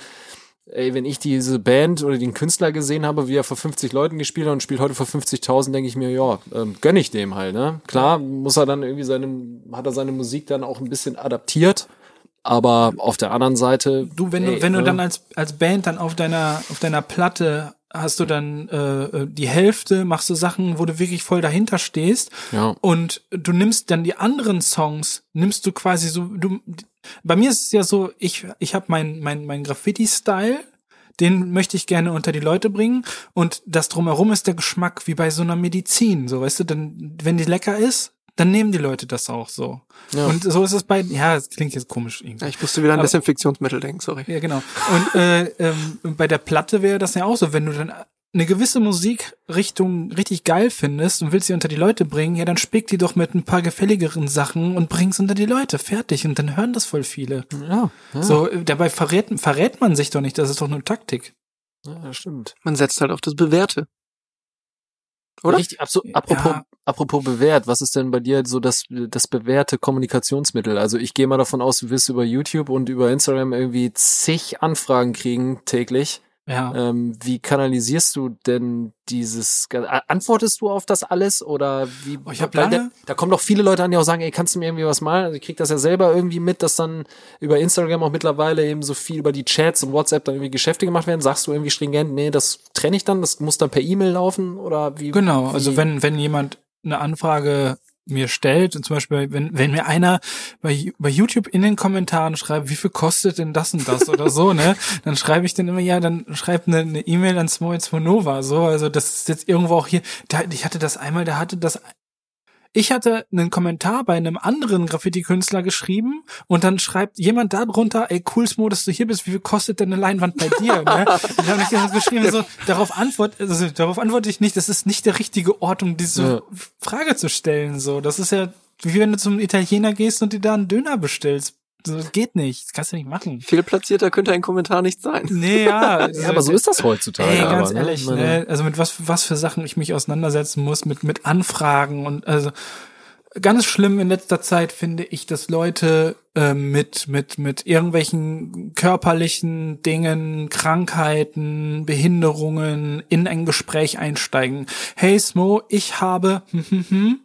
ey, wenn ich diese Band oder den Künstler gesehen habe, wie er vor 50 Leuten gespielt hat und spielt heute vor 50.000, denke ich mir, ja, ähm, gönn ich dem halt, ne? Klar, muss er dann irgendwie seine, hat er seine Musik dann auch ein bisschen adaptiert, aber auf der anderen Seite. Du, wenn du, ey, wenn du ne? dann als, als Band dann auf deiner, auf deiner Platte hast du dann äh, äh, die Hälfte, machst du Sachen, wo du wirklich voll dahinter stehst Ja. und du nimmst dann die anderen Songs, nimmst du quasi so, du, bei mir ist es ja so, ich, ich habe mein, mein, mein Graffiti-Style, den möchte ich gerne unter die Leute bringen und das drumherum ist der Geschmack wie bei so einer Medizin, so weißt du, dann, wenn die lecker ist, dann nehmen die Leute das auch so. Ja. Und so ist es bei, ja, das klingt jetzt komisch irgendwie. Ja, ich musste wieder an Aber- Desinfektionsmittel denken, sorry. Ja, genau. Und äh, ähm, bei der Platte wäre das ja auch so, wenn du dann eine gewisse Musikrichtung richtig geil findest und willst sie unter die Leute bringen, ja, dann spick die doch mit ein paar gefälligeren Sachen und bring's unter die Leute. Fertig. Und dann hören das voll viele. Ja, ja, So, äh, dabei verrät, verrät man sich doch nicht, das ist doch nur Taktik. ja, das stimmt. Man setzt halt auf das Bewährte. Oder? Richtig, abso- apropos, Ja. Apropos bewährt, was ist denn bei dir so das, das bewährte Kommunikationsmittel? Also ich gehe mal davon aus, du wirst über YouTube und über Instagram irgendwie zig Anfragen kriegen täglich. Ja. Ähm, wie kanalisierst du denn dieses, antwortest du auf das alles oder wie? Oh, ich hab lange- Da, da kommen doch viele Leute an, die auch sagen, ey, kannst du mir irgendwie was malen? Also ich krieg das ja selber irgendwie mit, dass dann über Instagram auch mittlerweile eben so viel über die Chats und WhatsApp dann irgendwie Geschäfte gemacht werden. Sagst du irgendwie stringent, nee, das trenne ich dann, das muss dann per E-Mail laufen oder wie? Genau, also wie- wenn, wenn jemand eine Anfrage mir stellt, und zum Beispiel, wenn, wenn mir einer bei, bei YouTube in den Kommentaren schreibt, wie viel kostet denn das und das oder so, ne, <laughs> dann schreibe ich dann immer, ja, dann schreib eine eine E-Mail an Smoits Nova, so, also das ist jetzt irgendwo auch hier, da, ich hatte das einmal, da hatte das ich hatte einen Kommentar bei einem anderen Graffiti-Künstler geschrieben und dann schreibt jemand da drunter, ey, cool, Smo, dass du hier bist, wie viel kostet denn eine Leinwand bei dir? Ne? <laughs> Und dann habe ich geschrieben, so, darauf antwort, also darauf antworte ich nicht, das ist nicht der richtige Ort, um diese Ja. Frage zu stellen. So, das ist ja, wie wenn du zum Italiener gehst und dir da einen Döner bestellst. So, das geht nicht, das kannst du nicht machen. Viel platzierter könnte ein Kommentar nicht sein. Nee, ja. <laughs> Ja, aber so ist das heutzutage. Ey, ganz aber, ne? ehrlich, ne? also mit was, was für Sachen ich mich auseinandersetzen muss, mit, mit Anfragen und also ganz schlimm in letzter Zeit finde ich, dass Leute äh, mit, mit, mit irgendwelchen körperlichen Dingen, Krankheiten, Behinderungen in ein Gespräch einsteigen. Hey Smo, ich habe, hm, hm, hm,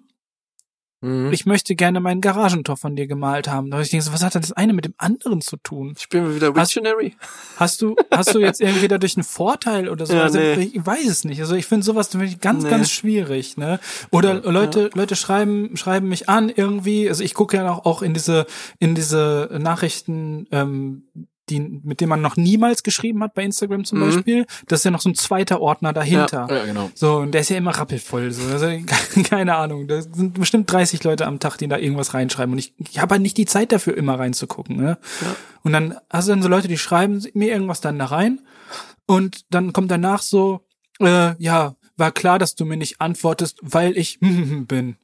Mhm. ich möchte gerne mein Garagentor von dir gemalt haben. Da ich denke was hat denn das eine mit dem anderen zu tun? Spielen wir wieder Hast- Wiktionary? Hast du, hast du jetzt irgendwie dadurch einen Vorteil oder so? Ja, also, nee. Ich weiß es nicht. Also ich finde sowas ich ganz, Nee. ganz schwierig, ne? Oder Leute, Leute schreiben, schreiben mich an irgendwie. Also ich gucke ja auch, auch in diese, in diese Nachrichten, ähm, die, mit denen man noch niemals geschrieben hat bei Instagram zum Mhm. Beispiel. Das ist ja noch so ein zweiter Ordner dahinter. Ja, genau. So, und der ist ja immer rappelvoll. So. Also, <laughs> keine Ahnung. Da sind bestimmt 30 Leute am Tag, die da irgendwas reinschreiben. Und ich, ich habe halt nicht die Zeit dafür, immer reinzugucken. Ne? Und dann hast du dann so Leute, die schreiben mir irgendwas dann da rein. Und dann kommt danach so, äh, ja, war klar, dass du mir nicht antwortest, weil ich <laughs> bin.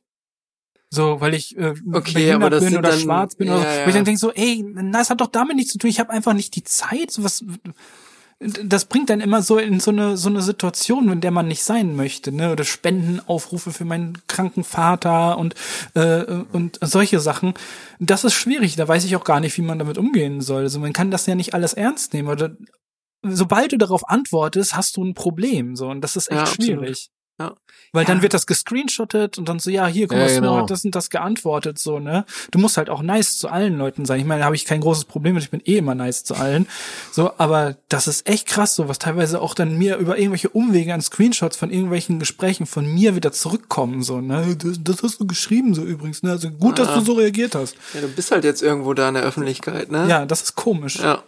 So, weil ich äh, Okay, aber das bin oder dann- schwarz bin. oder ja, so. ja. Wo ich dann denke so, ey, das hat doch damit nichts zu tun. Ich habe einfach nicht die Zeit. So was, das bringt dann immer so in so eine so eine Situation, in der man nicht sein möchte, ne? Oder Spendenaufrufe für meinen kranken Vater und äh, und solche Sachen. Das ist schwierig. Da weiß ich auch gar nicht, wie man damit umgehen soll. Also man kann das ja nicht alles ernst nehmen. Oder sobald du darauf antwortest, hast du ein Problem. So und das ist echt Ja, schwierig. Ja. Weil dann Ja. wird das gescreenshottet und dann so, ja, hier, guck Ja, mal, Smo genau. hat das und das geantwortet, so, ne? Du musst halt auch nice zu allen Leuten sein. Ich meine, da habe ich kein großes Problem mit, ich bin eh immer nice zu allen. So, aber das ist echt krass, so, was teilweise auch dann mir über irgendwelche Umwege an Screenshots von irgendwelchen Gesprächen von mir wieder zurückkommen, so, ne? Das, das hast du geschrieben, so übrigens, ne? Also gut, dass Ah. du so reagiert hast. Ja, du bist halt jetzt irgendwo da in der Öffentlichkeit, ne? Ja, das ist komisch. Ja.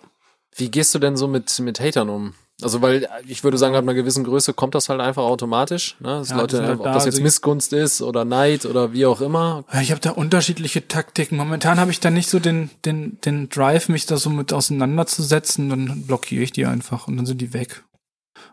Wie gehst du denn so mit, mit Hatern um? Also, weil ich würde sagen, ab einer gewissen Größe kommt das halt einfach automatisch. Ne? Dass Ja, Leute, sind halt ob da, das jetzt Missgunst ist oder Neid oder wie auch immer. Ja, Ich habe da unterschiedliche Taktiken. Momentan habe ich da nicht so den, den, den Drive, mich da so mit auseinanderzusetzen. Dann blockiere ich die einfach und dann sind die weg.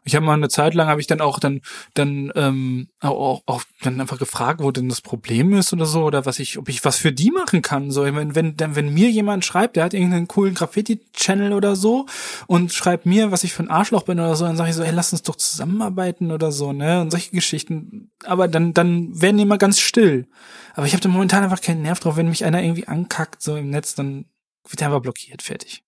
Ich habe mal eine Zeit lang habe ich dann auch dann dann ähm, auch, auch dann einfach gefragt, wo denn das Problem ist oder so oder was ich, ob ich was für die machen kann. So, ich mein, wenn dann wenn mir jemand schreibt, der hat irgendeinen coolen Graffiti-Channel oder so und schreibt mir, was ich für ein Arschloch bin oder so, dann sage ich so, hey, lass uns doch zusammenarbeiten oder so, ne? Und solche Geschichten. Aber dann dann werden die immer ganz still. Aber ich habe da momentan einfach keinen Nerv drauf, wenn mich einer irgendwie ankackt so im Netz, dann wird er einfach blockiert, fertig.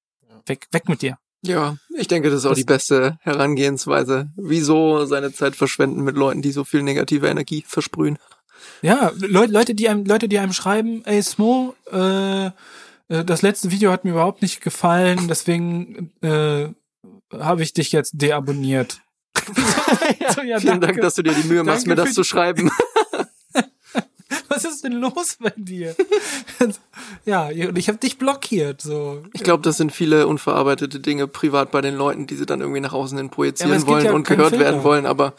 Weg, weg mit dir. Ja, ich denke, das ist auch Das- die beste Herangehensweise. Wieso seine Zeit verschwenden mit Leuten, die so viel negative Energie versprühen? Ja, Leute, Leute, die einem, Leute, die einem schreiben, ey Smo, äh, äh, das letzte Video hat mir überhaupt nicht gefallen, deswegen äh, habe ich dich jetzt deabonniert. <laughs> <laughs> so, ja, Vielen danke. Dank, dass du dir die Mühe machst, Danke mir das zu schreiben. <laughs> <laughs> Was ist denn los bei dir? <laughs> ja, und ich habe dich blockiert. So. Ich glaube, das sind viele unverarbeitete Dinge privat bei den Leuten, die sie dann irgendwie nach außen hin Ja, projizieren gibt wollen ja und gehört Filter. werden wollen, aber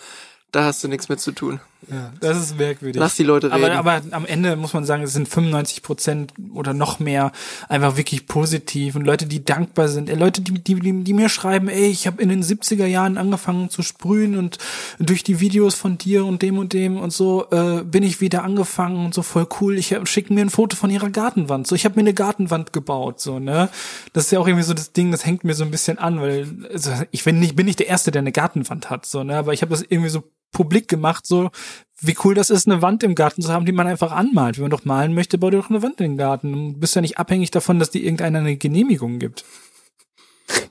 da hast du nichts mit zu tun. Ja, das ist merkwürdig. Lass die Leute reden. aber, aber am Ende muss man sagen, es sind 95 Prozent oder noch mehr einfach wirklich positiv und Leute, die dankbar sind. Leute, die, die, die, die mir schreiben, ey, ich habe in den 70er Jahren angefangen zu sprühen und durch die Videos von dir und dem und dem und so äh, bin ich wieder angefangen und so voll cool. Ich schicken mir ein Foto von ihrer Gartenwand. So, ich habe mir eine Gartenwand gebaut, so ne. Das ist ja auch irgendwie so das Ding, das hängt mir so ein bisschen an, weil also ich bin nicht bin nicht der erste, der eine Gartenwand hat, so ne. Aber ich habe das irgendwie so publik gemacht, so wie cool das ist, eine Wand im Garten zu haben, die man einfach anmalt. Wenn man doch malen möchte, bau dir doch eine Wand in den Garten. Du bist ja nicht abhängig davon, dass die irgendeiner eine Genehmigung gibt. <laughs>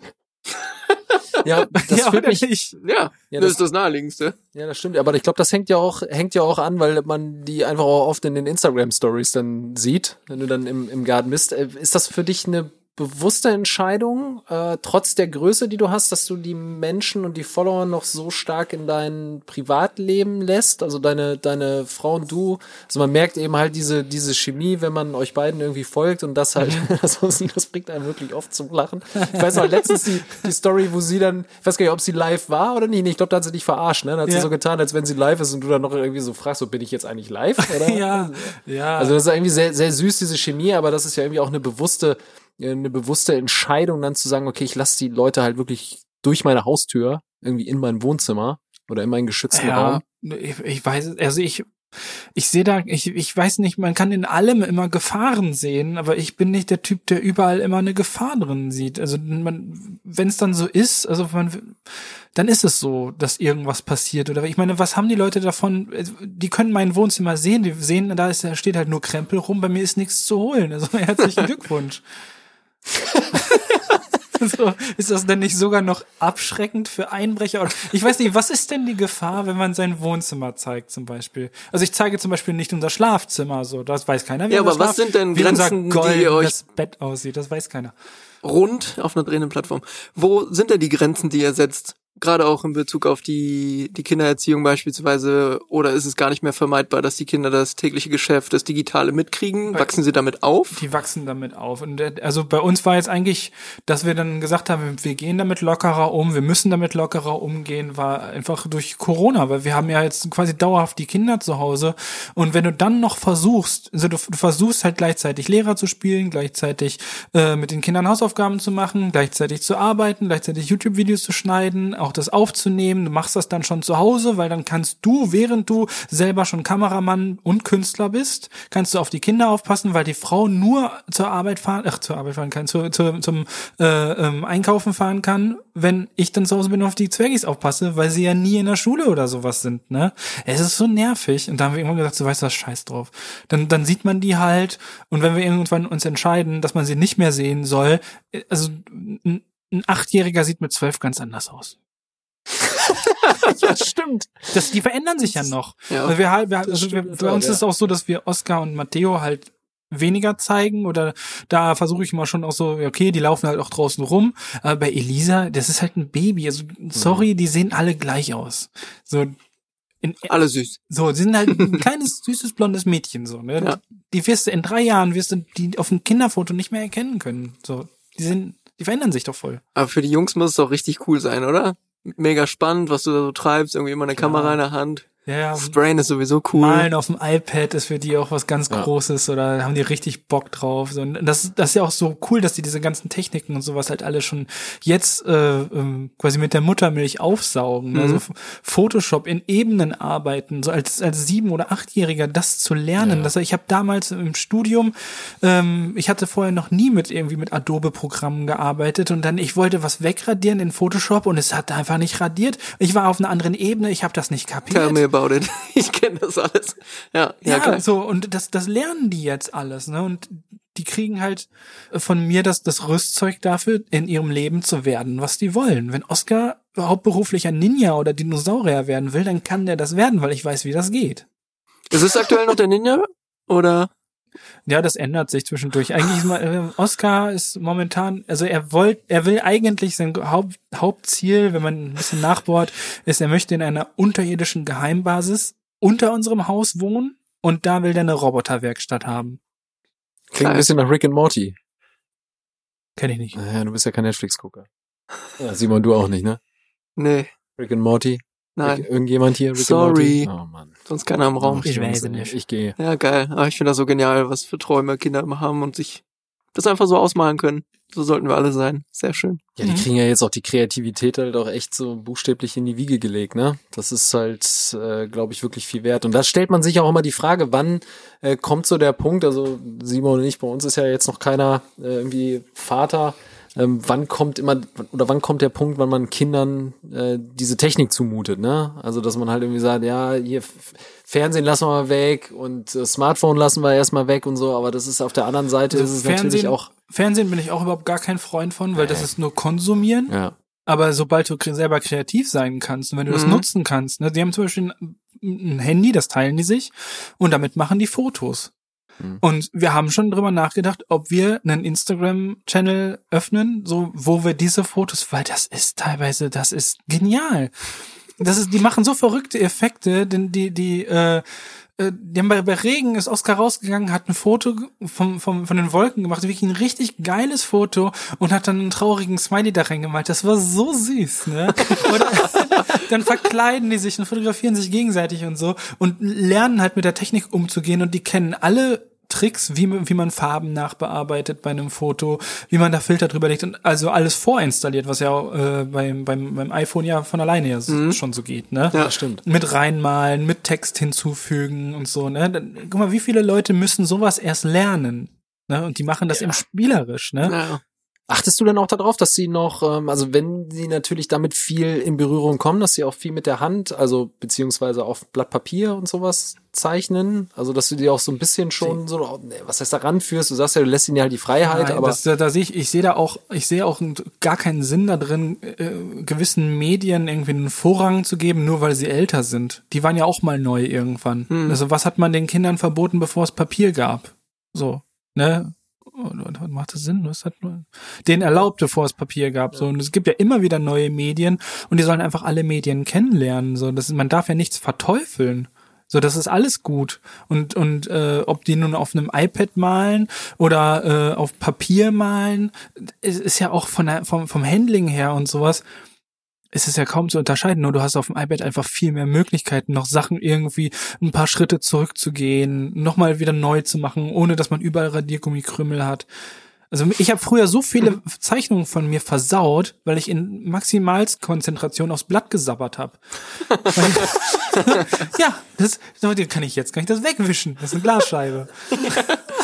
Ja, das ja, führt mich, nicht? Ja, Ja, das, das- ist das Naheliegendste. Ja, das stimmt. Aber ich glaube, das hängt ja auch, hängt ja auch an, weil man die einfach auch oft in den Instagram Stories dann sieht, wenn du dann im, im Garten bist. Äh, Ist das für dich eine bewusste Entscheidung, äh, trotz der Größe, die du hast, dass du die Menschen und die Follower noch so stark in dein Privatleben lässt? Also deine, deine Frau und du. Also man merkt eben halt diese, diese Chemie, wenn man euch beiden irgendwie folgt und das halt, <laughs> <laughs> das, das bringt einen wirklich oft zum Lachen. Ich weiß noch, letztens die, die Story, wo sie dann, ich weiß gar nicht, ob sie live war oder nicht. Nee, Ich glaube, da hat sie dich verarscht, ne? Da hat sie Ja. so getan, als wenn sie live ist und du dann noch irgendwie so fragst, so bin ich jetzt eigentlich live? Oder? <laughs> Ja, ja. Also das ist irgendwie sehr, sehr süß, diese Chemie, aber das ist ja irgendwie auch eine bewusste, eine bewusste Entscheidung, dann zu sagen, okay, ich lasse die Leute halt wirklich durch meine Haustür irgendwie in mein Wohnzimmer oder in meinen geschützten ja, Raum. ich, ich weiß, also ich, ich sehe da, ich, ich weiß nicht, man kann in allem immer Gefahren sehen, aber ich bin nicht der Typ, der überall immer eine Gefahr drin sieht. Also man, wenn es dann so ist, also man, dann ist es so, dass irgendwas passiert oder ich meine, was haben die Leute davon? Die können mein Wohnzimmer sehen, die sehen, da ist, da steht halt nur Krempel rum, bei mir ist nichts zu holen. Also <laughs> herzlichen <laughs> Glückwunsch. <laughs> So, ist das denn nicht sogar noch abschreckend für Einbrecher? Ich weiß nicht, was ist denn die Gefahr, wenn man sein Wohnzimmer zeigt, zum Beispiel? Also ich zeige zum Beispiel nicht unser Schlafzimmer, so, das weiß keiner. wie Ja, aber was sind denn Grenzen, die ihr euch- goldenes Bett aussieht, das weiß keiner. Rund auf einer drehenden Plattform. Wo sind denn die Grenzen, die ihr setzt? Gerade auch in Bezug auf die, die Kindererziehung beispielsweise. Oder ist es gar nicht mehr vermeidbar, dass die Kinder das tägliche Geschäft, das Digitale mitkriegen? Wachsen sie damit auf? Die wachsen damit auf. Und äh, also bei uns war jetzt eigentlich, dass wir dann gesagt haben, wir gehen damit lockerer um, wir müssen damit lockerer umgehen, war einfach durch Corona, weil wir haben ja jetzt quasi dauerhaft die Kinder zu Hause. Und wenn du dann noch versuchst, also du, du versuchst halt gleichzeitig Lehrer zu spielen, gleichzeitig äh, mit den Kindern Hausaufgaben zu machen, gleichzeitig zu arbeiten, gleichzeitig YouTube-Videos zu schneiden, auch das aufzunehmen. Du machst das dann schon zu Hause, weil dann kannst du, während du selber schon Kameramann und Künstler bist, kannst du auf die Kinder aufpassen, weil die Frau nur zur Arbeit fahren, ach, zur Arbeit fahren kann, zu, zu, zum äh, ähm, Einkaufen fahren kann, wenn ich dann zu Hause bin und auf die Zwergis aufpasse, weil sie ja nie in der Schule oder sowas sind, ne? Es ist so nervig. Und da haben wir irgendwann gesagt, so weißt du was, scheiß drauf. Dann, dann sieht man die halt und wenn wir irgendwann uns entscheiden, dass man sie nicht mehr sehen soll, äh, also ein, ein Achtjähriger sieht mit zwölf ganz anders aus. <laughs> Ja, stimmt. Das, die verändern sich ja noch. Ja. Also wir, halt- wir, also wir, bei uns auch, ist es auch so, dass wir Oscar und Matteo halt weniger zeigen oder da versuche ich mal schon auch so, okay, die laufen halt auch draußen rum. Aber bei Elisa, das ist halt ein Baby. Also sorry, die sehen alle gleich aus. So in, Alle süß. so, sie sind halt ein kleines, <laughs> süßes, blondes Mädchen, so, ne? Ja. Die wirst du in drei Jahren wirst du die auf dem Kinderfoto nicht mehr erkennen können. So, die sind, die verändern sich doch voll. Aber für die Jungs muss es doch richtig cool sein, oder? Mega spannend, was du da so treibst. Irgendwie immer eine Kamera in der Hand. Ja, ja. Sprayen ist sowieso cool. Malen auf dem iPad ist für die auch was ganz Ja. Großes oder haben die richtig Bock drauf. So, und das, das ist ja auch so cool, dass die diese ganzen Techniken und sowas halt alle schon jetzt äh, ähm, quasi mit der Muttermilch aufsaugen. Mhm. Also Photoshop in Ebenen arbeiten, so als als sieben oder achtjähriger das zu lernen. Das, ich habe damals im Studium, ähm, ich hatte vorher noch nie mit irgendwie mit Adobe-Programmen gearbeitet und dann ich wollte was wegradieren in Photoshop und es hat einfach nicht radiert. Ich war auf einer anderen Ebene, ich habe das nicht kapiert. About it. <laughs> Ich kenne das alles. Ja, ja, Ja, klar. so, und das, das lernen die jetzt alles, ne? Und die kriegen halt von mir das, das Rüstzeug dafür, in ihrem Leben zu werden, was die wollen. Wenn Oscar hauptberuflicher Ninja oder Dinosaurier werden will, dann kann der das werden, weil ich weiß, wie das geht. Ist es aktuell noch der Ninja? Oder? Ja, das ändert sich zwischendurch. Eigentlich ist mal, äh, Oscar ist momentan, also er wollt, er will eigentlich sein Haupt, Hauptziel, wenn man ein bisschen nachbohrt, ist, er möchte in einer unterirdischen Geheimbasis unter unserem Haus wohnen und da will der eine Roboterwerkstatt haben. Klingt ein bisschen nach Rick and Morty. Kenn ich nicht. Naja, du bist ja kein Netflix-Gucker. Ja, Simon, du auch nicht, ne? Nee, Rick and Morty? nein. Rick, irgendjemand hier? Rick Sorry. And Morty? Oh Mann. Sonst keiner im Raum. Ich weiß nicht. Ich gehe. Ja, geil. Aber ich finde das so genial, was für Träume Kinder immer haben und sich das einfach so ausmalen können. So sollten wir alle sein. Sehr schön. Ja, die Mhm. kriegen ja jetzt auch die Kreativität halt auch echt so buchstäblich in die Wiege gelegt, ne? Das ist halt, äh, glaube ich, wirklich viel wert. Und da stellt man sich auch immer die Frage, wann äh, kommt so der Punkt, also Simon und ich, bei uns ist ja jetzt noch keiner äh, irgendwie Vater, ähm, wann kommt immer oder wann kommt der Punkt, wann man Kindern äh, diese Technik zumutet, ne? Also dass man halt irgendwie sagt, ja, hier Fernsehen lassen wir mal weg und äh, Smartphone lassen wir erstmal weg und so, aber das ist auf der anderen Seite ist es natürlich auch Fernsehen bin ich auch überhaupt gar kein Freund von, weil das ist nur konsumieren. ja. Aber sobald du selber kreativ sein kannst und wenn du das Mhm. nutzen kannst, ne, die haben zum Beispiel ein, ein Handy, das teilen die sich und damit machen die Fotos. Mhm. Und wir haben schon drüber nachgedacht, ob wir einen Instagram-Channel öffnen, so wo wir diese Fotos, weil das ist teilweise, das ist genial. Das ist, die machen so verrückte Effekte, denn die, die, äh, äh, die haben bei, bei Regen ist Oscar rausgegangen, hat ein Foto vom, vom, von den Wolken gemacht, wirklich ein richtig geiles Foto und hat dann einen traurigen Smiley da reingemalt. Das war so süß, ne? <laughs> Oder dann verkleiden die sich und fotografieren sich gegenseitig und so und lernen halt mit der Technik umzugehen und die kennen alle Tricks, wie, man- wie man Farben nachbearbeitet bei einem Foto, wie man da Filter drüber legt und also alles vorinstalliert, was ja äh, beim, beim, beim iPhone ja von alleine ja so, schon so geht, ne? Ja. stimmt. Mit reinmalen, mit Text hinzufügen und so, ne? Dann, guck mal, wie viele Leute müssen sowas erst lernen? Ne? Und die machen das eben spielerisch, ne? Ja. Achtest du dann auch darauf, dass sie noch, ähm, also wenn sie natürlich damit viel in Berührung kommen, dass sie auch viel mit der Hand, also beziehungsweise auf Blatt Papier und sowas zeichnen, also dass du die auch so ein bisschen schon so, nee, was heißt da ranführst, du sagst ja, du lässt ihnen ja halt die Freiheit, Nein, aber das, da, da sehe ich, ich sehe da auch, ich sehe auch gar keinen Sinn da drin, äh, gewissen Medien irgendwie einen Vorrang zu geben, nur weil sie älter sind. Die waren ja auch mal neu irgendwann. Also was hat man den Kindern verboten, bevor es Papier gab? So, ne? Macht das Sinn? Was hat man? Den erlaubt, bevor es Papier gab. So und es gibt ja immer wieder neue Medien und die sollen einfach alle Medien kennenlernen. So, das ist, man darf ja nichts verteufeln. So, das ist alles gut. Und, und äh, ob die nun auf einem iPad malen oder äh, auf Papier malen, es ist ja auch von der, vom, vom Handling her und sowas, es ist ja kaum zu unterscheiden, nur du hast auf dem iPad einfach viel mehr Möglichkeiten, noch Sachen irgendwie ein paar Schritte zurückzugehen, nochmal wieder neu zu machen, ohne dass man überall Radiergummikrümel hat. Also ich habe früher so viele Zeichnungen von mir versaut, weil ich in Maximalkonzentration aufs Blatt gesabbert habe. <laughs> ja, das, das kann ich jetzt, kann ich das wegwischen. Das ist eine Glasscheibe. <laughs>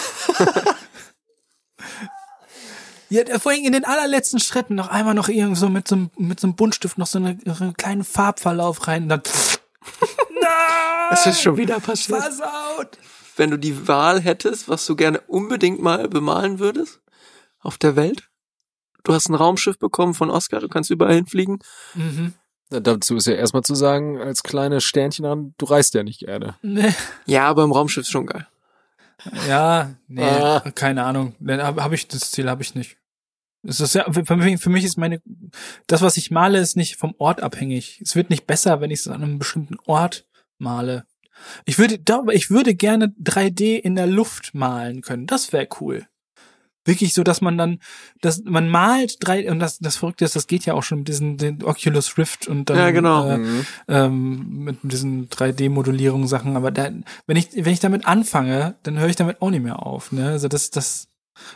Ja, vorhin in den allerletzten Schritten noch einmal noch irgend so mit so einem, mit so einem Buntstift noch so, eine, so einen kleinen Farbverlauf rein und dann <laughs> Es ist schon wieder passiert. versaut. Wenn du die Wahl hättest, was du gerne unbedingt mal bemalen würdest auf der Welt. Du hast ein Raumschiff bekommen von Oscar, du kannst überall hinfliegen. Mhm. dazu ist ja erstmal zu sagen, als kleine Sternchen dran, du reist ja nicht gerne. Nee. Ja, aber im Raumschiff ist schon geil. Ja, nee, Ah. keine Ahnung. Habe hab ich das Ziel habe ich nicht. Es ist ja für mich, für mich ist meine das was ich male ist nicht vom Ort abhängig. Es wird nicht besser, wenn ich es an einem bestimmten Ort male. Ich würde da- ich würde gerne 3D in der Luft malen können. Das wäre cool. Wirklich so, dass man dann, dass man malt drei und das das Verrückte ist, das geht ja auch schon mit diesen den Oculus Rift und dann Ja, genau. äh, Mhm. ähm, mit diesen 3D-Modellierung Sachen, aber da, wenn ich wenn ich damit anfange, dann höre ich damit auch nicht mehr auf, ne? Also das das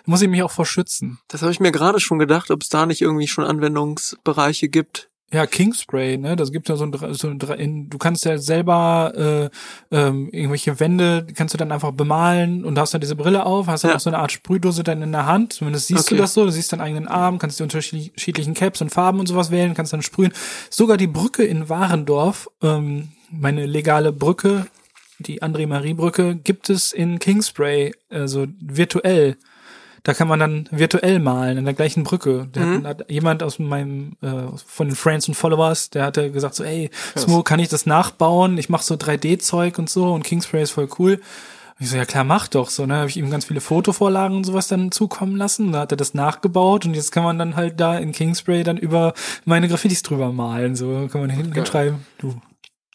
muss ich mich auch vor schützen. Das habe ich mir gerade schon gedacht, ob es da nicht irgendwie schon Anwendungsbereiche gibt. Ja, Kingspray, ne? Das gibt ja so ein, so ein in, du kannst ja selber äh, ähm, irgendwelche Wände kannst du dann einfach bemalen und hast dann diese Brille auf, hast dann Ja. auch so eine Art Sprühdose dann in der Hand. Zumindest siehst Okay. du das so, du siehst deinen eigenen Arm, kannst die unterschiedlichen Caps und Farben und sowas wählen, kannst dann sprühen. Sogar die Brücke in Warendorf, ähm, meine legale Brücke, die André-Marie-Brücke, gibt es in Kingspray, also virtuell. Da kann man dann virtuell malen in der gleichen Brücke. Mhm. hat, hat jemand aus meinem äh, von den Friends und Followers, der hatte gesagt so, ey, Smo, kann ich das nachbauen? Ich mache so 3D-Zeug und so und Kingspray ist voll cool. Und ich so, ja klar, mach doch so. Ne, habe ich ihm ganz viele Fotovorlagen und sowas dann zukommen lassen. Da hat er das nachgebaut und jetzt kann man dann halt da in Kingspray dann über meine Graffitis drüber malen. So kann man hinten hinschreiben, du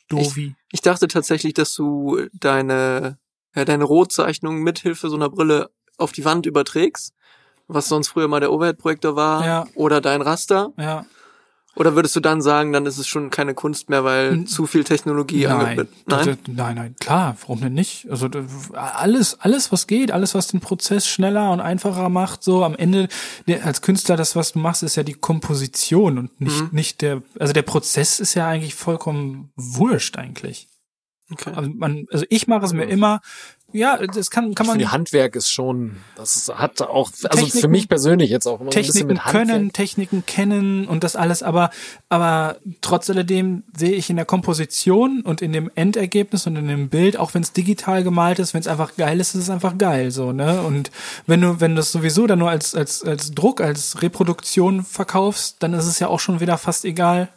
Dovi. Ich dachte tatsächlich, dass du deine, ja, deine Rotzeichnung mithilfe so einer Brille auf die Wand überträgst, was sonst früher mal der Overhead-Projektor war, Ja. oder dein Raster. Ja. Oder würdest du dann sagen, dann ist es schon keine Kunst mehr, weil N- zu viel Technologie Nein, Nein? nein, nein, klar, warum denn nicht? Also alles, alles, was geht, alles, was den Prozess schneller und einfacher macht, so am Ende der, als Künstler, das, was du machst, ist ja die Komposition und nicht, Mhm. nicht der, also der Prozess ist ja eigentlich vollkommen wurscht eigentlich. Okay. Also, man, also ich mache es mir immer, ja, das kann, kann man finde, Handwerk ist schon, das hat auch, also für Techniken- mich persönlich jetzt auch immer so ein bisschen Techniken mit Handwerk. können, Techniken kennen und das alles, aber, aber trotz alledem sehe ich in der Komposition und in dem Endergebnis und in dem Bild, auch wenn es digital gemalt ist, wenn es einfach geil ist, ist es einfach geil, so, ne? Und wenn du, wenn du es sowieso dann nur als, als, als Druck, als Reproduktion verkaufst, dann ist es ja auch schon wieder fast egal.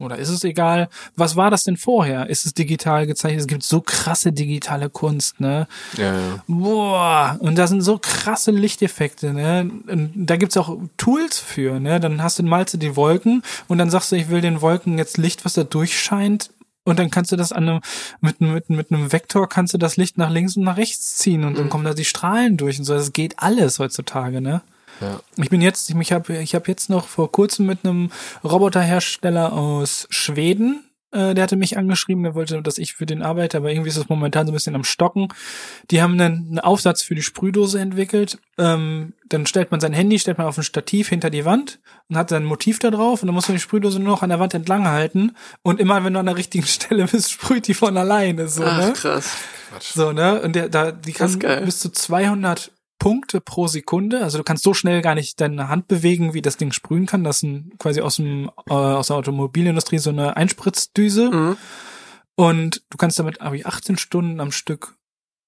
Oder ist es egal? Was war das denn vorher? Ist es digital gezeichnet? Es gibt so krasse digitale Kunst, ne? Ja, ja. Boah, und da sind so krasse Lichteffekte, ne? Und da gibt's auch Tools für, ne? Dann hast du malst du die Wolken und dann sagst du, ich will den Wolken jetzt Licht, was da durchscheint. Und dann kannst du das an einem, mit, mit, mit einem Vektor kannst du das Licht nach links und nach rechts ziehen und dann kommen da die Strahlen durch und so. Das geht alles heutzutage, ne? Ja. Ich bin jetzt, ich habe ich hab jetzt noch vor kurzem mit einem Roboterhersteller aus Schweden, äh, der hatte mich angeschrieben, der wollte, dass ich für den arbeite, aber irgendwie ist es momentan so ein bisschen am Stocken. Die haben einen, einen Aufsatz für die Sprühdose entwickelt. Ähm, dann stellt man sein Handy, stellt man auf ein Stativ hinter die Wand und hat dann ein Motiv da drauf und dann muss man die Sprühdose nur noch an der Wand entlang halten und immer wenn du an der richtigen <laughs> Stelle bist, sprüht die von alleine so, Ach, ne? krass. So, ne? Und der, da, die kann bis zu 200 Punkte pro Sekunde. Also du kannst so schnell gar nicht deine Hand bewegen, wie das Ding sprühen kann. Das ist ein, quasi aus dem äh, aus der Automobilindustrie so eine Einspritzdüse. Mhm. Und du kannst damit hab ich 18 Stunden am Stück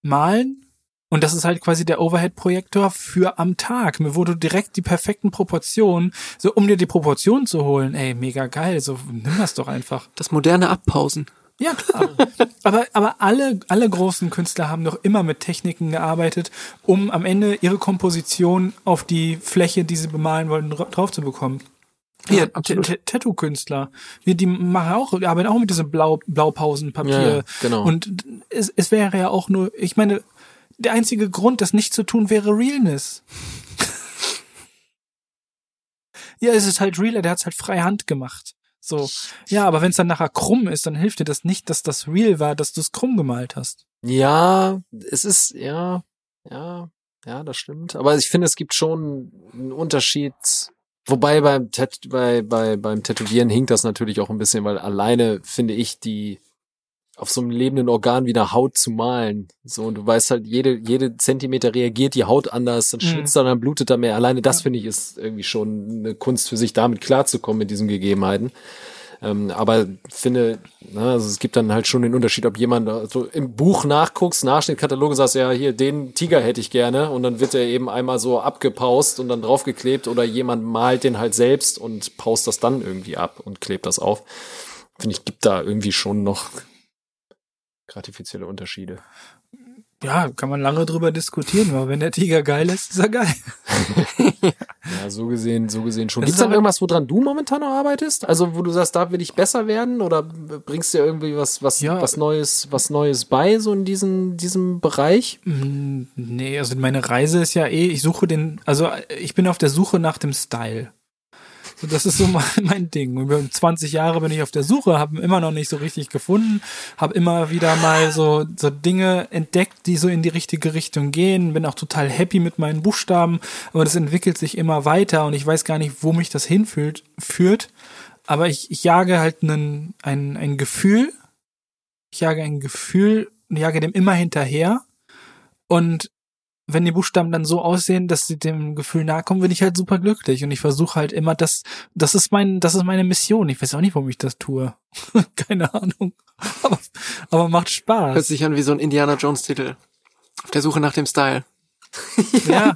malen. Und das ist halt quasi der Overhead-Projektor für am Tag, wo du direkt die perfekten Proportionen, so um dir die Proportionen zu holen, ey, mega geil, so nimm das doch einfach. Das moderne Abpausen. Ja, klar. aber, aber alle, alle großen Künstler haben doch immer mit Techniken gearbeitet, um am Ende ihre Komposition auf die Fläche, die sie bemalen wollten, dra- drauf zu bekommen. Hier, Ja, Tattoo-Künstler. Die machen auch, arbeiten auch mit diesem Blau, Blaupausenpapier. Ja, genau. Und es, es wäre ja auch nur, ich meine, der einzige Grund, das nicht zu tun, wäre Realness. <laughs> ja, es ist halt realer, der hat es halt frei Hand gemacht. So. Ja, aber wenn es dann nachher krumm ist, dann hilft dir das nicht, dass das real war, dass du es krumm gemalt hast. Ja, es ist, ja, ja, ja, das stimmt. Aber ich finde, es gibt schon einen Unterschied. Wobei beim, Tat bei, bei, beim Tätowieren hinkt das natürlich auch ein bisschen, weil alleine finde ich die auf so einem lebenden Organ wie eine Haut zu malen. So, und du weißt halt, jede, jede Zentimeter reagiert die Haut anders, dann Mhm. schwitzt er, dann blutet er mehr. Alleine das Ja. finde ich ist irgendwie schon eine Kunst für sich, damit klarzukommen mit diesen Gegebenheiten. Ähm, aber finde, na, also es gibt dann halt schon den Unterschied, ob jemand so im Buch nachguckst, Nachschnittkatalog und sagst, ja, hier, den Tiger hätte ich gerne und dann wird er eben einmal so abgepaust und dann draufgeklebt oder jemand malt den halt selbst und paust das dann irgendwie ab und klebt das auf. Finde ich, gibt da irgendwie schon noch gratifizielle Unterschiede. Ja, kann man lange drüber diskutieren, aber wenn der Tiger geil ist, ist er geil. <laughs> Ja, so gesehen, so gesehen schon. Gibt es aber- irgendwas, woran du momentan noch arbeitest? Also, wo du sagst, da will ich besser werden oder bringst dir irgendwie was, was, Ja. was Neues, was Neues bei, so in diesem, diesem Bereich? Mm, Nee, also meine Reise ist ja eh, ich suche den, also ich bin auf der Suche nach dem Style. So, das ist so <laughs> mein, mein Ding. Über 20 Jahre bin ich auf der Suche, habe immer noch nicht so richtig gefunden, habe immer wieder mal so, so Dinge entdeckt, die so in die richtige Richtung gehen, bin auch total happy mit meinen Buchstaben, aber das entwickelt sich immer weiter und ich weiß gar nicht, wo mich das hinführt, führt. Aber ich, ich jage halt einen, ein, ein Gefühl, ich jage ein Gefühl und jage dem immer hinterher. Und wenn die Buchstaben dann so aussehen, dass sie dem Gefühl nahe kommen, bin ich halt super glücklich. Und ich versuche halt immer, das, das ist mein, das ist meine Mission. Ich weiß auch nicht, warum ich das tue. <laughs> Keine Ahnung. Aber, aber macht Hört Spaß. sich an wie so ein Indiana Jones Titel. Auf der Suche nach dem Style. <laughs> Ja.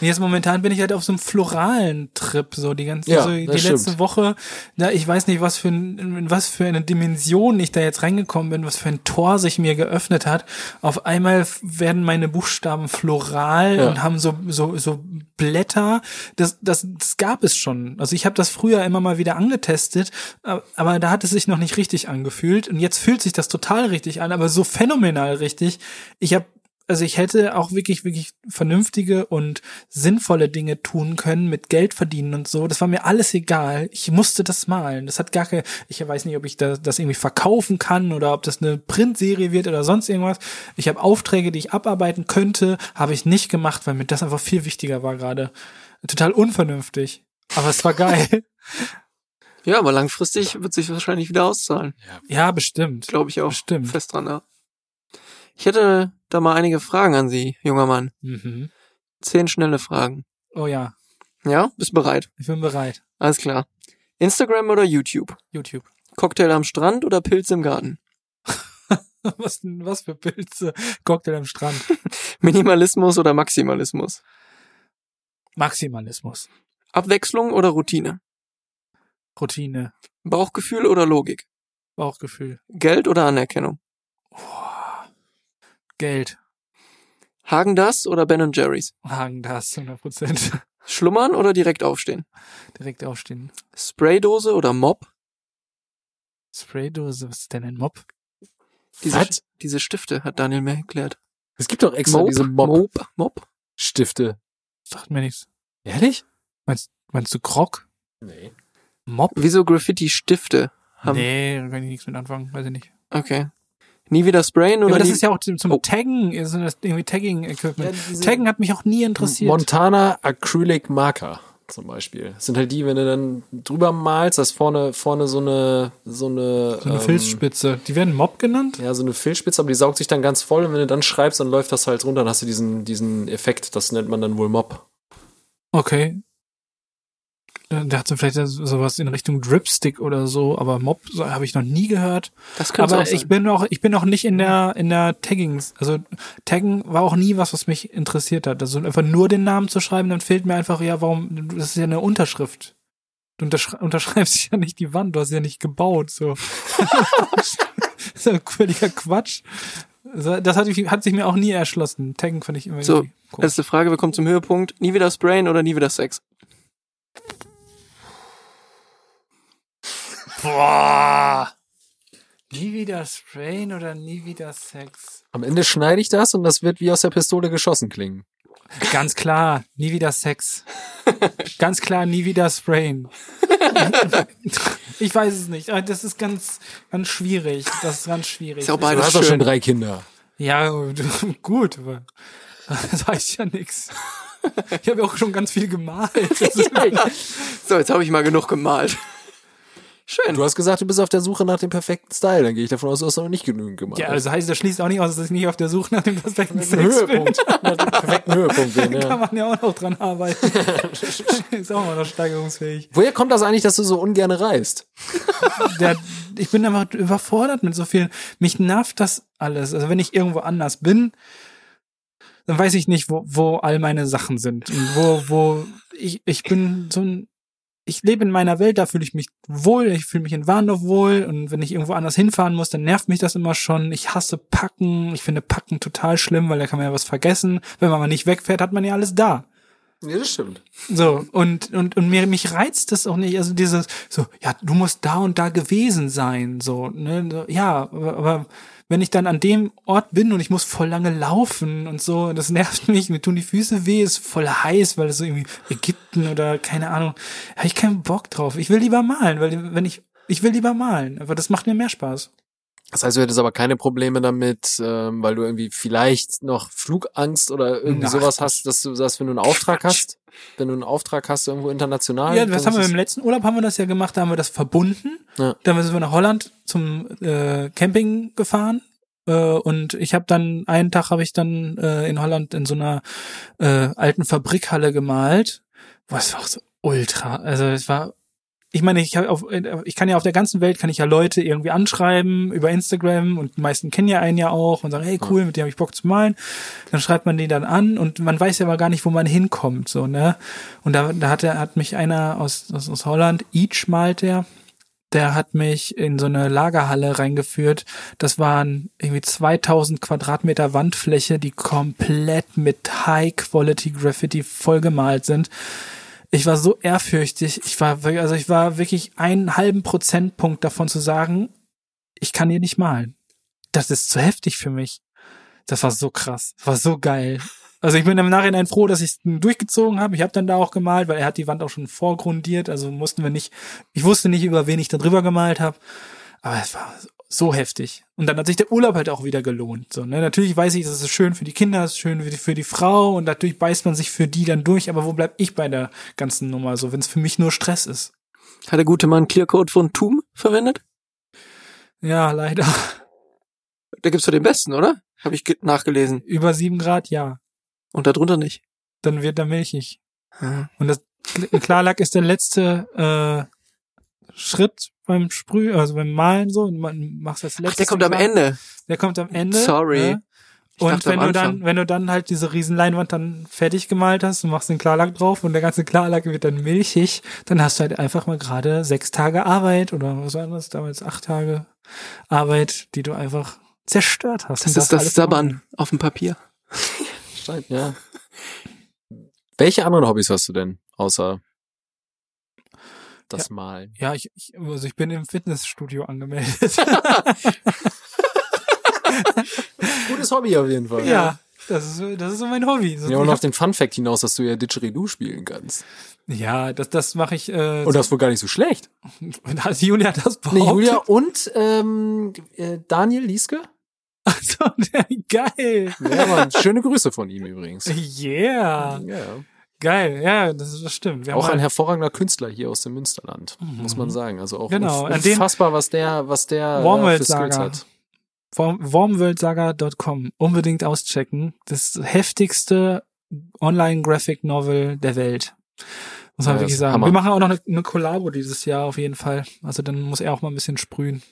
Jetzt momentan bin ich halt auf so einem floralen Trip, so die ganze, Ja, so die das letzte stimmt. Woche. Na, ich weiß nicht, was für ein, in was für eine Dimension ich da jetzt reingekommen bin, was für ein Tor sich mir geöffnet hat. Auf einmal werden meine Buchstaben floral Ja. und haben so so so Blätter. Das das, das gab es schon. Also ich habe das früher immer mal wieder angetestet, aber da hat es sich noch nicht richtig angefühlt und jetzt fühlt sich das total richtig an, aber so phänomenal richtig. Ich habe also ich hätte auch wirklich, wirklich vernünftige und sinnvolle Dinge tun können, mit Geld verdienen und so. Das war mir alles egal. Ich musste das malen. Das hat gar keine, ich weiß nicht, ob ich das, das irgendwie verkaufen kann oder ob das eine Printserie wird oder sonst irgendwas. Ich habe Aufträge, die ich abarbeiten könnte, habe ich nicht gemacht, weil mir das einfach viel wichtiger war gerade. Total unvernünftig. Aber es war geil. <laughs> Ja, aber langfristig wird sich wahrscheinlich wieder auszahlen. Ja, bestimmt. Glaube ich auch. Bestimmt. Fest dran, ja. Ich hätte da mal einige Fragen an Sie, junger Mann. Mhm. Zehn schnelle Fragen. Oh ja, Ja, bist bereit? ich bin bereit. Alles klar. Instagram oder YouTube? YouTube. Cocktail am Strand oder Pilz im Garten? <laughs> Was denn, was für Pilze? Cocktail am Strand. <laughs> Minimalismus oder Maximalismus? Maximalismus. Abwechslung oder Routine? Routine. Bauchgefühl oder Logik? Bauchgefühl. Geld oder Anerkennung? Geld. Hagen das oder Ben Jerry's? Hagen das, 100 Prozent. Schlummern oder direkt aufstehen? Direkt aufstehen. Spraydose oder Mop? Spraydose, was ist denn ein Mob? Diese, Was? diese Stifte hat Daniel mir erklärt. Es gibt doch extra Mope? diese Mope? Mop? Mob-Stifte. Sagt mir nichts. Ehrlich? Meinst, meinst du Krog? Nee. Mob? Wieso Graffiti-Stifte? Haben, Nee, da kann ich nichts mit anfangen, weiß ich nicht. Okay. Nie wieder sprayen Ja, oder aber das ist ja auch zum, zum Oh. Taggen, ist das irgendwie Tagging-Equipment. Ja, Taggen hat mich auch nie interessiert. Montana Acrylic Marker zum Beispiel. Das sind halt die, wenn du dann drüber malst, dass vorne, vorne so eine, so eine, so eine ähm, Filzspitze. Die werden Mob genannt? Ja, so eine Filzspitze, aber die saugt sich dann ganz voll und wenn du dann schreibst, dann läuft das halt runter, dann hast du diesen, diesen Effekt, das nennt man dann wohl Mob. Okay. Da da hat sie vielleicht sowas in Richtung Dripstick oder so, aber Mob so, habe ich noch nie gehört. das könnte Aber auch sein. ich bin auch, ich bin auch nicht in der, in der Taggings. Also Taggen war auch nie was, was mich interessiert hat. Also einfach nur den Namen zu schreiben, dann fehlt mir einfach, ja, warum, das ist ja eine Unterschrift. Du unterschre <laughs> unterschreibst ja nicht die Wand, du hast ja nicht gebaut, so. das ist ja völliger Quatsch. Das hat, ich- hat sich mir auch nie erschlossen. Taggen fand ich immer So. Letzte Frage, wir kommen zum Höhepunkt. Nie wieder sprayen oder nie wieder Sex? Boah. Nie wieder sprayen oder nie wieder Sex? Am Ende schneide ich das und das wird wie aus der Pistole geschossen klingen. Ganz klar, nie wieder Sex. ganz klar, nie wieder sprayen. ich weiß es nicht. aber Das ist ganz, ganz schwierig. Das ist ganz schwierig. Ist ja auch Du beides hast doch schon drei Kinder. Ja, <laughs> gut, aber das heißt ja nix. Ich habe ja auch schon ganz viel gemalt. <laughs> Ist, So, jetzt habe ich mal genug gemalt. Schön. Du hast gesagt, du bist auf der Suche nach dem perfekten Style. Dann gehe ich davon aus, du hast noch nicht genügend gemacht. ja, das heißt, das schließt auch nicht aus, dass ich nicht auf der Suche nach dem perfekten Sex bin. Höhepunkt. <laughs> nach dem perfekten Höhepunkt bin, Kann ja. man ja auch noch dran arbeiten. <laughs> ist auch mal noch steigerungsfähig. Woher kommt das eigentlich, dass du so ungern reist? <laughs> der, ich bin einfach überfordert mit so viel. Mich nervt das alles. Also wenn ich irgendwo anders bin, dann weiß ich nicht, wo, wo all meine Sachen sind. Und wo, wo ich, ich bin so ein, ich lebe in meiner Welt, da fühle ich mich wohl, ich fühle mich in Warndorf wohl und wenn ich irgendwo anders hinfahren muss, dann nervt mich das immer schon. Ich hasse Packen, ich finde Packen total schlimm, weil da kann man ja was vergessen. Wenn man mal nicht wegfährt, hat man ja alles da. Ja, das stimmt. So, und, und, und mir, mich reizt das auch nicht, also dieses, so, ja, du musst da und da gewesen sein, so, ne, so, ja, aber, aber wenn ich dann an dem Ort bin und ich muss voll lange laufen und so, das nervt <laughs> mich, mir tun die Füße weh, ist voll heiß, weil es so irgendwie Ägypten oder keine Ahnung, habe ich keinen Bock drauf. Ich will lieber malen, weil wenn ich, ich will lieber malen, aber das macht mir mehr Spaß. Das heißt, du hättest aber keine Probleme damit, ähm, weil du irgendwie vielleicht noch Flugangst oder irgendwie Ach, sowas Quatsch. hast, dass du sagst, wenn du einen Auftrag hast, wenn du einen Auftrag hast irgendwo international. Ja, das haben wir im letzten Urlaub haben wir das ja gemacht, da haben wir das verbunden. Ja. Dann sind wir nach Holland zum äh, Camping gefahren äh, und ich habe dann einen Tag habe ich dann äh, in Holland in so einer äh, alten Fabrikhalle gemalt. Es war auch so ultra, also es war ich meine, ich, auf, ich kann ja auf der ganzen Welt kann ich ja Leute irgendwie anschreiben über Instagram und die meisten kennen ja einen ja auch und sagen, hey cool, mit dem habe ich Bock zu malen. Dann schreibt man den dann an und man weiß ja aber gar nicht, wo man hinkommt, so ne. Und da, da hat er, hat mich einer aus, aus, aus Holland, Each malt der, der hat mich in so eine Lagerhalle reingeführt. Das waren irgendwie 2000 Quadratmeter Wandfläche, die komplett mit High-Quality Graffiti vollgemalt sind. Ich war so ehrfürchtig. Ich war, also ich war wirklich einen halben Prozentpunkt davon zu sagen, ich kann hier nicht malen. Das ist zu heftig für mich. Das war so krass. Das war so geil. Also ich bin im Nachhinein froh, dass ich es durchgezogen habe. Ich habe dann da auch gemalt, weil er hat die Wand auch schon vorgrundiert. Also mussten wir nicht, ich wusste nicht, über wen ich da drüber gemalt habe. Aber es war so heftig. Und dann hat sich der Urlaub halt auch wieder gelohnt. So, ne? Natürlich weiß ich, das ist schön für die Kinder, das ist schön für die, für die Frau und natürlich beißt man sich für die dann durch. Aber wo bleib ich bei der ganzen Nummer, so wenn es für mich nur Stress ist? Hat der gute Mann Clearcode von TUM verwendet? Ja, leider. Da gibt's doch den besten, oder? Habe ich ge- nachgelesen. Über sieben Grad, ja. Und darunter nicht. Dann wird er milchig. Ah. Und das Klarlack ist der letzte äh, Schritt beim Sprüh, also beim Malen so. Und man macht das letzte. Ach, der kommt am Klar- Ende. Der kommt am Ende. Sorry. Ne? Ich Und wenn am du dann, wenn du dann halt diese Riesenleinwand dann fertig gemalt hast und machst den Klarlack drauf und der ganze Klarlack wird dann milchig, dann hast du halt einfach mal gerade sechs Tage Arbeit oder was war das damals, acht Tage Arbeit, die du einfach zerstört hast. Das ist das Sabbern auf dem Papier. Scheint, ja. Welche anderen Hobbys hast du denn, außer das Malen? Ja, ich, ich, also ich bin im Fitnessstudio angemeldet. <laughs> Gutes Hobby auf jeden Fall. ja, das ist, so- das ist so mein Hobby. So, Ja, und auf den Fun Fact hinaus, dass du ja Didgeridoo spielen kannst. ja das, das mache ich. Äh, Und das ist wohl gar nicht so schlecht. und <laughs> hat Julia das behauptet? Nee, Julia und ähm, äh, Daniel Lieske. Also, <laughs> geil. Ja, Mann, schöne Grüße von ihm übrigens. Yeah. Ja. Geil, ja, das, das stimmt. Auch ein mal- hervorragender Künstler hier aus dem Münsterland, muss man sagen. Also auch Genau, unfassbar, was der, was der äh, Wormworld für Skills hat. Wormworldsaga.com unbedingt auschecken. Das heftigste Online-Graphic-Novel der Welt. Muss man Ja, wirklich sagen. Hammer. Wir machen auch noch eine, eine Kollabo dieses Jahr auf jeden Fall. Also dann muss er auch mal ein bisschen sprühen.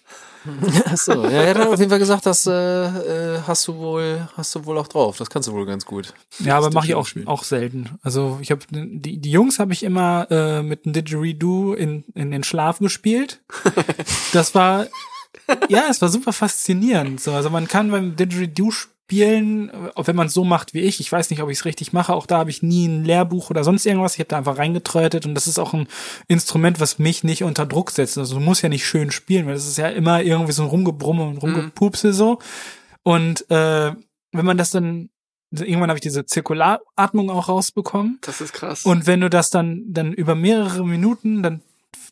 <laughs> Achso, ja, er hat auf jeden Fall gesagt, das äh, äh, hast du wohl, hast du wohl auch drauf. Das kannst du wohl ganz gut. Ja, aber mache ich auch, auch selten. Also ich habe die, die Jungs habe ich immer äh, mit dem Didgeridoo in, in den Schlaf gespielt. <laughs> Das war ja, es war super faszinierend. So, also man kann beim Didgeridoo spielen, äh, wenn man es so macht wie ich. Ich weiß nicht, ob ich es richtig mache. Auch da habe ich nie ein Lehrbuch oder sonst irgendwas. Ich habe da einfach reingetrötet und das ist auch ein Instrument, was mich nicht unter Druck setzt. Also du musst ja nicht schön spielen, weil das ist ja immer irgendwie so ein Rumgebrumme und Rumgepupse so. Und äh, wenn man das dann irgendwann habe ich diese Zirkularatmung auch rausbekommen. Das ist krass. Und wenn du das dann, dann über mehrere Minuten, dann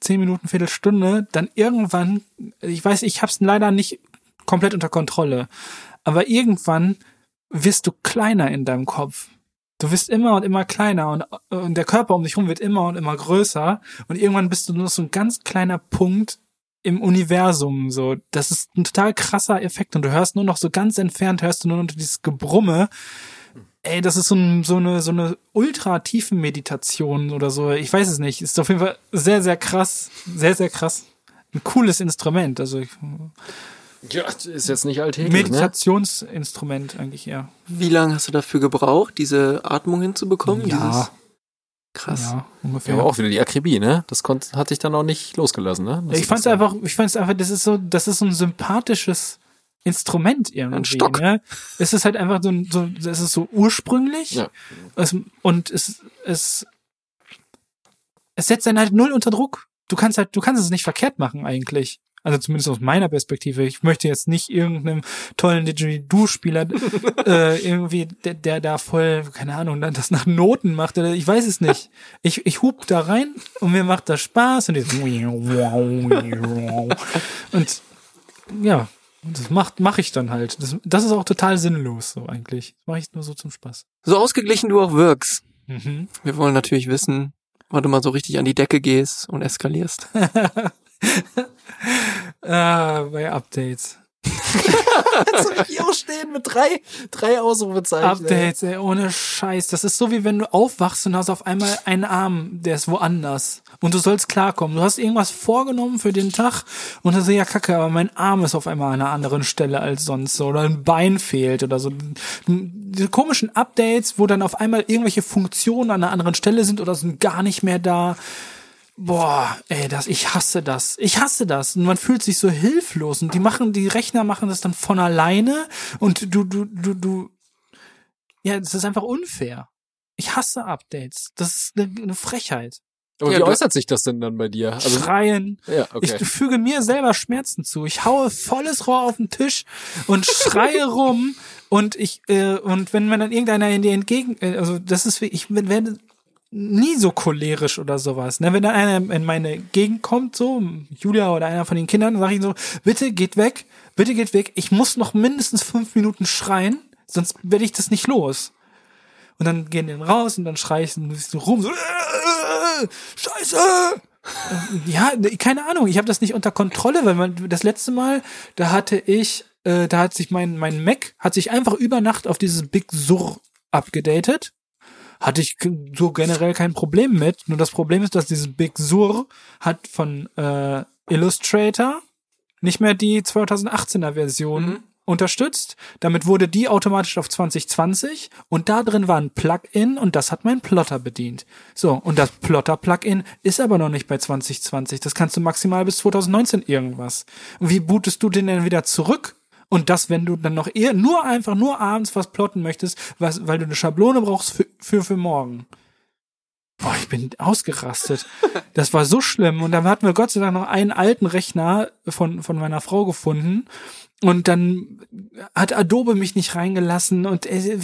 zehn Minuten, Viertelstunde, dann irgendwann, ich weiß, ich hab's leider nicht komplett unter Kontrolle, aber irgendwann wirst du kleiner in deinem Kopf. Du wirst immer und immer kleiner und, und der Körper um dich rum wird immer und immer größer und irgendwann bist du nur so ein ganz kleiner Punkt im Universum, so. Das ist ein total krasser Effekt und du hörst nur noch so ganz entfernt, hörst du nur noch dieses Gebrumme. Ey, das ist so, ein, so eine so eine ultra tiefen Meditation oder so. Ich weiß es nicht. Ist auf jeden Fall sehr sehr krass, sehr sehr krass. Ein cooles Instrument, also ich, Ja, ist jetzt nicht alltäglich, ne? Meditationsinstrument eigentlich eher. Wie lange hast du dafür gebraucht, diese Atmung hinzubekommen? Ja. Dieses, krass. Ja, Ja, ungefähr. aber auch wieder die Akribie, ne? Das konnt, hat dich dann auch nicht losgelassen, ne? Das ich fand's einfach, ich fand's einfach, das ist so, das ist so ein sympathisches Instrument irgendwie. Ein Stock. Ne? Es ist halt einfach so, so es ist so ursprünglich Ja. es, und es, es, es setzt dann halt null unter Druck. Du kannst halt, du kannst es nicht verkehrt machen eigentlich. Also zumindest aus meiner Perspektive. Ich möchte jetzt nicht irgendeinem tollen Didgeridoo-Spieler <laughs> äh, irgendwie, der, der da voll, keine Ahnung, dann das nach Noten macht. Oder ich weiß es nicht. Ich, ich hub da rein und mir macht das Spaß und dieses <laughs> und ja, das macht mache ich dann halt. Das, das ist auch total sinnlos so eigentlich. Das mache ich nur so zum Spaß. So ausgeglichen du auch wirkst. Mhm. Wir wollen natürlich wissen, wann du mal so richtig an die Decke gehst und eskalierst. Ah, <laughs> bei Updates. <laughs> hier auch stehen mit drei, drei Ausrufezeichen. Updates, ey, ohne Scheiß. Das ist so wie wenn du aufwachst und hast auf einmal einen Arm, der ist woanders. Und du sollst klarkommen. Du hast irgendwas vorgenommen für den Tag und dann so, ja kacke, aber mein Arm ist auf einmal an einer anderen Stelle als sonst so. Oder ein Bein fehlt oder so. Diese komischen Updates, wo dann auf einmal irgendwelche Funktionen an einer anderen Stelle sind oder sind gar nicht mehr da. Boah, ey, das, ich hasse das. Ich hasse das. Und man fühlt sich so hilflos. Und die machen, die Rechner machen das dann von alleine. Und du, du, du, du, ja, das ist einfach unfair. Ich hasse Updates. Das ist eine, eine Frechheit. Aber Ja, wie äußert sich das denn dann bei dir? Also, Schreien. ja, okay. Ich füge mir selber Schmerzen zu. Ich haue volles Rohr auf den Tisch und schreie <laughs> rum und ich äh, und wenn man dann irgendeiner in dir entgegen, äh, also das ist wie ich werde nie so cholerisch oder sowas. Ne? Wenn dann einer in meine Gegend kommt, so Julia oder einer von den Kindern, sage ich so: Bitte geht weg, bitte geht weg. Ich muss noch mindestens fünf Minuten schreien, sonst werde ich das nicht los. Und dann gehen die raus und dann schreie ich so rum, so, äh, Scheiße, Ja, ne, keine Ahnung, ich habe das nicht unter Kontrolle, weil man das letzte Mal, da hatte ich, äh, da hat sich mein mein Mac hat sich einfach über Nacht auf dieses Big Sur abgedatet. Hatte ich so generell kein Problem mit. Nur das Problem ist, dass dieses Big Sur hat von äh, Illustrator nicht mehr die 2018er Version unterstützt. Damit wurde die automatisch auf 2020 und da drin war ein Plugin und das hat mein Plotter bedient. So, und das Plotter-Plugin ist aber noch nicht bei 2020. Das kannst du maximal bis 2019 irgendwas. Und wie bootest du den denn wieder zurück? Und das, wenn du dann noch eher, nur einfach, nur abends was plotten möchtest, was, weil du eine Schablone brauchst für, für, für morgen. Boah, ich bin ausgerastet. <laughs> Das war so schlimm. Und dann hatten wir Gott sei Dank noch einen alten Rechner von, von meiner Frau gefunden. Und dann hat Adobe mich nicht reingelassen und äh, äh,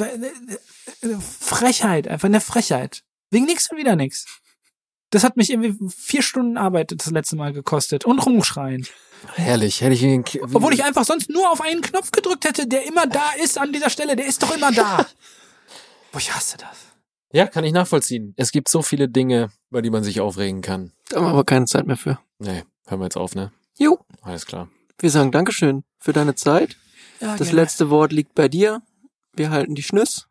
Frechheit, einfach eine Frechheit. Wegen nix und wieder nix. Das hat mich irgendwie vier Stunden Arbeit das letzte Mal gekostet und rumschreien. Herrlich, hätte ich ihn. Obwohl ich einfach sonst nur auf einen Knopf gedrückt hätte, der immer da ist an dieser Stelle. Der ist doch immer da. <laughs> Boah, ich hasse das. Ja, kann ich nachvollziehen. Es gibt so viele Dinge, über die man sich aufregen kann. Da haben wir aber keine Zeit mehr für. Nee, hören wir jetzt auf, ne? Jo, Alles klar. wir sagen Dankeschön für deine Zeit. Ja, Das gerne. letzte Wort liegt bei dir. Wir halten die Schnüss.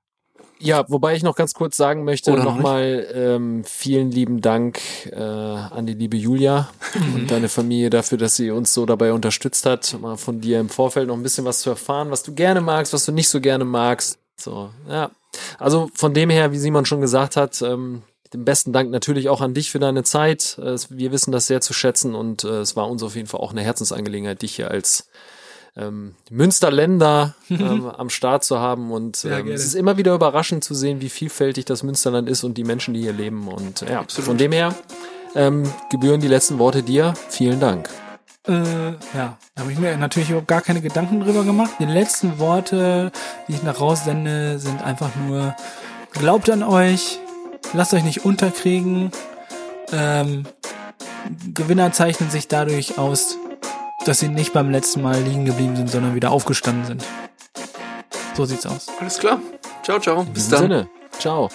Ja, wobei ich noch ganz kurz sagen möchte, nochmal ähm, vielen lieben Dank äh, an die liebe Julia und deine Familie dafür, dass sie uns so dabei unterstützt hat, mal von dir im Vorfeld noch ein bisschen was zu erfahren, was du gerne magst, was du nicht so gerne magst. So, ja. Also von dem her, wie Simon schon gesagt hat, ähm, den besten Dank natürlich auch an dich für deine Zeit. Äh, wir wissen das sehr zu schätzen und äh, es war uns auf jeden Fall auch eine Herzensangelegenheit, dich hier als ähm, Münsterländer <laughs> ähm, am Start zu haben und ähm, gerne. es ist immer wieder überraschend zu sehen, wie vielfältig das Münsterland ist und die Menschen, die hier leben und ja, von dem her ähm, gebühren die letzten Worte dir. Vielen Dank. Äh, ja, da habe ich mir natürlich überhaupt gar keine Gedanken drüber gemacht. Die letzten Worte, die ich nach raussende, sind einfach nur, glaubt an euch, lasst euch nicht unterkriegen. Ähm, Gewinner zeichnen sich dadurch aus, dass sie nicht beim letzten Mal liegen geblieben sind, sondern wieder aufgestanden sind. So sieht's aus. Alles klar. Ciao, ciao. In Bis diesem dann. Sinne, ciao.